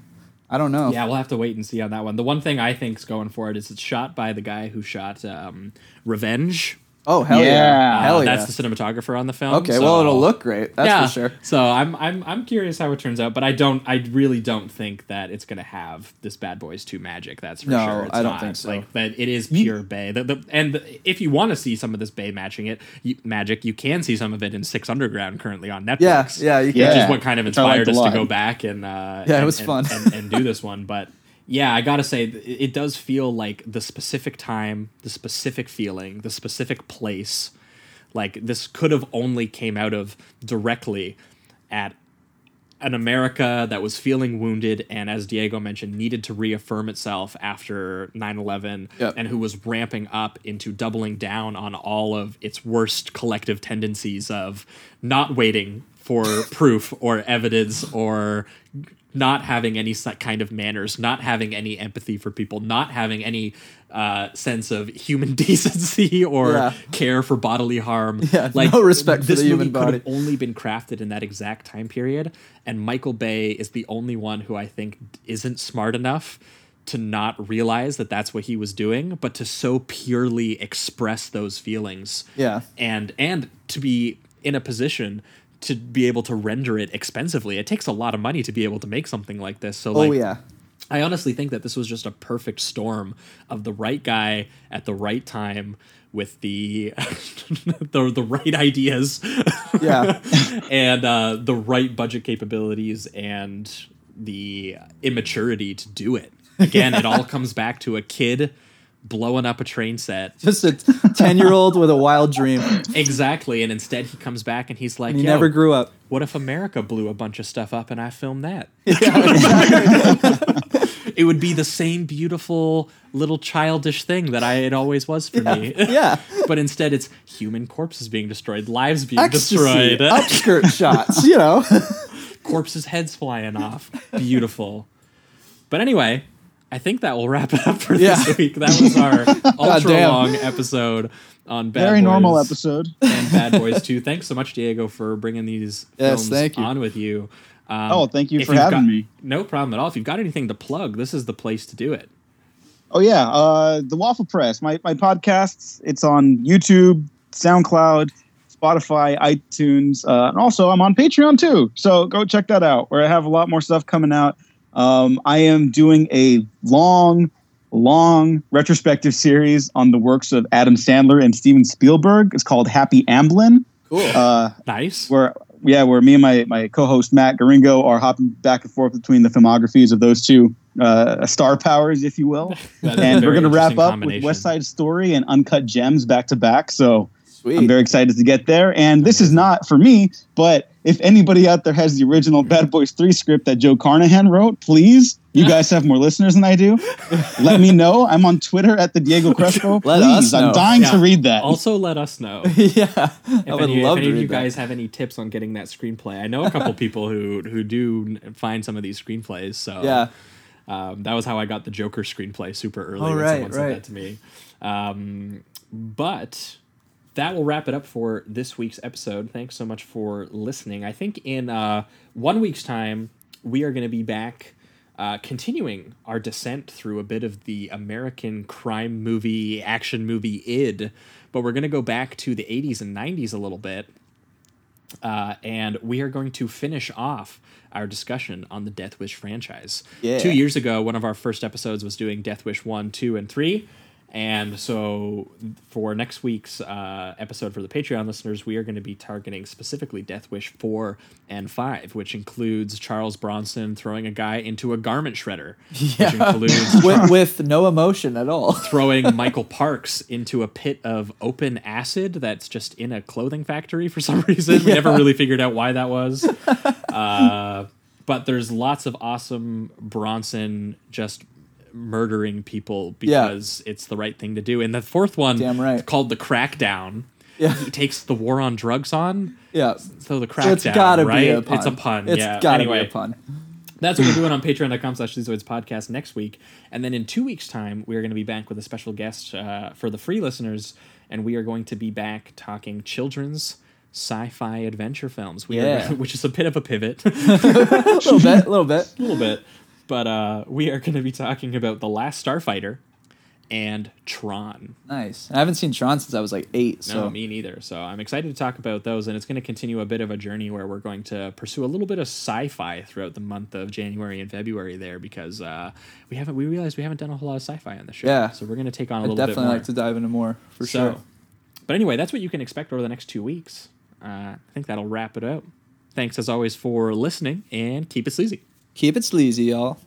I don't know. Yeah, we'll have to wait and see on that one. The one thing I think's going for it is it's shot by the guy who shot um, Revenge. Oh hell yeah, Yeah. hell yeah. That's the cinematographer on the film. okay, so- well it'll look great. That's yeah, for sure. So I'm I'm I'm curious how it turns out, but I don't I really don't think that it's gonna have this Bad Boys 2 magic. That's for No, sure. It's I don't not. think so. Like that it is pure Bay. The, the, and the, if you want to see some of this Bay matching it, you, magic, you can see some of it in Six Underground currently on Netflix. Yeah, yeah, you can. Yeah. Which is what kind of which I liked inspired a us to go back and uh, Yeah, it and- was and- fun. and, and do this one. But yeah, I gotta say, it does feel like the specific time, the specific feeling, the specific place. Like this could have only came out of directly at an America that was feeling wounded and, as Diego mentioned, needed to reaffirm itself after 9 11 Yep. and who was ramping up into doubling down on all of its worst collective tendencies of not waiting for proof or evidence or not having any kind of manners, not having any empathy for people, not having any uh, sense of human decency or Yeah. care for bodily harm. Yeah, no respect for the human movie could have body. only been crafted in that exact time period, and Michael Bay is the only one who I think isn't smart enough to not realize that that's what he was doing, but to so purely express those feelings Yeah. and and to be in a position to be able to render it expensively. It takes a lot of money to be able to make something like this. So Oh like yeah. I honestly think that this was just a perfect storm of the right guy at the right time with the the, the right ideas Yeah. and uh, the right budget capabilities and the immaturity to do it. Again, it all comes back to a kid blowing up a train set. Just a ten year old with a wild dream. Exactly, and instead he comes back and he's like, He "Yo, never grew up. What if America blew a bunch of stuff up and I filmed that? it would be the same beautiful little childish thing that I it always was for me. Yeah. but instead it's human corpses being destroyed, lives being Ecstasy, destroyed, upskirt shots, you know. corpses' heads flying off. Beautiful. But anyway, I think that will wrap it up for Yeah. this week. That was our ultra damn. long episode on Bad Very normal episode. and Bad Boys 2. Thanks so much, Diego, for bringing these Yes, films thank you. on with you. Um, Oh, thank you for having got- me. No problem at all. If you've got anything to plug, this is the place to do it. Oh yeah, uh, the Waffle Press, my my podcasts. It's on YouTube, SoundCloud, Spotify, iTunes, uh, and also I'm on Patreon too. So go check that out, where I have a lot more stuff coming out. Um, I am doing a long, long retrospective series on the works of Adam Sandler and Steven Spielberg. It's called Happy Amblin. Cool. Uh, Nice. where yeah, where me and my my co-host Matt Garingo are hopping back and forth between the filmographies of those two uh, star powers, if you will. That is a and we're going to wrap up with. West Side Story and Uncut Gems back to back. So Sweet. I'm very excited to get there. And this is not for me, but if anybody out there has the original Bad Boys 3 script that Joe Carnahan wrote, please, you guys have more listeners than I do. Let me know. I'm on Twitter at the Diego Crespo. Let please, us know. I'm dying Yeah. to read that. Also, let us know. yeah. I If would any, love if any of you read that. guys have any tips on getting that screenplay, I know a couple people who who do find some of these screenplays. So Yeah. um, that was how I got the Joker screenplay super early Oh, when right, someone said right. that to me. Um, but that will wrap it up for this week's episode. Thanks so much for listening. I think in uh, one week's time we are going to be back. Uh, continuing our descent through a bit of the American crime movie, action movie id, but we're going to go back to the 80s and 90s a little bit uh, and we are going to finish off our discussion on the Death Wish franchise. Yeah. Two years ago, one of our first episodes was doing Death Wish 1, 2, and 3. And so for next week's uh, episode for the Patreon listeners, we are going to be targeting specifically Death Wish 4 and 5, which includes Charles Bronson throwing a guy into a garment shredder, which includes with, with no emotion at all. throwing Michael Parks into a pit of open acid that's just in a clothing factory for some reason. We never really figured out why that was. Uh, but there's lots of awesome Bronson just murdering people Yeah. because it's the right thing to do. And the fourth one, Damn right. called the Crackdown. Yeah. He takes the war on drugs on. Yeah. So the crackdown, it's gotta right? be a pun. It's a pun. It's yeah. gotta anyway, be a pun. that's what we're doing on patreon.com slash Sleazoids podcast next week. And then in two weeks' time, we're going to be back with a special guest uh, for the free listeners. And we are going to be back talking children's sci-fi adventure films. We Yeah. are, which is a bit of a pivot, A little bit, a little bit. a little bit. But uh, we are going to be talking about The Last Starfighter and Tron. Nice. I haven't seen Tron since I was like eight, No, me neither. So I'm excited to talk about those, and it's going to continue a bit of a journey where we're going to pursue a little bit of sci-fi throughout the month of January and February there, because uh, we haven't we realized we haven't done a whole lot of sci-fi on the show. Yeah. So we're going to take on a I'd little bit more. I definitely like to dive into more for so, sure. but anyway, that's what you can expect over the next two weeks. Uh, I think that'll wrap it up. Thanks as always for listening, and keep it sleazy. Keep it sleazy, y'all.